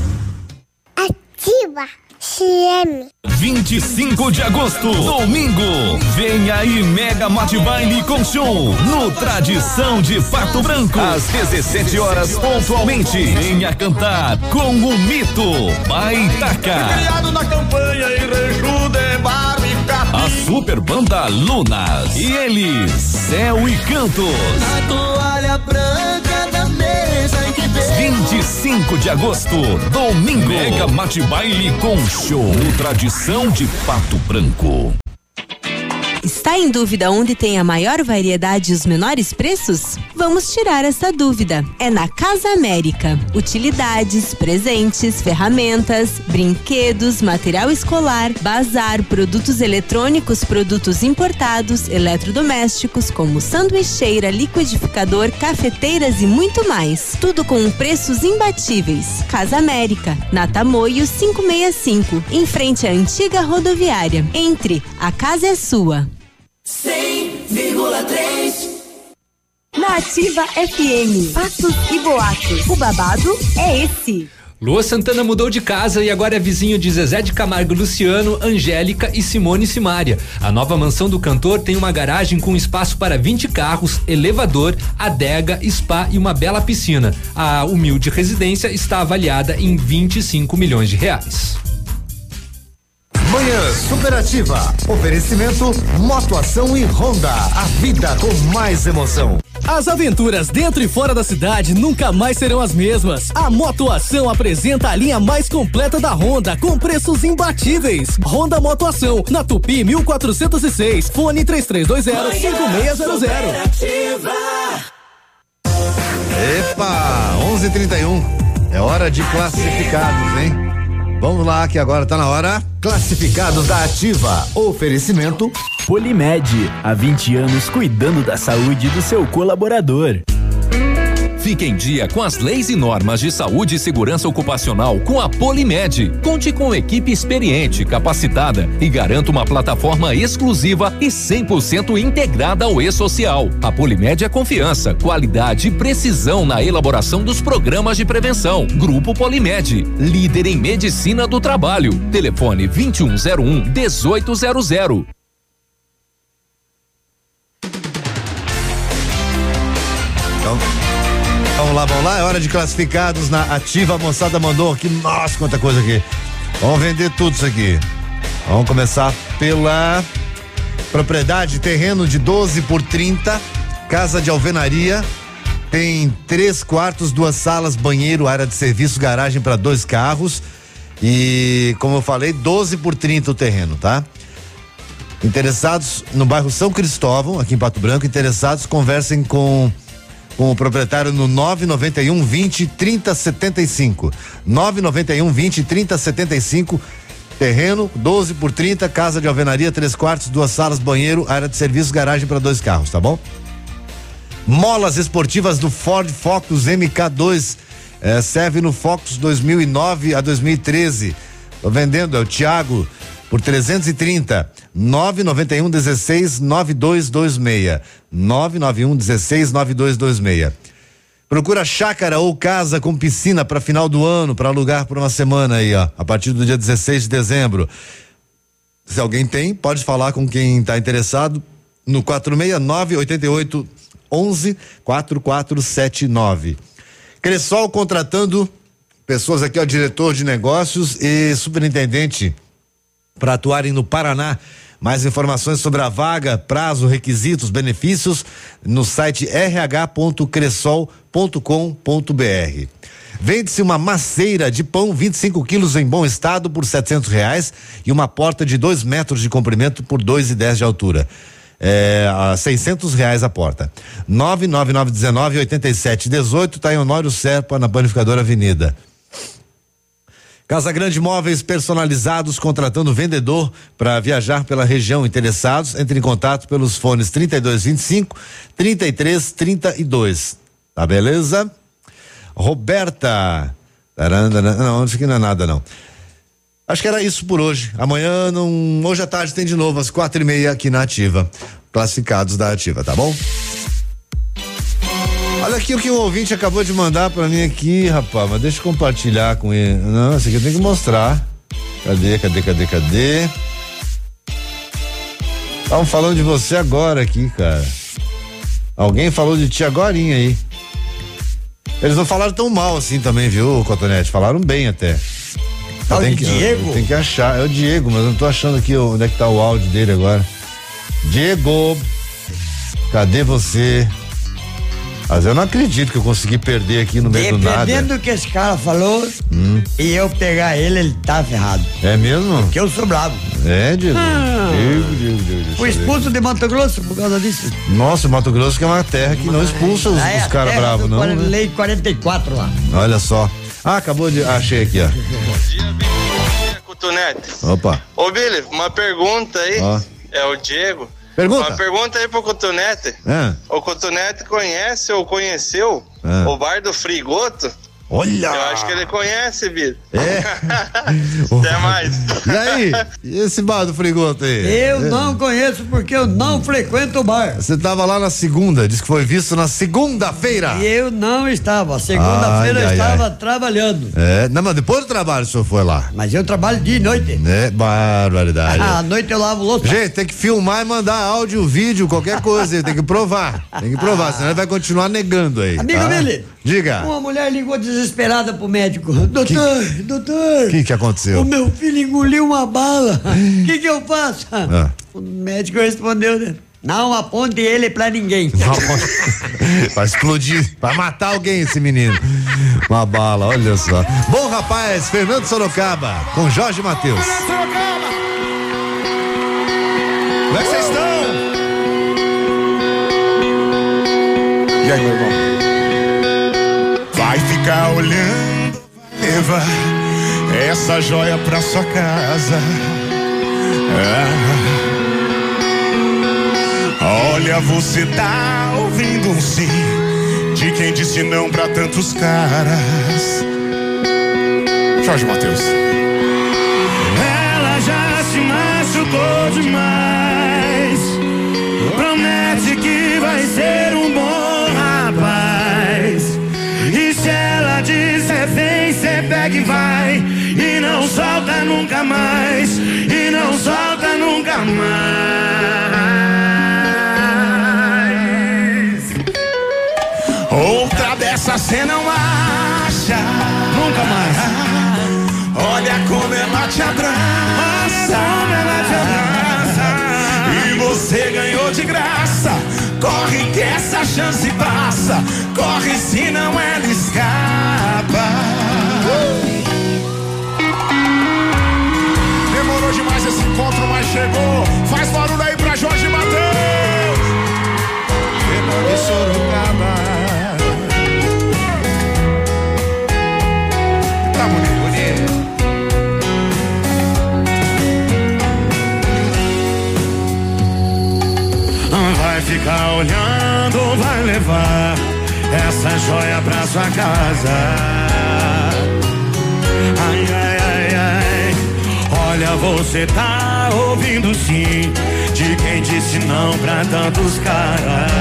Ativa CM. 25 de agosto, domingo. Vem aí Mega Mate Baile com show no Tradição de Pato Branco. Às 17 horas pontualmente. Venha cantar com o mito Baitaca. Criado na campanha e A super banda Lunas. E eles, Céu e Cantos. Na toalha branca 25 de agosto, domingo. Mega Mate Baile com show Tradição de Pato Branco. Está em dúvida onde tem a maior variedade e os menores preços? Vamos tirar essa dúvida. É na Casa América. Utilidades, presentes, ferramentas, brinquedos, material escolar, bazar, produtos eletrônicos, produtos importados, eletrodomésticos, como sanduicheira, liquidificador, cafeteiras e muito mais. Tudo com preços imbatíveis. Casa América, na Tamoio 565, em frente à antiga rodoviária. Entre, a casa é sua. 100,3 Na Ativa FM, fatos e boatos. O babado é esse. Lua Santana mudou de casa e agora é vizinho de Zezé de Camargo Luciano, Angélica e Simone Simária. A nova mansão do cantor tem uma garagem com espaço para 20 carros, elevador, adega, spa e uma bela piscina. A humilde residência está avaliada em 25 milhões de reais. Manhã Superativa. Oferecimento Motoação e Honda. A vida com mais emoção. As aventuras dentro e fora da cidade nunca mais serão as mesmas. A Motoação apresenta a linha mais completa da Honda com preços imbatíveis. Honda Motoação, na Tupi 1406, fone 3320 5600. Epa, 11:31. É hora de classificados, hein? Vamos lá, que agora tá na hora. Classificados da Ativa. Oferecimento Polimed, há 20 anos cuidando da saúde do seu colaborador. Fique em dia com as leis e normas de saúde e segurança ocupacional com a Polimed. Conte com equipe experiente, capacitada e garanta uma plataforma exclusiva e 100% integrada ao e-social. A Polimed é confiança, qualidade e precisão na elaboração dos programas de prevenção. Grupo Polimed, líder em medicina do trabalho. Telefone 2101 1800. Lá, vamos lá. É hora de classificados na ativa. A moçada mandou aqui. Nossa, quanta coisa aqui. Vamos vender tudo isso aqui. Vamos começar pela propriedade, terreno de 12 por 30, casa de alvenaria. Tem três quartos, duas salas, banheiro, área de serviço, garagem para dois carros. E, como eu falei, 12 por 30 o terreno, tá? Interessados no bairro São Cristóvão, aqui em Pato Branco, interessados conversem com com o proprietário no 991 20 30 75. 991 20 30 75. Terreno 12 por 30, casa de alvenaria, três quartos, duas salas, banheiro, área de serviço, garagem para dois carros, tá bom? Molas esportivas do Ford Focus MK2 eh, serve no Focus 2009 a 2013. Tô vendendo, é o Thiago por 330 991 16 9226 991 16 9226 Procura chácara ou casa com piscina para final do ano, para alugar por uma semana aí, ó, a partir do dia 16 de dezembro. Se alguém tem, pode falar com quem está interessado no 469 88 11 4479. Cressol contratando pessoas aqui, ó, diretor de negócios e superintendente para atuarem no Paraná. Mais informações sobre a vaga, prazo, requisitos, benefícios no site rh.cressol.com.br. Vende-se uma maceira de pão 25 quilos em bom estado por 700 reais e uma porta de 2 metros de comprimento por dois e dez de altura. É, a 600 reais a porta. 99919 8718 tá em Honório Serpa na Panificadora Avenida. Casa Grande Móveis personalizados contratando vendedor para viajar pela região. Interessados, entre em contato pelos fones 3225 3332. Tá beleza? Roberta. Não, isso aqui não é nada não. Acho que era isso por hoje. Amanhã, não, hoje à tarde tem de novo às quatro e meia aqui na Ativa. Classificados da Ativa, tá bom? Aqui o que o ouvinte acabou de mandar para mim aqui, rapaz, mas deixa eu compartilhar com ele. Não, esse aqui eu tenho que mostrar. Cadê, cadê, cadê, cadê? Estavam falando de você agora aqui, cara. Alguém falou de ti agora aí. Eles não falaram tão mal assim também, viu, Cotonete? Falaram bem até. Ah, tem que, Diego? Tem que achar. É o Diego, mas eu não tô achando aqui onde é que tá o áudio dele agora. Diego, cadê você? Mas eu não acredito que eu consegui perder aqui no meio do nada. Dependendo do que esse cara falou, Hum. e eu pegar ele, ele tá ferrado. É mesmo? Porque eu sou bravo. É, Diego. Ah. Diego, Diego, Diego. Fui expulso de Mato Grosso por causa disso. Nossa, Mato Grosso que é uma terra que não expulsa os, é os caras bravos, não. né? Lei 44 lá. Olha só. Ah, acabou de. achei aqui, ó. Cotonete. Opa. Ô, Billy, uma pergunta aí. Ó. É o Diego. Pergunta. Uma pergunta aí pro Cotonete. Ah. O Cotonete conhece ou conheceu Ah. o bar do Frigoto? Olha! Eu acho que ele conhece, Billy. É? *laughs* Até mais. E aí? E esse bar do frigoto aí? Eu É. não conheço porque eu não frequento o bar. Você tava lá na segunda, disse que foi visto na segunda-feira. E eu não estava. Segunda-feira eu estava ai. trabalhando. É, não, mas depois do trabalho o senhor foi lá. Mas eu trabalho dia e noite. É, barbaridade. *laughs* À noite eu lavo louça. Gente, tem que filmar e mandar áudio, vídeo, qualquer coisa aí, tem que provar. Tem que provar, senão ele vai continuar negando aí. Amigo tá? Billy. Diga. Uma mulher ligou desesperada pro médico. Doutor, doutor. O que que aconteceu? O meu filho engoliu uma bala. *laughs* O que que eu faço? Ah. O médico respondeu, né? Não aponte ele pra ninguém. *laughs* Vai explodir, vai matar alguém esse menino. Uma bala, olha só. Bom, rapaz, Fernando Sorocaba, com Jorge Matheus. Como é que vocês estão? E aí, meu irmão? Vai ficar olhando, levar essa joia pra sua casa. Ah. Olha, você tá ouvindo um sim de quem disse não pra tantos caras. Jorge Matheus. Ela já se machucou demais. Vai. E não solta nunca mais. E não solta nunca mais. Outra dessa cê não acha. Nunca mais. Olha como ela te abraça. Como ela te abraça. E você ganhou de graça. Corre que essa chance passa. Corre senão ela escapa. Encontro, mas chegou. Faz barulho aí pra Jorge Matheus. Sorocaba. Tá bonito. Vai ficar olhando, vai levar essa joia pra sua casa. Ai, ai. Olha, você tá ouvindo sim de quem disse não pra tantos caras.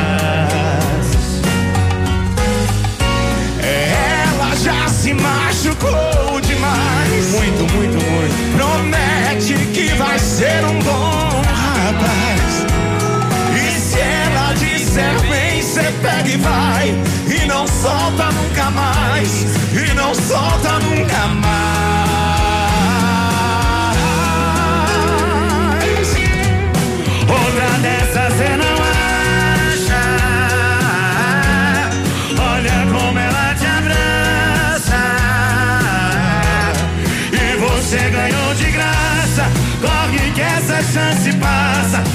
Ela já se machucou demais. Muito, muito, muito. Promete que vai ser um bom rapaz. E se ela disser vem, cê pega e vai. E não solta nunca mais. E não solta nunca mais. Chance passa.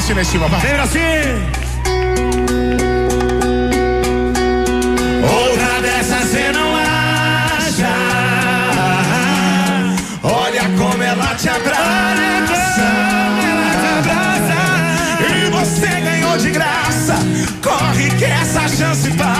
Assina em cima, vai. Sempre assim. Outra dessas cê não acha. Olha como ela te abraça. Ela te abraça. E você ganhou de graça. Corre que essa chance passa.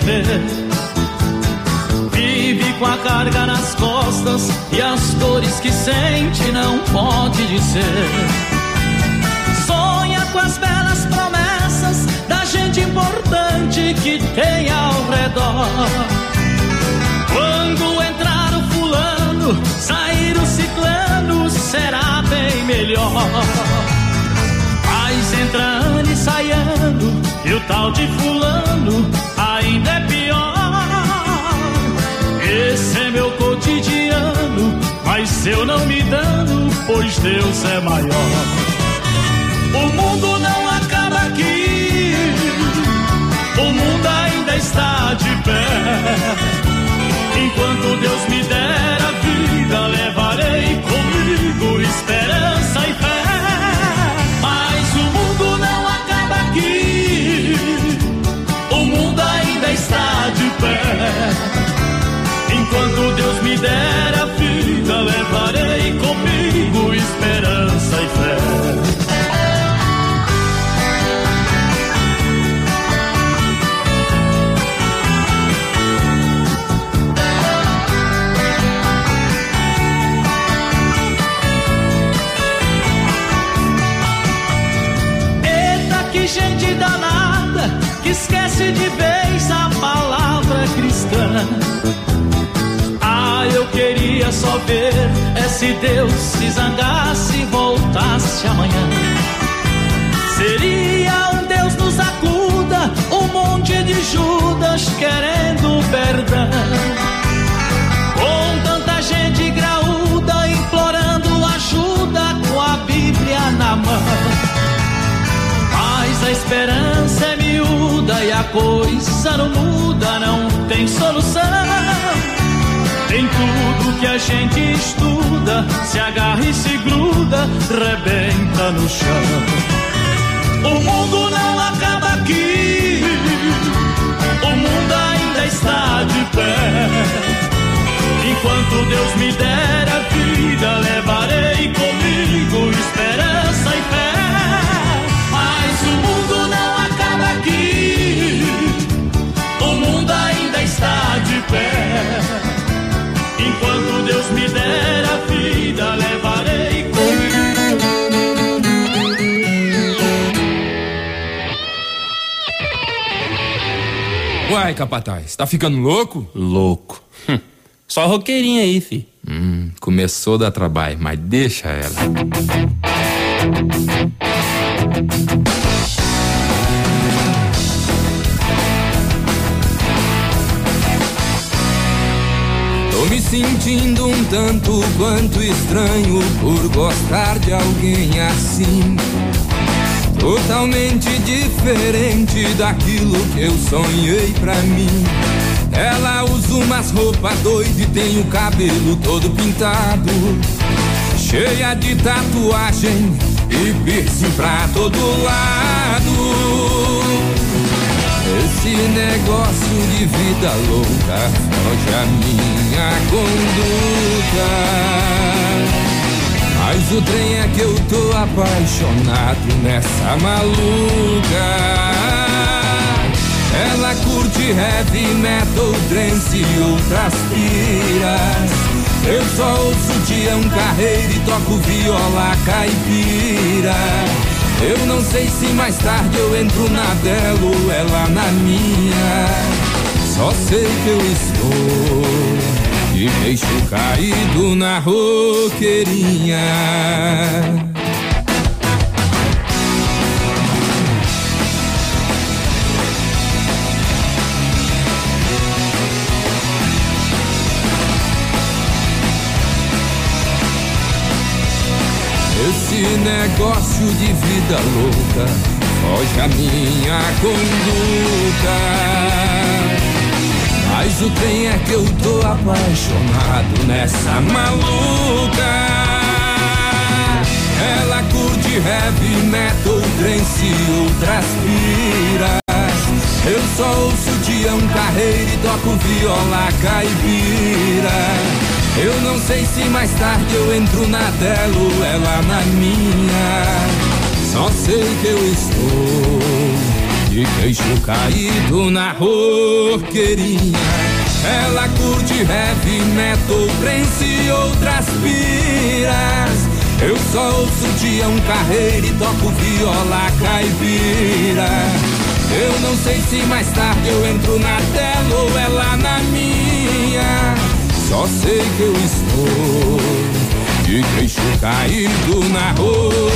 Sobreviver. Vive com a carga nas costas e as dores que sente não pode dizer. Sonha com as belas promessas da gente importante que tem ao redor. Quando entrar o fulano, sair o ciclano, será bem melhor. Mas entra ano e sai ano, e o tal de fulano ainda é pior. Esse é meu cotidiano, mas eu não me dano, pois Deus é maior. O mundo não acaba aqui, o mundo ainda está de pé. Enquanto Deus me der Enquanto Deus se zangasse e voltasse amanhã. Seria um Deus nos acuda, um monte de Judas querendo perdão. Com tanta gente graúda implorando ajuda com a Bíblia na mão. Mas a esperança é miúda e a coisa não muda, não tem solução. Tem tudo que a gente estuda, se agarra e se gruda, rebenta no chão. O mundo não acaba aqui. O mundo ainda está de pé. Enquanto Deus me der a vida, levarei comigo esperança e fé. Mas o mundo não acaba aqui. O mundo ainda está de pé. Deus me der a vida, levarei comigo. Uai, capataz, tá ficando louco? Louco. Hum, Só roqueirinha aí, fi. Hum, começou a dar trabalho, mas deixa ela. Sentindo um tanto quanto estranho por gostar de alguém assim. Totalmente diferente daquilo que eu sonhei pra mim. Ela usa umas roupas doidas e tem o cabelo todo pintado. Cheia de tatuagem e piercing pra todo lado. Esse negócio de vida louca foge a minha conduta. Mas o trem é que eu tô apaixonado nessa maluca. Ela curte heavy metal, trance e outras piras. Eu só ouço Tião Carreiro e toco viola caipira. Eu não sei se mais tarde eu entro na dela ou ela na minha. Só sei que eu estou de queixo caído na roqueirinha. Esse negócio de vida louca foge a minha conduta. Mas o trem é que eu tô apaixonado nessa maluca. Ela curte heavy metal, trance e outras piras. Eu só ouço Tião Carreiro e toco viola caipira. Eu não sei se mais tarde eu entro na dela ou ela na minha. Só sei que eu estou de queixo caído na roqueirinha. Ela curte heavy metal, trance e outras piras. Eu só ouço Tião Carreiro e toco viola caipira. Eu não sei se mais tarde eu entro na dela ou ela na minha. Só sei que eu estou de queixo caído na roqueirinha.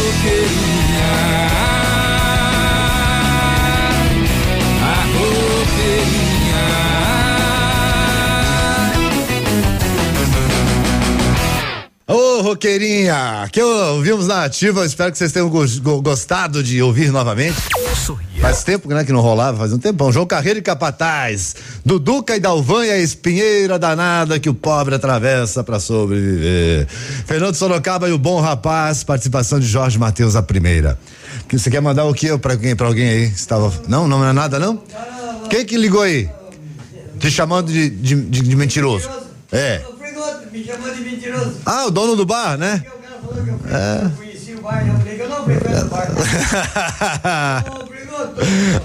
Roqueirinha, que ouvimos na ativa, espero que vocês tenham go- go- gostado de ouvir novamente. Faz tempo né, que não rolava, faz um tempão. João Carreiro e Capataz, Duduca e Dalvan a espinheira danada que o pobre atravessa pra sobreviver. Fernando Sorocaba e o bom rapaz, participação de Jorge Matheus a primeira. Que Você quer mandar o que pra alguém, pra alguém aí? Estava... Não, não é nada não? Quem que ligou aí? Te chamando de, de, de- de mentiroso. É. Me chamou de mentiroso. Ah, o dono do bar, né? É. Conheci o bar, eu falei que eu não frequento o bar.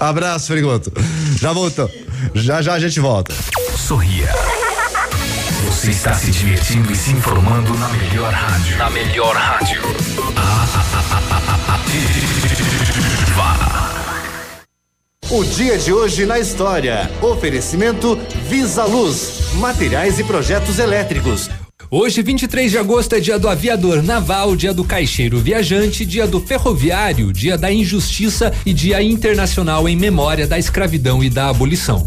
*laughs* Abraço, Frigoto. Já voltou. Já já a gente volta. Sorria. Você está se divertindo e se informando na melhor rádio. Na melhor rádio. Ativa. O dia de hoje na história. Oferecimento Visa Luz, materiais e projetos elétricos. Hoje, 23 de agosto, é dia do aviador naval, dia do caixeiro viajante, dia do ferroviário, dia da injustiça e dia internacional em memória da escravidão e da abolição.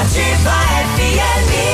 Ativa FM.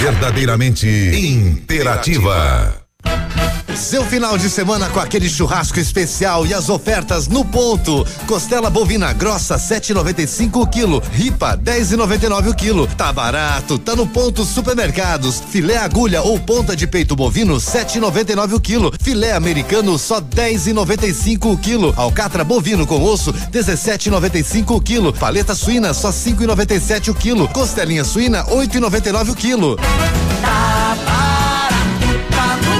Verdadeiramente interativa. Seu final de semana com aquele churrasco especial e as ofertas no ponto. Costela bovina grossa 7,95 o quilo, ripa 10,99 o quilo. Tá barato, tá no ponto supermercados. Filé agulha ou ponta de peito bovino 7,99 o quilo. Filé americano só 10,95 o quilo. Alcatra bovino com osso 17,95 o quilo. Paleta suína só 5,97 o quilo. Costelinha suína 8,99 o quilo. Tá barato, tá no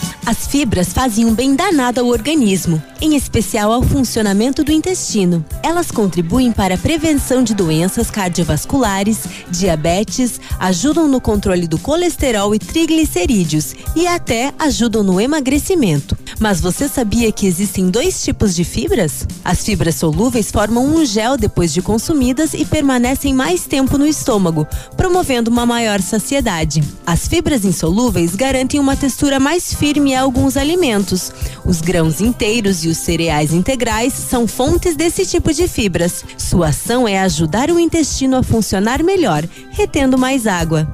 As fibras fazem um bem danado ao organismo, em especial ao funcionamento do intestino. Elas contribuem para a prevenção de doenças cardiovasculares, diabetes, ajudam no controle do colesterol e triglicerídeos e até ajudam no emagrecimento. Mas você sabia que existem dois tipos de fibras? As fibras solúveis formam um gel depois de consumidas e permanecem mais tempo no estômago, promovendo uma maior saciedade. As fibras insolúveis garantem uma textura mais firme a alguns alimentos. Os grãos inteiros e os cereais integrais são fontes desse tipo de fibras. Sua ação é ajudar o intestino a funcionar melhor, retendo mais água.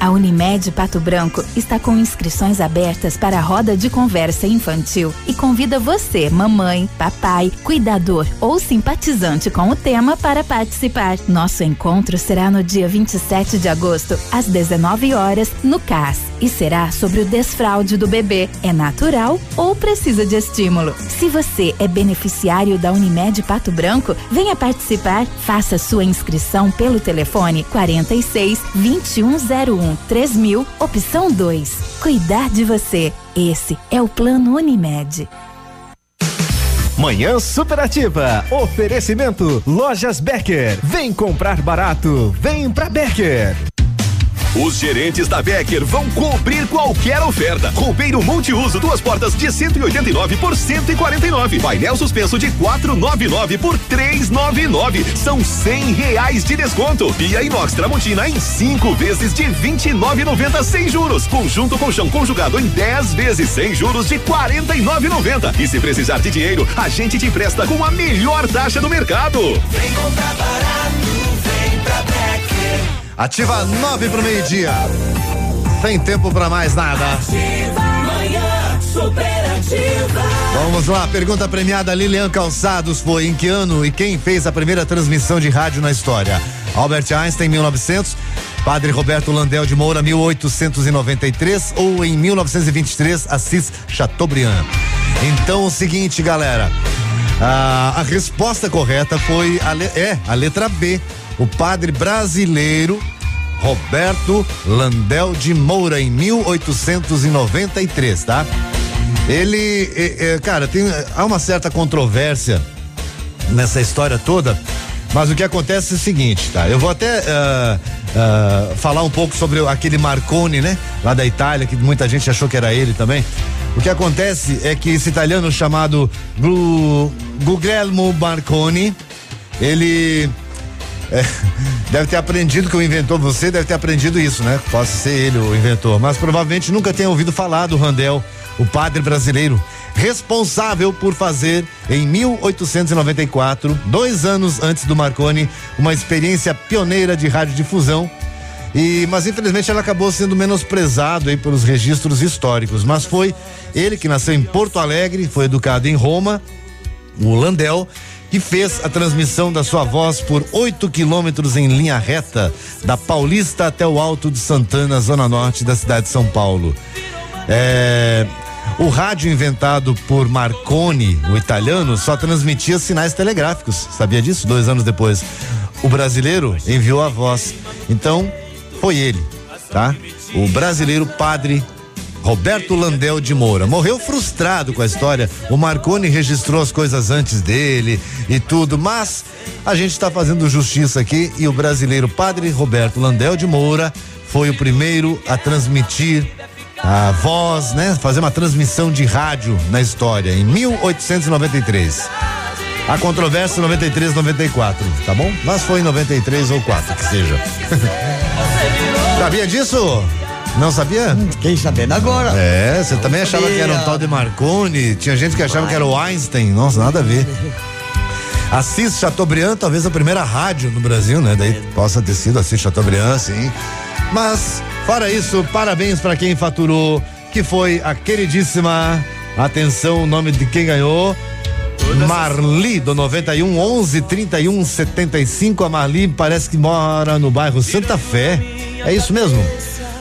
A Unimed Pato Branco está com inscrições abertas para a roda de conversa infantil e convida você, mamãe, papai, cuidador ou simpatizante com o tema para participar. Nosso encontro será no dia 27 de agosto, às 19 horas, no CAS, e será sobre o desfraude do bebê. É natural ou precisa de estímulo? Se você é beneficiário da Unimed Pato Branco, venha participar. Faça sua inscrição pelo telefone 46 2101 3000, opção 2. Cuidar de você. Esse é o plano Unimed. Manhã Superativa. Oferecimento Lojas Becker. Vem comprar barato. Vem pra Becker. Os gerentes da Becker vão cobrir qualquer oferta. Roupeiro multiuso, duas portas de 189 por 149. Painel suspenso de 499 por 399. São 100 reais de desconto. Pia inox Tramontina em cinco vezes de 29,90 sem juros. Conjunto colchão conjugado em 10 vezes sem juros de 49,90. E se precisar de dinheiro, a gente te empresta com a melhor taxa do mercado. Vem comprar barato. Ativa nove pro meio-dia. Sem tempo pra mais nada. Ativa manhã, superativa. Vamos lá, pergunta premiada Lilian Calçados foi em que ano e quem fez a primeira transmissão de rádio na história? Albert Einstein, 1900, Padre Roberto Landel de Moura, 1893 ou em 1923, Assis Chateaubriand. Então, o seguinte, galera, a, a resposta correta foi a, le- é a letra B. O padre brasileiro Roberto Landel de Moura em 1893, tá? Ele, é, é, cara, tem há uma certa controvérsia nessa história toda, mas o que acontece é o seguinte, tá? Eu vou até ah, ah, falar um pouco sobre aquele Marconi, né? Lá da Itália, que muita gente achou que era ele também. O que acontece é que esse italiano chamado Gu- Guglielmo Marconi, ele é, *laughs* deve ter aprendido que o inventor, você deve ter aprendido isso, né? Possa ser ele o inventor, mas provavelmente nunca tenha ouvido falar do Randel o padre brasileiro, responsável por fazer, em 1894, dois anos antes do Marconi, uma experiência pioneira de radiodifusão. E, mas infelizmente ela acabou sendo menosprezado aí pelos registros históricos. Mas foi ele que nasceu em Porto Alegre, foi educado em Roma, o Landel, que fez a transmissão da sua voz por 8 quilômetros em linha reta, da Paulista até o Alto de Santana, zona norte da cidade de São Paulo. É, o rádio inventado por Marconi, o italiano, só transmitia sinais telegráficos. Sabia disso? Dois anos depois. O brasileiro enviou a voz. Então, foi ele, tá? O brasileiro padre Roberto Landel de Moura. Morreu frustrado com a história. O Marconi registrou as coisas antes dele e tudo, mas a gente está fazendo justiça aqui e o brasileiro Padre Roberto Landel de Moura foi o primeiro a transmitir a voz, né? Fazer uma transmissão de rádio na história em 1893. A controvérsia 93, 94, tá bom? Mas foi em 93 ou 4, que seja. *laughs* Sabia disso? Não sabia? Fiquei sabendo agora. É, você também achava que era um Sabia. tal de Marconi, tinha gente que achava que era o Einstein, nossa, nada a ver. Assis Chateaubriand, talvez a primeira rádio no Brasil, né? Daí possa ter sido Assis Chateaubriand, sim. Mas, fora isso, parabéns para quem faturou, que foi a queridíssima, atenção, o nome de quem ganhou, Marli, do 91 11 31 75. A Marli parece que mora no bairro Santa Fé. É isso mesmo?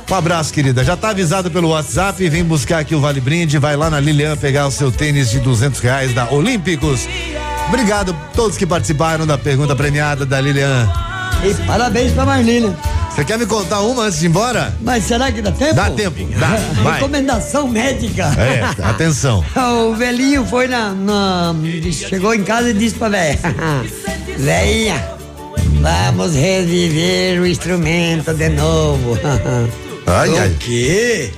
Um abraço, querida. Já tá avisado pelo WhatsApp. Vem buscar aqui o Vale Brinde. Vai lá na Lilian pegar o seu tênis de 200 reais da Olímpicos. Obrigado a todos que participaram da pergunta premiada da Lilian. E parabéns pra Marlene. Você quer me contar uma antes de ir embora? Mas será que dá tempo? Dá tempo, dá, *laughs* vai. Recomendação médica. É, atenção. *laughs* O velhinho foi na, na- Chegou em casa e disse pra velha: *laughs* Velhinha, vamos reviver o instrumento de novo. Ai, o ai. quê?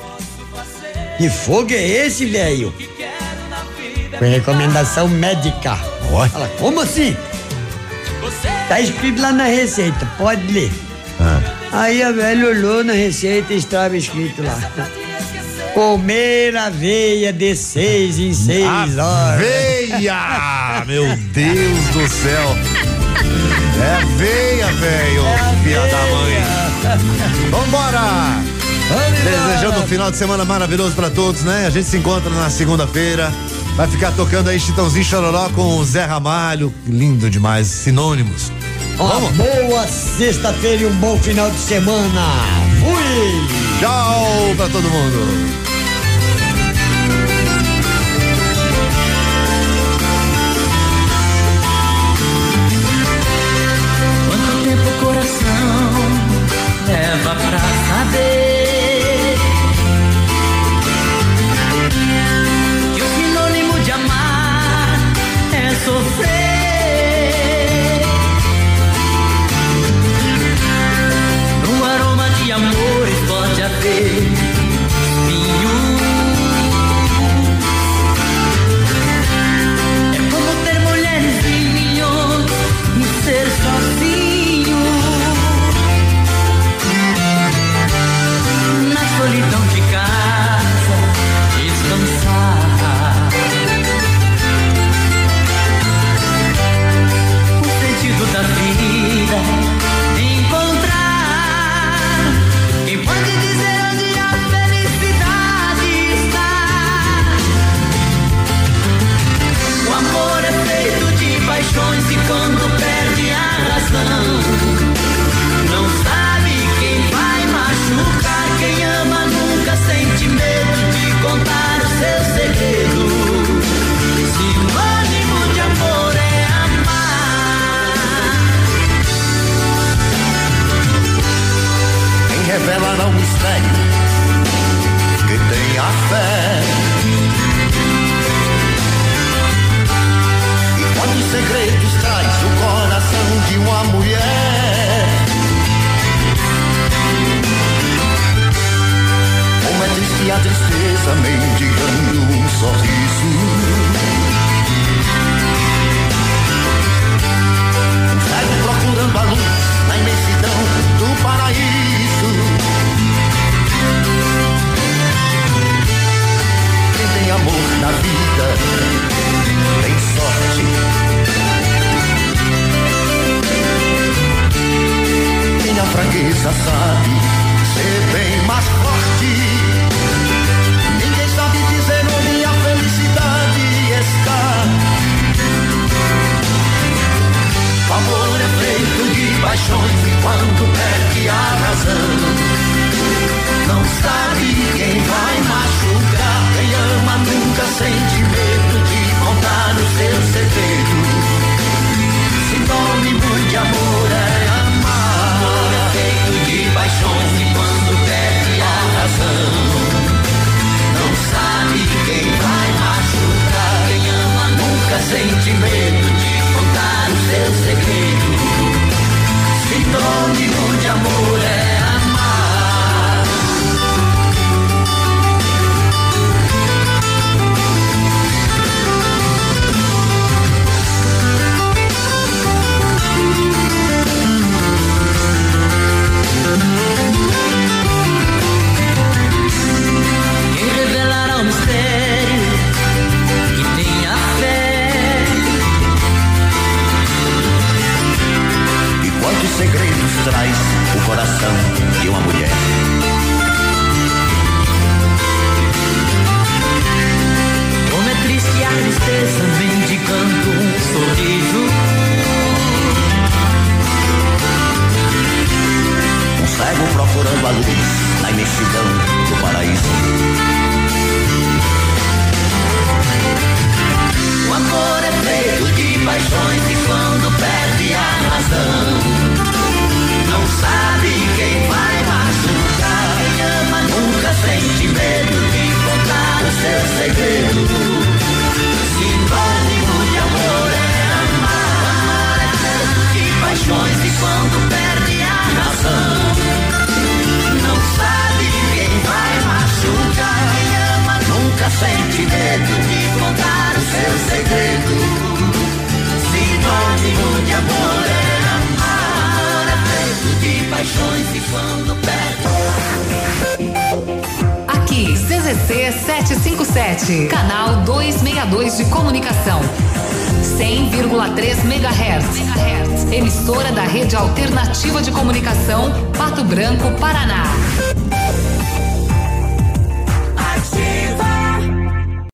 Que fogo é esse, velho? Foi recomendação médica. Fala, como assim? Tá escrito lá na receita, pode ler. Aí a velha olhou na receita e estava escrito lá. Comer aveia de seis em seis horas. Aveia! *laughs* Meu Deus do céu! É veia, velho, filha da mãe. Vambora! Desejando um final de semana maravilhoso pra todos, né? A gente se encontra na segunda-feira. Vai ficar tocando aí Chitãozinho Chororó com o Zé Ramalho. Lindo demais, sinônimos. Uma boa sexta-feira e um bom final de semana. Fui! Tchau pra todo mundo.